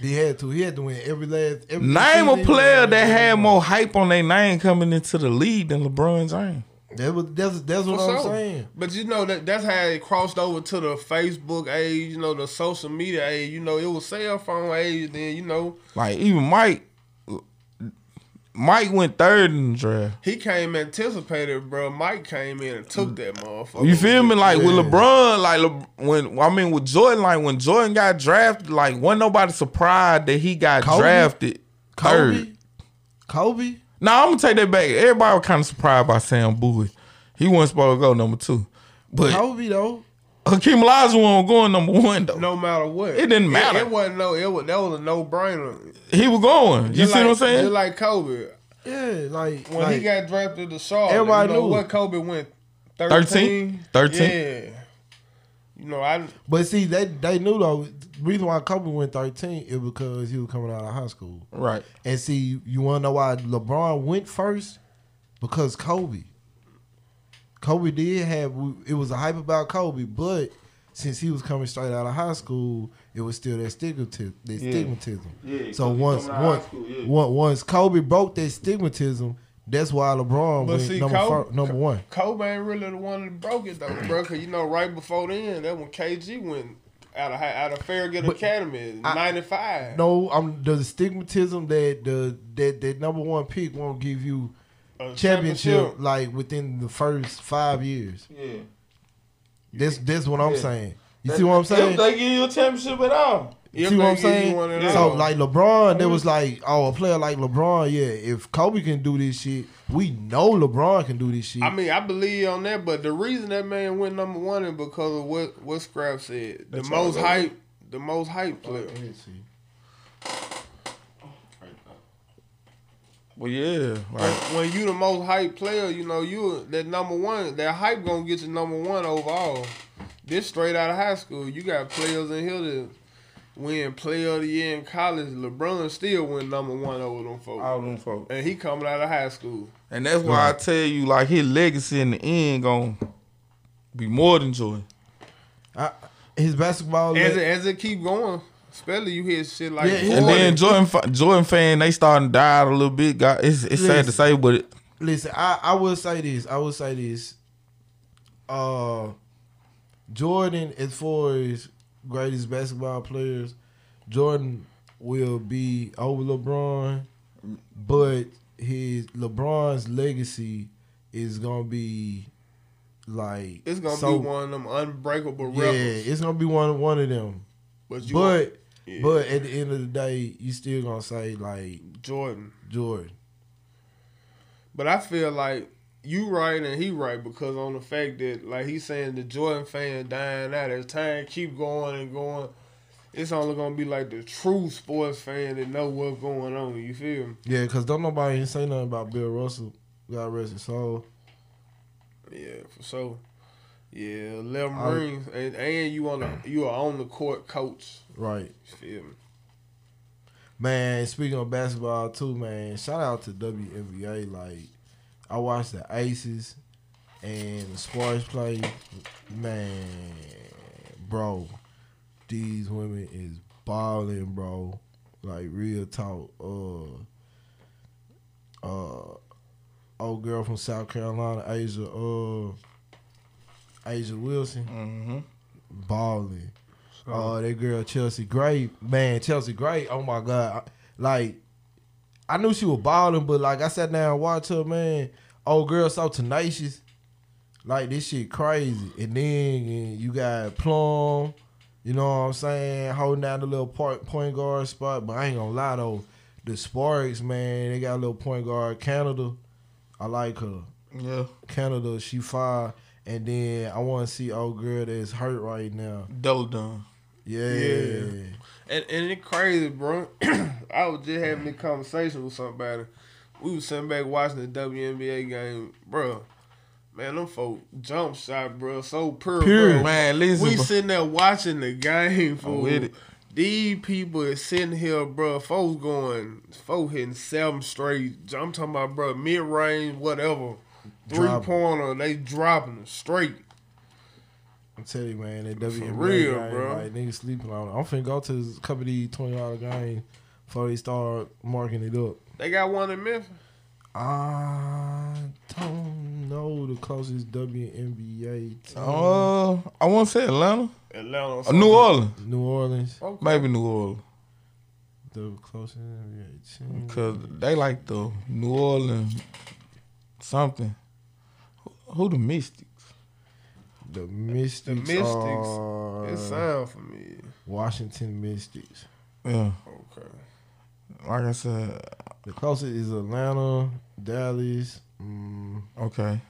[SPEAKER 1] He had to. He had to win every last. Every
[SPEAKER 2] Name a player that had more hype on their name coming into the league than LeBron James.
[SPEAKER 1] That was that's that's what
[SPEAKER 4] For
[SPEAKER 1] I'm
[SPEAKER 4] sure.
[SPEAKER 1] saying.
[SPEAKER 4] But you know that that's how it crossed over to the Facebook age, you know, the social media age. You know, it was cell phone age. Then you know
[SPEAKER 2] Like even Mike, Mike went third in the draft.
[SPEAKER 4] he came anticipated, bro. Mike came in and took that motherfucker.
[SPEAKER 2] You feel me? Like with LeBron, like Le- when I mean with Jordan, like when Jordan got drafted, like wasn't nobody surprised that he got
[SPEAKER 1] Kobe?
[SPEAKER 2] drafted
[SPEAKER 1] Kobe,
[SPEAKER 2] third.
[SPEAKER 1] Kobe.
[SPEAKER 2] Now I'm gonna take that back. Everybody was kind of surprised by Sam Bowie. He wasn't supposed to go number two, but
[SPEAKER 1] Kobe though.
[SPEAKER 2] Hakeem Olajuwon was going number one though.
[SPEAKER 4] No matter what,
[SPEAKER 2] It didn't matter.
[SPEAKER 4] It, wasn't no. It was that was a no brainer.
[SPEAKER 2] He was going. You
[SPEAKER 4] Just
[SPEAKER 2] see
[SPEAKER 4] like,
[SPEAKER 2] what I'm saying?
[SPEAKER 4] Just like Kobe.
[SPEAKER 1] Yeah, like
[SPEAKER 4] When
[SPEAKER 1] like,
[SPEAKER 4] he got drafted to Charlotte,
[SPEAKER 1] Everybody
[SPEAKER 4] you know
[SPEAKER 1] knew.
[SPEAKER 4] what Kobe went
[SPEAKER 2] 13?
[SPEAKER 4] 13?
[SPEAKER 2] 13?
[SPEAKER 4] Yeah. You know, I
[SPEAKER 1] But see, they they knew though. The reason why Kobe went 13 is because he was coming out of high school.
[SPEAKER 2] right.
[SPEAKER 1] And see, you want to know why LeBron went first? Because Kobe. Kobe did have it was a hype about Kobe, but since he was coming straight out of high school, it was still that stigmatism. That
[SPEAKER 2] Yeah.
[SPEAKER 1] stigmatism.
[SPEAKER 2] Yeah,
[SPEAKER 1] so
[SPEAKER 2] 'cause he
[SPEAKER 1] once
[SPEAKER 2] coming out of
[SPEAKER 1] once
[SPEAKER 2] school, yeah.
[SPEAKER 1] once once Kobe broke that stigmatism, that's why LeBron
[SPEAKER 4] But
[SPEAKER 1] went
[SPEAKER 4] see,
[SPEAKER 1] number
[SPEAKER 4] Kobe-
[SPEAKER 1] number one.
[SPEAKER 4] Kobe ain't really the one that broke it though, bro. Cause you know, right before then, that when KG went out of out of Farragut
[SPEAKER 1] But
[SPEAKER 4] Academy, ninety five.
[SPEAKER 1] No, I'm the stigmatism that the that that number one pick won't give you a championship like within the first five years.
[SPEAKER 2] Yeah.
[SPEAKER 1] That's that's what I'm saying. You see what I'm saying?
[SPEAKER 2] If they give you a championship at all.
[SPEAKER 1] You see what I'm saying? So like LeBron, there was like, oh, a player like LeBron, yeah. If Kobe can do this shit, we know LeBron can do this shit.
[SPEAKER 4] I mean, I believe on that, but the reason that man went number one is because of what what Scrap said. The
[SPEAKER 2] That's
[SPEAKER 4] most hype, the most hype player.
[SPEAKER 1] Let's.
[SPEAKER 2] Well, yeah.
[SPEAKER 4] When,
[SPEAKER 2] Like,
[SPEAKER 4] when you the most hype player, you know you that number one. That hype gonna get you number one overall. This straight out of high school, you got players in here that win Player of the Year in college. LeBron still win number one over them folks,
[SPEAKER 2] all them folks.
[SPEAKER 4] and he coming out of high school.
[SPEAKER 2] And that's why I tell you, like, his legacy in the end gonna be more than Jordan.
[SPEAKER 1] I, his basketball.
[SPEAKER 4] As it, as it keep going, especially you hear shit like
[SPEAKER 1] Yeah,
[SPEAKER 2] And then Jordan, Jordan fan, they starting to die out a little bit. Got it's, it's sad to say, but it,
[SPEAKER 1] Listen, I, I will say this. I will say this. Uh, Jordan, as far as greatest basketball players, Jordan will be over LeBron, but his LeBron's legacy is gonna be like
[SPEAKER 4] it's gonna
[SPEAKER 1] so-
[SPEAKER 4] be one of them unbreakable
[SPEAKER 1] Yeah,
[SPEAKER 4] records.
[SPEAKER 1] it's gonna be one one of them.
[SPEAKER 4] But you
[SPEAKER 1] But
[SPEAKER 4] yeah.
[SPEAKER 1] but at the end of the day, you still gonna say like
[SPEAKER 4] Jordan.
[SPEAKER 1] Jordan.
[SPEAKER 4] But I feel like you right and he right because on the fact that like he's saying the Jordan fan dying out as time keep going and going, it's only gonna be like the true sports fan that know what's going on. You feel me?
[SPEAKER 1] Yeah, cause don't nobody say nothing about Bill Russell. God rest his soul.
[SPEAKER 4] Yeah, for sure. Yeah, eleven
[SPEAKER 1] I-
[SPEAKER 4] rings and, and you on the you are on the court coach.
[SPEAKER 1] Right.
[SPEAKER 4] You feel me?
[SPEAKER 1] Man, speaking of basketball too, man, shout out to WNBA. Like, I watched the Aces and the Sparks play. Man, bro, these women is balling, bro. Like real talk. Uh, uh, old girl from South Carolina, A'ja. Uh, A'ja Wilson,
[SPEAKER 2] mm-hmm.
[SPEAKER 1] balling. Oh, that girl Chelsea Gray, man, Chelsea Gray. Oh my god, like I knew she was balling, but like I sat down and watched her, man. Old girl so tenacious, like this shit crazy. And then you got Plum, you know what I'm saying, holding down the little point point guard spot. But I ain't gonna lie though, the Sparks, man, they got a little point guard Canada. I like her.
[SPEAKER 2] yeah,
[SPEAKER 1] Canada, she fire. And then I want to see old girl that's hurt right now.
[SPEAKER 2] double done.
[SPEAKER 1] Yeah.
[SPEAKER 4] Yeah. And and it crazy, bro. I was just having a conversation with somebody. We was sitting back watching the WNBA game, bro. Man, them folk jump shot, bro, so pure,
[SPEAKER 1] Pure.
[SPEAKER 4] bro.
[SPEAKER 2] Man, listen,
[SPEAKER 4] We
[SPEAKER 2] bro.
[SPEAKER 4] sitting there watching the game,
[SPEAKER 2] for it.
[SPEAKER 4] These people is sitting here, bro. Folks going, folks hitting seven straight. I'm talking about, bro, mid range, whatever, three
[SPEAKER 1] Dropping.
[SPEAKER 4] pointer. They dropping them straight.
[SPEAKER 1] I'm telling you, man, that WNBA
[SPEAKER 4] real,
[SPEAKER 1] game,
[SPEAKER 4] bro.
[SPEAKER 1] like niggas sleeping on it. I'm finna go to a couple of these twenty dollar games before they start marking it up.
[SPEAKER 4] They got one in Memphis.
[SPEAKER 1] I don't know the closest WNBA team.
[SPEAKER 2] Uh, I want to say Atlanta,
[SPEAKER 4] Atlanta. or
[SPEAKER 2] Uh, New Orleans,
[SPEAKER 1] New Orleans,
[SPEAKER 4] Okay.
[SPEAKER 2] maybe New Orleans,
[SPEAKER 1] the closest NBA team.
[SPEAKER 2] cause they like the New Orleans something. Who, who the Mystics?
[SPEAKER 1] The Mystics,
[SPEAKER 4] Mystics.
[SPEAKER 1] are
[SPEAKER 4] It sound familiar.
[SPEAKER 1] Washington Mystics.
[SPEAKER 2] Yeah,
[SPEAKER 4] Okay.
[SPEAKER 2] Like I said,
[SPEAKER 1] The closest is Atlanta, Dallas. Mm,
[SPEAKER 2] okay,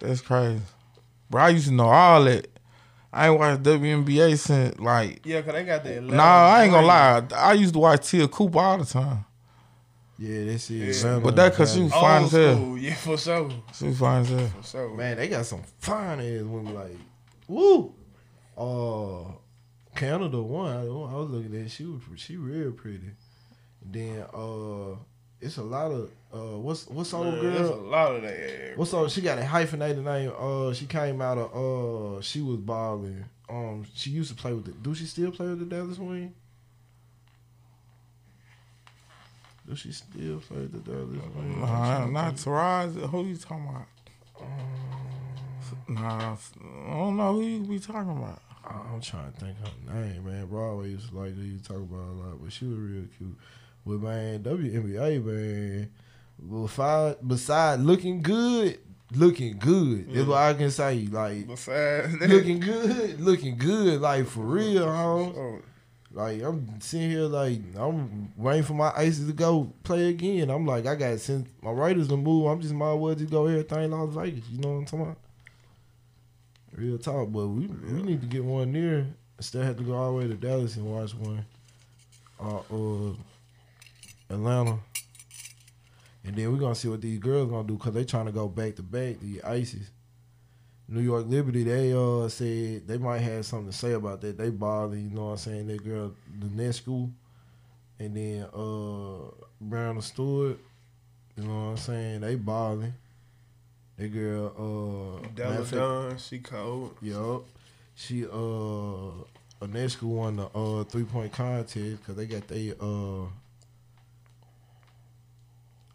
[SPEAKER 2] that's crazy. Bro, I used to know all that. I ain't watched WNBA since like.
[SPEAKER 4] Yeah, cause they got the Atlanta.
[SPEAKER 2] Nah, I ain't gonna lie. I used to watch Tia Cooper all the time.
[SPEAKER 1] yeah, that's it.
[SPEAKER 4] Yeah.
[SPEAKER 1] Atlanta,
[SPEAKER 2] But that 'cause she was fine
[SPEAKER 4] Old
[SPEAKER 2] as hell.
[SPEAKER 4] school. Yeah, for sure.
[SPEAKER 2] She was fine as hell.
[SPEAKER 4] For sure.
[SPEAKER 1] Man, they got some fine ass women. Like, woo. Uh, Canada won. I, I was looking at. it. She was she real pretty. Then uh, it's a lot of uh, what's what's old
[SPEAKER 4] Man, There's a lot of that.
[SPEAKER 1] What's old? She got a hyphenated name. Uh, she came out of uh, she was balling. Um, she used to play with the. Do she still play with the Dallas Wing? Do she still play with the Dallas Wing?
[SPEAKER 2] Nah, not Taraz. Who you talking about? Nah, I don't know who you be talking about.
[SPEAKER 1] I'm trying to think her name, man. Broadway used to like you talk about a lot, but she was real cute. But man, WNBA, man, beside, beside looking good, looking good. That's mm-hmm. what I can say. Like
[SPEAKER 4] Besides
[SPEAKER 1] looking good, looking good. Like for real, oh, huh?
[SPEAKER 4] Oh,
[SPEAKER 1] Like I'm sitting here, like I'm waiting for my aces to go play again. I'm like, I got since my Raiders to move. I'm just might as well just go everything Las Vegas. You know what I'm talking about? Real talk, but we we need to get one near. Instead, have to go all the way to Dallas and watch one. Uh, uh Atlanta, and then we're gonna see what these girls gonna do because they trying to go back to back. The Aces, New York Liberty, they uh said they might have something to say about that. They balling, you know what I'm saying? That girl, the next school, and then uh Brown and Stewart, you know what I'm saying? They balling. That girl, uh, Delle
[SPEAKER 4] Donne, she cold.
[SPEAKER 1] Yup. She uh Ionescu won the uh three point contest because they got they uh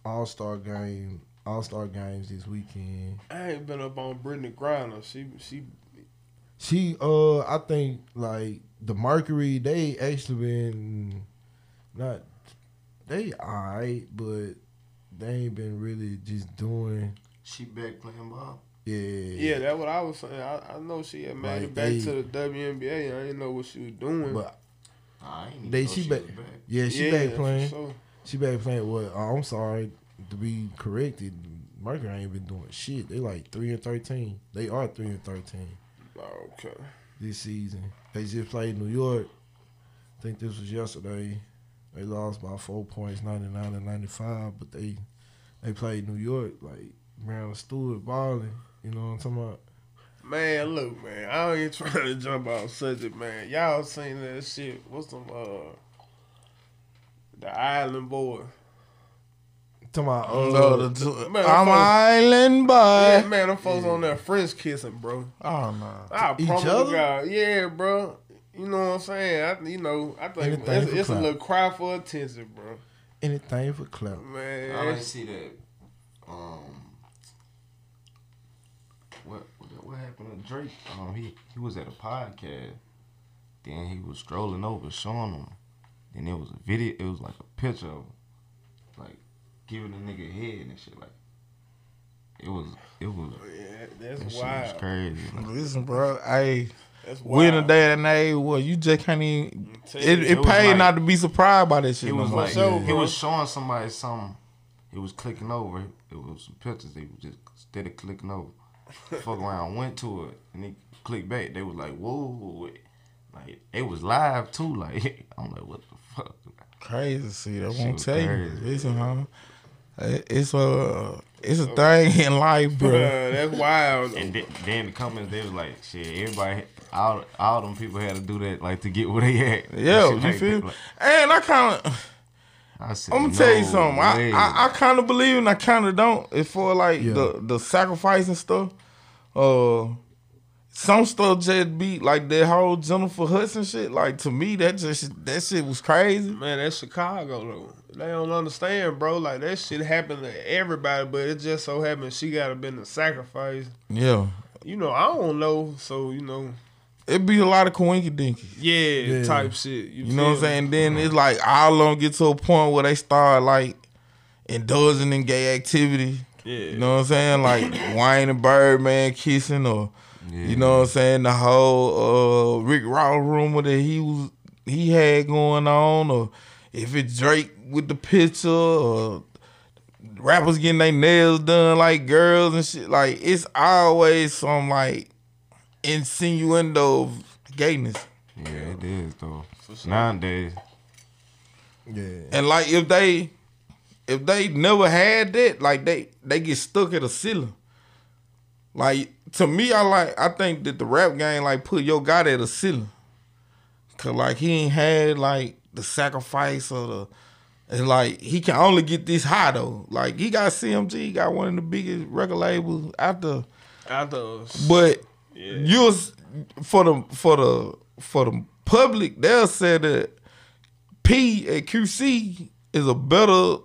[SPEAKER 1] All Star game All Star games this weekend.
[SPEAKER 4] I ain't been up on Brittney Griner. She she
[SPEAKER 1] She uh I think like the Mercury they actually been not they alright but they ain't been really just doing
[SPEAKER 3] She back playing ball.
[SPEAKER 1] yeah
[SPEAKER 4] yeah, that's what I was saying. I, I know she had made
[SPEAKER 1] Like,
[SPEAKER 4] it back
[SPEAKER 1] they-
[SPEAKER 4] to the WNBA. I didn't know what she was doing.
[SPEAKER 1] but
[SPEAKER 3] I ain't even
[SPEAKER 1] They-
[SPEAKER 3] know
[SPEAKER 1] she
[SPEAKER 3] she
[SPEAKER 1] back-
[SPEAKER 3] was back.
[SPEAKER 1] yeah she
[SPEAKER 4] yeah,
[SPEAKER 1] back playing.
[SPEAKER 4] sure.
[SPEAKER 1] She back playing. Well, uh, I'm sorry to be corrected. Mercury ain't been doing shit. They like three and thirteen. They are three and thirteen.
[SPEAKER 4] okay.
[SPEAKER 1] this season. They just played New York. I think this was yesterday. They lost by four points, ninety nine and ninety five. But they they played New York like Brown Stewart balling. You know what I'm talking about?
[SPEAKER 4] Man, look, man. I ain't trying to jump off subject, man. Y'all seen that shit? What's some uh the Island Boy?
[SPEAKER 1] Talking about
[SPEAKER 2] Oh,
[SPEAKER 1] uh,
[SPEAKER 2] the,
[SPEAKER 4] man,
[SPEAKER 2] I'm
[SPEAKER 4] folks-
[SPEAKER 2] island boy.
[SPEAKER 4] yeah, man, them folks on there French kissing, bro.
[SPEAKER 2] Oh no.
[SPEAKER 4] I
[SPEAKER 1] each
[SPEAKER 4] promise
[SPEAKER 1] other?
[SPEAKER 4] to God, yeah, bro. You know what I'm saying? I, you know, I think
[SPEAKER 1] Anything
[SPEAKER 4] it's, it's a little cry for attention, bro.
[SPEAKER 1] anything for clout.
[SPEAKER 4] Man,
[SPEAKER 3] I didn't see that. Um, what what, what to Drake? Um, he he was at a podcast. Then he was strolling over, showing him. Then there was a video. It was like a picture of, like, giving a nigga head and shit. Like, it was it was
[SPEAKER 4] yeah,
[SPEAKER 3] that
[SPEAKER 4] that's
[SPEAKER 3] shit was
[SPEAKER 4] wild.
[SPEAKER 3] crazy. Like,
[SPEAKER 2] Listen, bro. I.
[SPEAKER 4] That's
[SPEAKER 2] we in
[SPEAKER 4] wild.
[SPEAKER 2] the day and age, well, you just can't even. It, it
[SPEAKER 3] it
[SPEAKER 2] paid
[SPEAKER 3] like-
[SPEAKER 2] not to be surprised by this shit.
[SPEAKER 3] It was
[SPEAKER 2] more.
[SPEAKER 3] like
[SPEAKER 4] sure,
[SPEAKER 3] he was showing somebody something. He was clicking over. It was some pictures. They was just steady clicking over. Fuck around, went to it, and he clicked back. They was like, "Whoa!" Like it was live too. Like I'm like, "What the fuck?"
[SPEAKER 2] crazy. See, that
[SPEAKER 3] Shit
[SPEAKER 2] won't
[SPEAKER 3] was
[SPEAKER 2] tell you. Listen, huh? It's a it's a thing in life, bro.
[SPEAKER 4] Bruh, that's wild.
[SPEAKER 3] And then, then the comments, they was like, "Shit, everybody, all all them people had to do that, like to get where they at."
[SPEAKER 2] Yeah, you
[SPEAKER 3] like
[SPEAKER 2] feel?
[SPEAKER 3] that. Like,
[SPEAKER 2] and I kind of,
[SPEAKER 3] I said,
[SPEAKER 2] I'm gonna tell you
[SPEAKER 3] "No
[SPEAKER 2] something. I. I, I kind of believe and I kind of don't. It's for like
[SPEAKER 1] Yeah.
[SPEAKER 2] the the sacrifice and stuff. Uh, some stuff just be like that whole Jennifer Hudson shit. Like to me, that just that shit was crazy.
[SPEAKER 4] Man, that's Chicago though. They don't understand, bro. Like that shit happened to everybody, but it just so happened she gotta been the sacrifice.
[SPEAKER 2] Yeah,
[SPEAKER 4] You know, I don't know, so you know,
[SPEAKER 2] it be a lot of coinky dinky.
[SPEAKER 4] yeah,
[SPEAKER 1] Yeah.
[SPEAKER 4] type shit. You,
[SPEAKER 2] You know what I'm
[SPEAKER 4] feel
[SPEAKER 2] saying? Then it's like all of them get to a point where they start like indulging in gay activity.
[SPEAKER 4] Yeah,
[SPEAKER 2] You know what I'm saying? Like Wayne and Birdman kissing or you know what I'm saying, the whole uh Rick Ross rumor that he was he had going on or if it's Drake with the picture or rappers getting their nails done like girls and shit. Like it's always some like insinuendo of gayness.
[SPEAKER 3] Yeah, it is though.
[SPEAKER 4] sure.
[SPEAKER 3] Nowadays,
[SPEAKER 1] Yeah.
[SPEAKER 2] And like if they if they never had that, like they they get stuck at a ceiling. Like to me, I like I think that the rap game like put Yo Gotti at a ceiling. Cause like he ain't had like the sacrifice or the and like he can only get this high though. Like he got CMG, he got one of the biggest record labels out there.
[SPEAKER 4] after
[SPEAKER 2] But
[SPEAKER 4] Yeah.
[SPEAKER 2] you was for the for the for the public, they'll say that P at QC is a better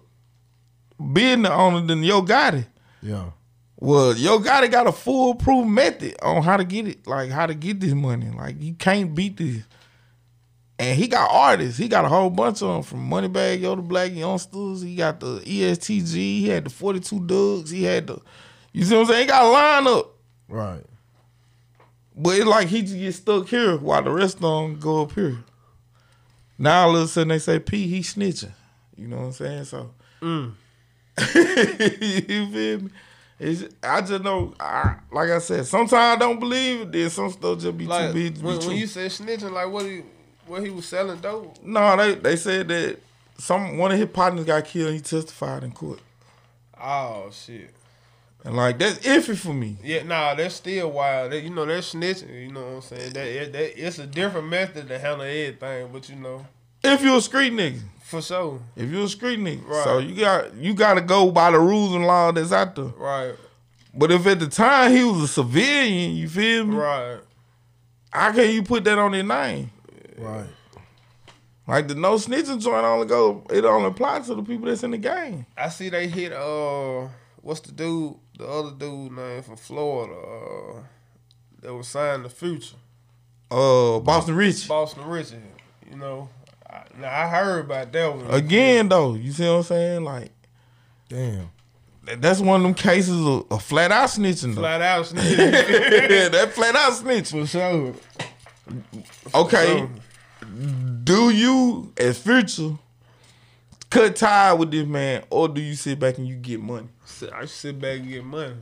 [SPEAKER 2] business owner than Yo Gotti.
[SPEAKER 1] Yeah.
[SPEAKER 2] Well, Yo Gotti got a foolproof method on how to get it, like how to get this money. Like you can't beat this. And he got artists. He got a whole bunch of them from Moneybagg, Yo the Blac Youngsta. He got the EST Gee. He had the 42 Dugg. He had the, you see what I'm saying? He got a lineup.
[SPEAKER 1] Right.
[SPEAKER 2] But it's like he just get stuck here while the rest of them go up here. Now all of a sudden they say P he snitching. You know what I'm saying? So
[SPEAKER 4] Mm.
[SPEAKER 2] you feel me? It's, I just know, I, like I said, sometimes I don't believe it. Then some stuff just be
[SPEAKER 4] like
[SPEAKER 2] too big to
[SPEAKER 4] when,
[SPEAKER 2] be true.
[SPEAKER 4] when you said snitching, like what he what he was selling dope.
[SPEAKER 2] no, they they said that some one of his partners got killed. He testified in court,
[SPEAKER 4] Oh shit.
[SPEAKER 2] And like that's iffy for me.
[SPEAKER 4] Yeah, nah, that's still wild. That, you know, that's snitching. You know what I'm saying? That, it, that it's a different method to handle everything, but you know,
[SPEAKER 2] If you're a street nigga,
[SPEAKER 4] for sure,
[SPEAKER 2] if you're a street nigga,
[SPEAKER 4] Right.
[SPEAKER 2] so you got you got to go by the rules and law that's out there.
[SPEAKER 4] right,
[SPEAKER 2] But if at the time he was a civilian, you feel me?
[SPEAKER 4] right.
[SPEAKER 2] How can you put that on their name?
[SPEAKER 1] Right.
[SPEAKER 2] Like the no snitching joint only go, it only applies to the people that's in the game.
[SPEAKER 4] I see they hit uh, what's the dude, the other dude name from Florida, uh, that was signed the future,
[SPEAKER 2] Uh, Boston Rich.
[SPEAKER 4] Boston Rich. You know, I, now I heard about that one
[SPEAKER 2] Again though, you see what I'm saying? Like
[SPEAKER 1] Damn.
[SPEAKER 2] that's one of them cases of, of flat out snitching though.
[SPEAKER 4] flat out snitching
[SPEAKER 2] yeah, that flat out snitching.
[SPEAKER 4] for sure.
[SPEAKER 2] Okay.
[SPEAKER 4] So,
[SPEAKER 2] Do you as future cut tie with this man or do you sit back and you get money?
[SPEAKER 4] Sit- I sit back and get money.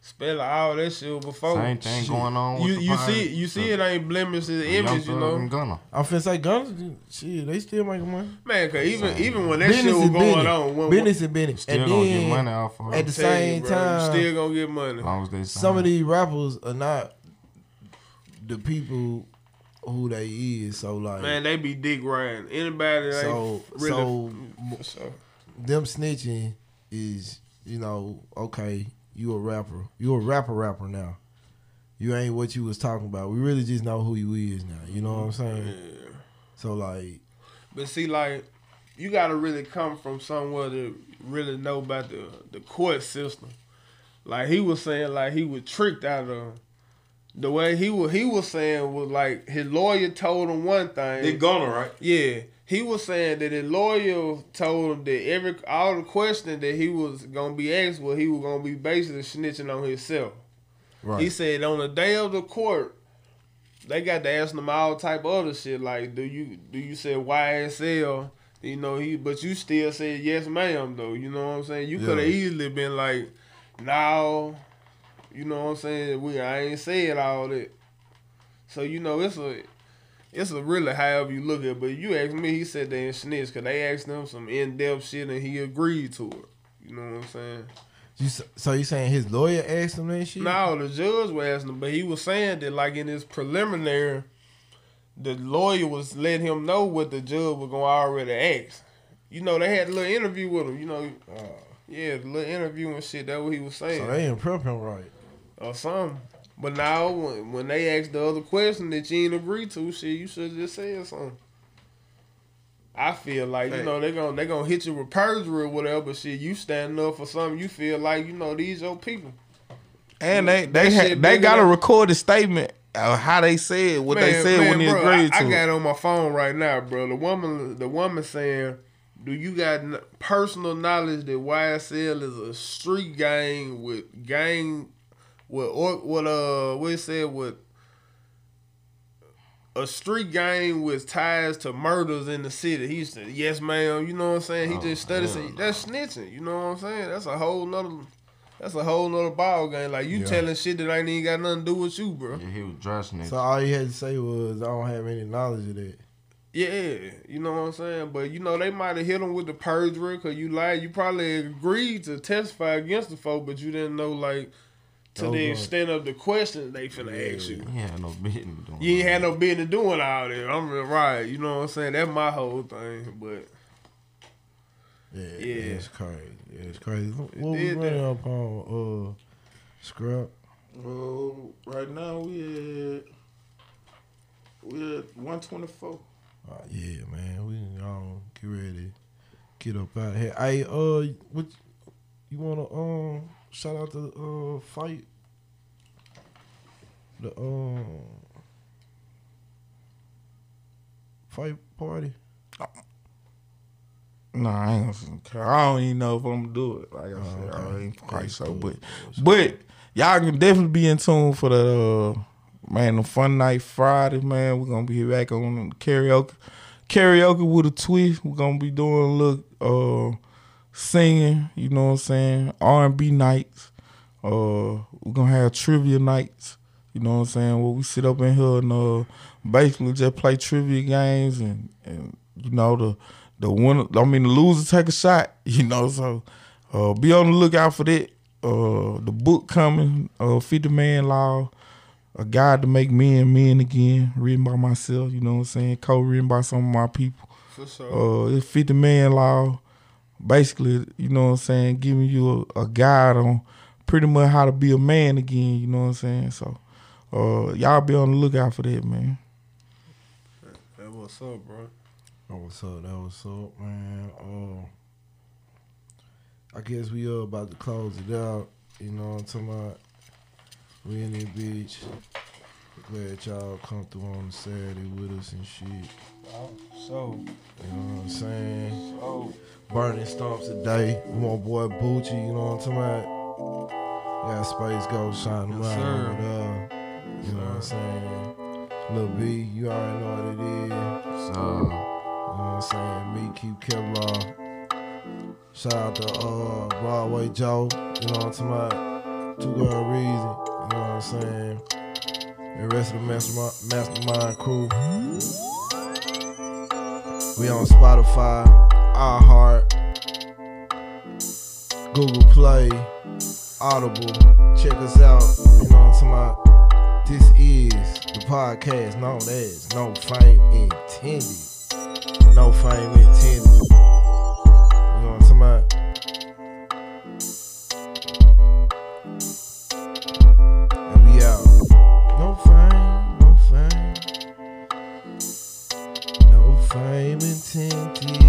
[SPEAKER 4] Spell all that shit before.
[SPEAKER 3] same thing going on. With
[SPEAKER 4] You
[SPEAKER 3] the
[SPEAKER 4] you
[SPEAKER 3] Pirates,
[SPEAKER 4] see you see
[SPEAKER 3] the-
[SPEAKER 4] it ain't blemished his
[SPEAKER 3] the
[SPEAKER 4] image, you
[SPEAKER 3] Thug
[SPEAKER 4] know.
[SPEAKER 3] and Gunna.
[SPEAKER 1] I'm finna say guns. Shit, they still making money.
[SPEAKER 4] Man, cause even even when that shit
[SPEAKER 1] business
[SPEAKER 4] was
[SPEAKER 1] is
[SPEAKER 4] going
[SPEAKER 1] business.
[SPEAKER 4] on, when,
[SPEAKER 1] business is business.
[SPEAKER 3] Still
[SPEAKER 1] and
[SPEAKER 3] gonna
[SPEAKER 1] then
[SPEAKER 3] get money off of
[SPEAKER 1] at the
[SPEAKER 4] tell you,
[SPEAKER 1] same
[SPEAKER 4] bro,
[SPEAKER 1] time,
[SPEAKER 4] still gonna get money.
[SPEAKER 3] As long as they
[SPEAKER 1] some of these rappers are not the people who they is. So like,
[SPEAKER 4] Man, they be dick riding. Anybody that
[SPEAKER 1] so
[SPEAKER 4] ain't really
[SPEAKER 1] so
[SPEAKER 4] for sure.
[SPEAKER 1] them snitching is you know okay. You a rapper. You a rapper rapper now. You ain't what you was talking about. We really just know who you is now. You know what I'm saying?
[SPEAKER 4] Yeah.
[SPEAKER 1] So like,
[SPEAKER 4] But see, like, you gotta really come from somewhere to really know about the the court system. Like he was saying, like he was tricked out of the way he was. He was saying was like his lawyer told him one thing.
[SPEAKER 2] gonna right?
[SPEAKER 4] Yeah, he was saying that his lawyer told him that every all the questions that he was gonna be asked, well, he was gonna be basically snitching on himself.
[SPEAKER 1] right?
[SPEAKER 4] He said on the day of the court, they got to ask him all type of other shit like, do you do you say YSL? You know he, but you still said yes, ma'am. Though you know what I'm saying. You could have easily been like, no, you know what I'm saying. We I ain't said all that. So you know it's a. It's a really however you look at it, but you asked me, he said they in snitch because they asked him some in depth shit and he agreed to it. You know what I'm saying?
[SPEAKER 1] You so you saying his lawyer asked him that shit?
[SPEAKER 4] No, the judge was asking him, but he was saying that like in his preliminary, the lawyer was letting him know what the judge was gonna already ask. You know, they had a little interview with him. You know, uh, yeah, the little interview and shit. That what he was saying,
[SPEAKER 1] So they didn't prep him right.
[SPEAKER 4] or something. But now when, when they ask the other question that you ain't agree to, shit, you should just say something. I feel like you know they gonna they gonna hit you with perjury or whatever. Shit, you standing up for something. You feel like you know these your people.
[SPEAKER 2] And they
[SPEAKER 4] That
[SPEAKER 2] they had, they
[SPEAKER 4] bigger
[SPEAKER 2] got a
[SPEAKER 4] than-
[SPEAKER 2] recorded statement of how they said what they
[SPEAKER 4] Man,
[SPEAKER 2] said
[SPEAKER 4] man,
[SPEAKER 2] when they
[SPEAKER 4] bro,
[SPEAKER 2] agreed
[SPEAKER 4] I,
[SPEAKER 2] to
[SPEAKER 4] I got
[SPEAKER 2] it
[SPEAKER 4] on my phone right now, bro. The woman, the woman saying, "Do you got personal knowledge that YSL is a street gang with gang with or what uh what it said with a street gang with ties to murders in the city?" He said, "Yes, ma'am." You know what I'm saying? He
[SPEAKER 3] Oh,
[SPEAKER 4] just studied.
[SPEAKER 3] hell
[SPEAKER 4] saying. That's snitching. You know what I'm saying? That's a whole nother. That's a whole nother ball game. Like you
[SPEAKER 2] Yeah.
[SPEAKER 4] telling shit that ain't even got nothing to do with you, bro.
[SPEAKER 3] Yeah, he was dressing it.
[SPEAKER 1] So all you had to say was, I don't have any knowledge of that.
[SPEAKER 4] Yeah, you know what I'm saying? But you know, they might have hit him with the perjury because you lied. You probably agreed to testify against the folk, but you didn't know, like, to
[SPEAKER 1] Oh,
[SPEAKER 4] the
[SPEAKER 1] God.
[SPEAKER 4] extent of the questions they finna ask you.
[SPEAKER 3] He had no business doing
[SPEAKER 4] You ain't
[SPEAKER 3] that.
[SPEAKER 4] had no business doing all that. I'm right. You know what I'm saying? That's my whole thing. But
[SPEAKER 1] Yeah,
[SPEAKER 4] Yeah.
[SPEAKER 1] it's crazy. Yeah, it's crazy. What we
[SPEAKER 4] did
[SPEAKER 1] running
[SPEAKER 4] that.
[SPEAKER 1] up on? Uh, scrap.
[SPEAKER 2] Well, right now we at we at one twenty four.
[SPEAKER 1] Oh, yeah, man. We um get ready, get up out here. Hey, uh, what you wanna um shout out the uh fight? The um fight party.
[SPEAKER 2] No, I ain't gonna. I don't even know if I'm gonna do it. Like I said, I
[SPEAKER 1] okay.
[SPEAKER 2] ain't quite so, but but y'all can definitely be in tune for the uh, man the fun night Friday. Man, we're gonna be back on karaoke, karaoke with a twist. We're gonna be doing a little uh, singing. You know what I'm saying? R and B nights. Uh, we're gonna have trivia nights. You know what I'm saying? Where we sit up in here and uh, basically just play trivia games and and you know the the winner. I mean the loser take a shot. You know so uh, be on the lookout for that. Uh, the book coming. Uh, Fifty Man Law. A guide to make men men again. Written by myself. You know what I'm saying? Co-written by some of my people.
[SPEAKER 4] for sure.
[SPEAKER 2] Uh, it's 50 man law. Basically, you know what I'm saying, giving you a, a guide on pretty much how to be a man again, you know what I'm saying? So, uh, y'all be on the lookout for that, man.
[SPEAKER 4] That what's up, bro?
[SPEAKER 1] Oh, what's up? That was up, man. Uh, I guess we are about to close it out. You know what I'm talking about? We in the beach. Glad y'all come through on Saturday with us and shit.
[SPEAKER 4] So,
[SPEAKER 1] You know what I'm saying?
[SPEAKER 4] so.
[SPEAKER 1] Burning stumps today. My boy Bucci, you know what I'm talking about? Got Space Ghost shining
[SPEAKER 4] Yes,
[SPEAKER 1] over there. You know what I'm saying? Lil B, you already know what it is.
[SPEAKER 3] So,
[SPEAKER 1] You know what I'm saying? Me, keep Kevlar. Shout out to uh, Broadway Joe. You know what I'm talking about? Two Girl Reason. You know what I'm saying? The rest of the mastermind, mastermind crew. We on Spotify, iHeart, Google Play, Audible. Check us out. You know what I'm talking about? This is the podcast known as No Fame Intended. No Fame Intended. You know what I'm talking about? And we out. No fame. No fame. No fame intended.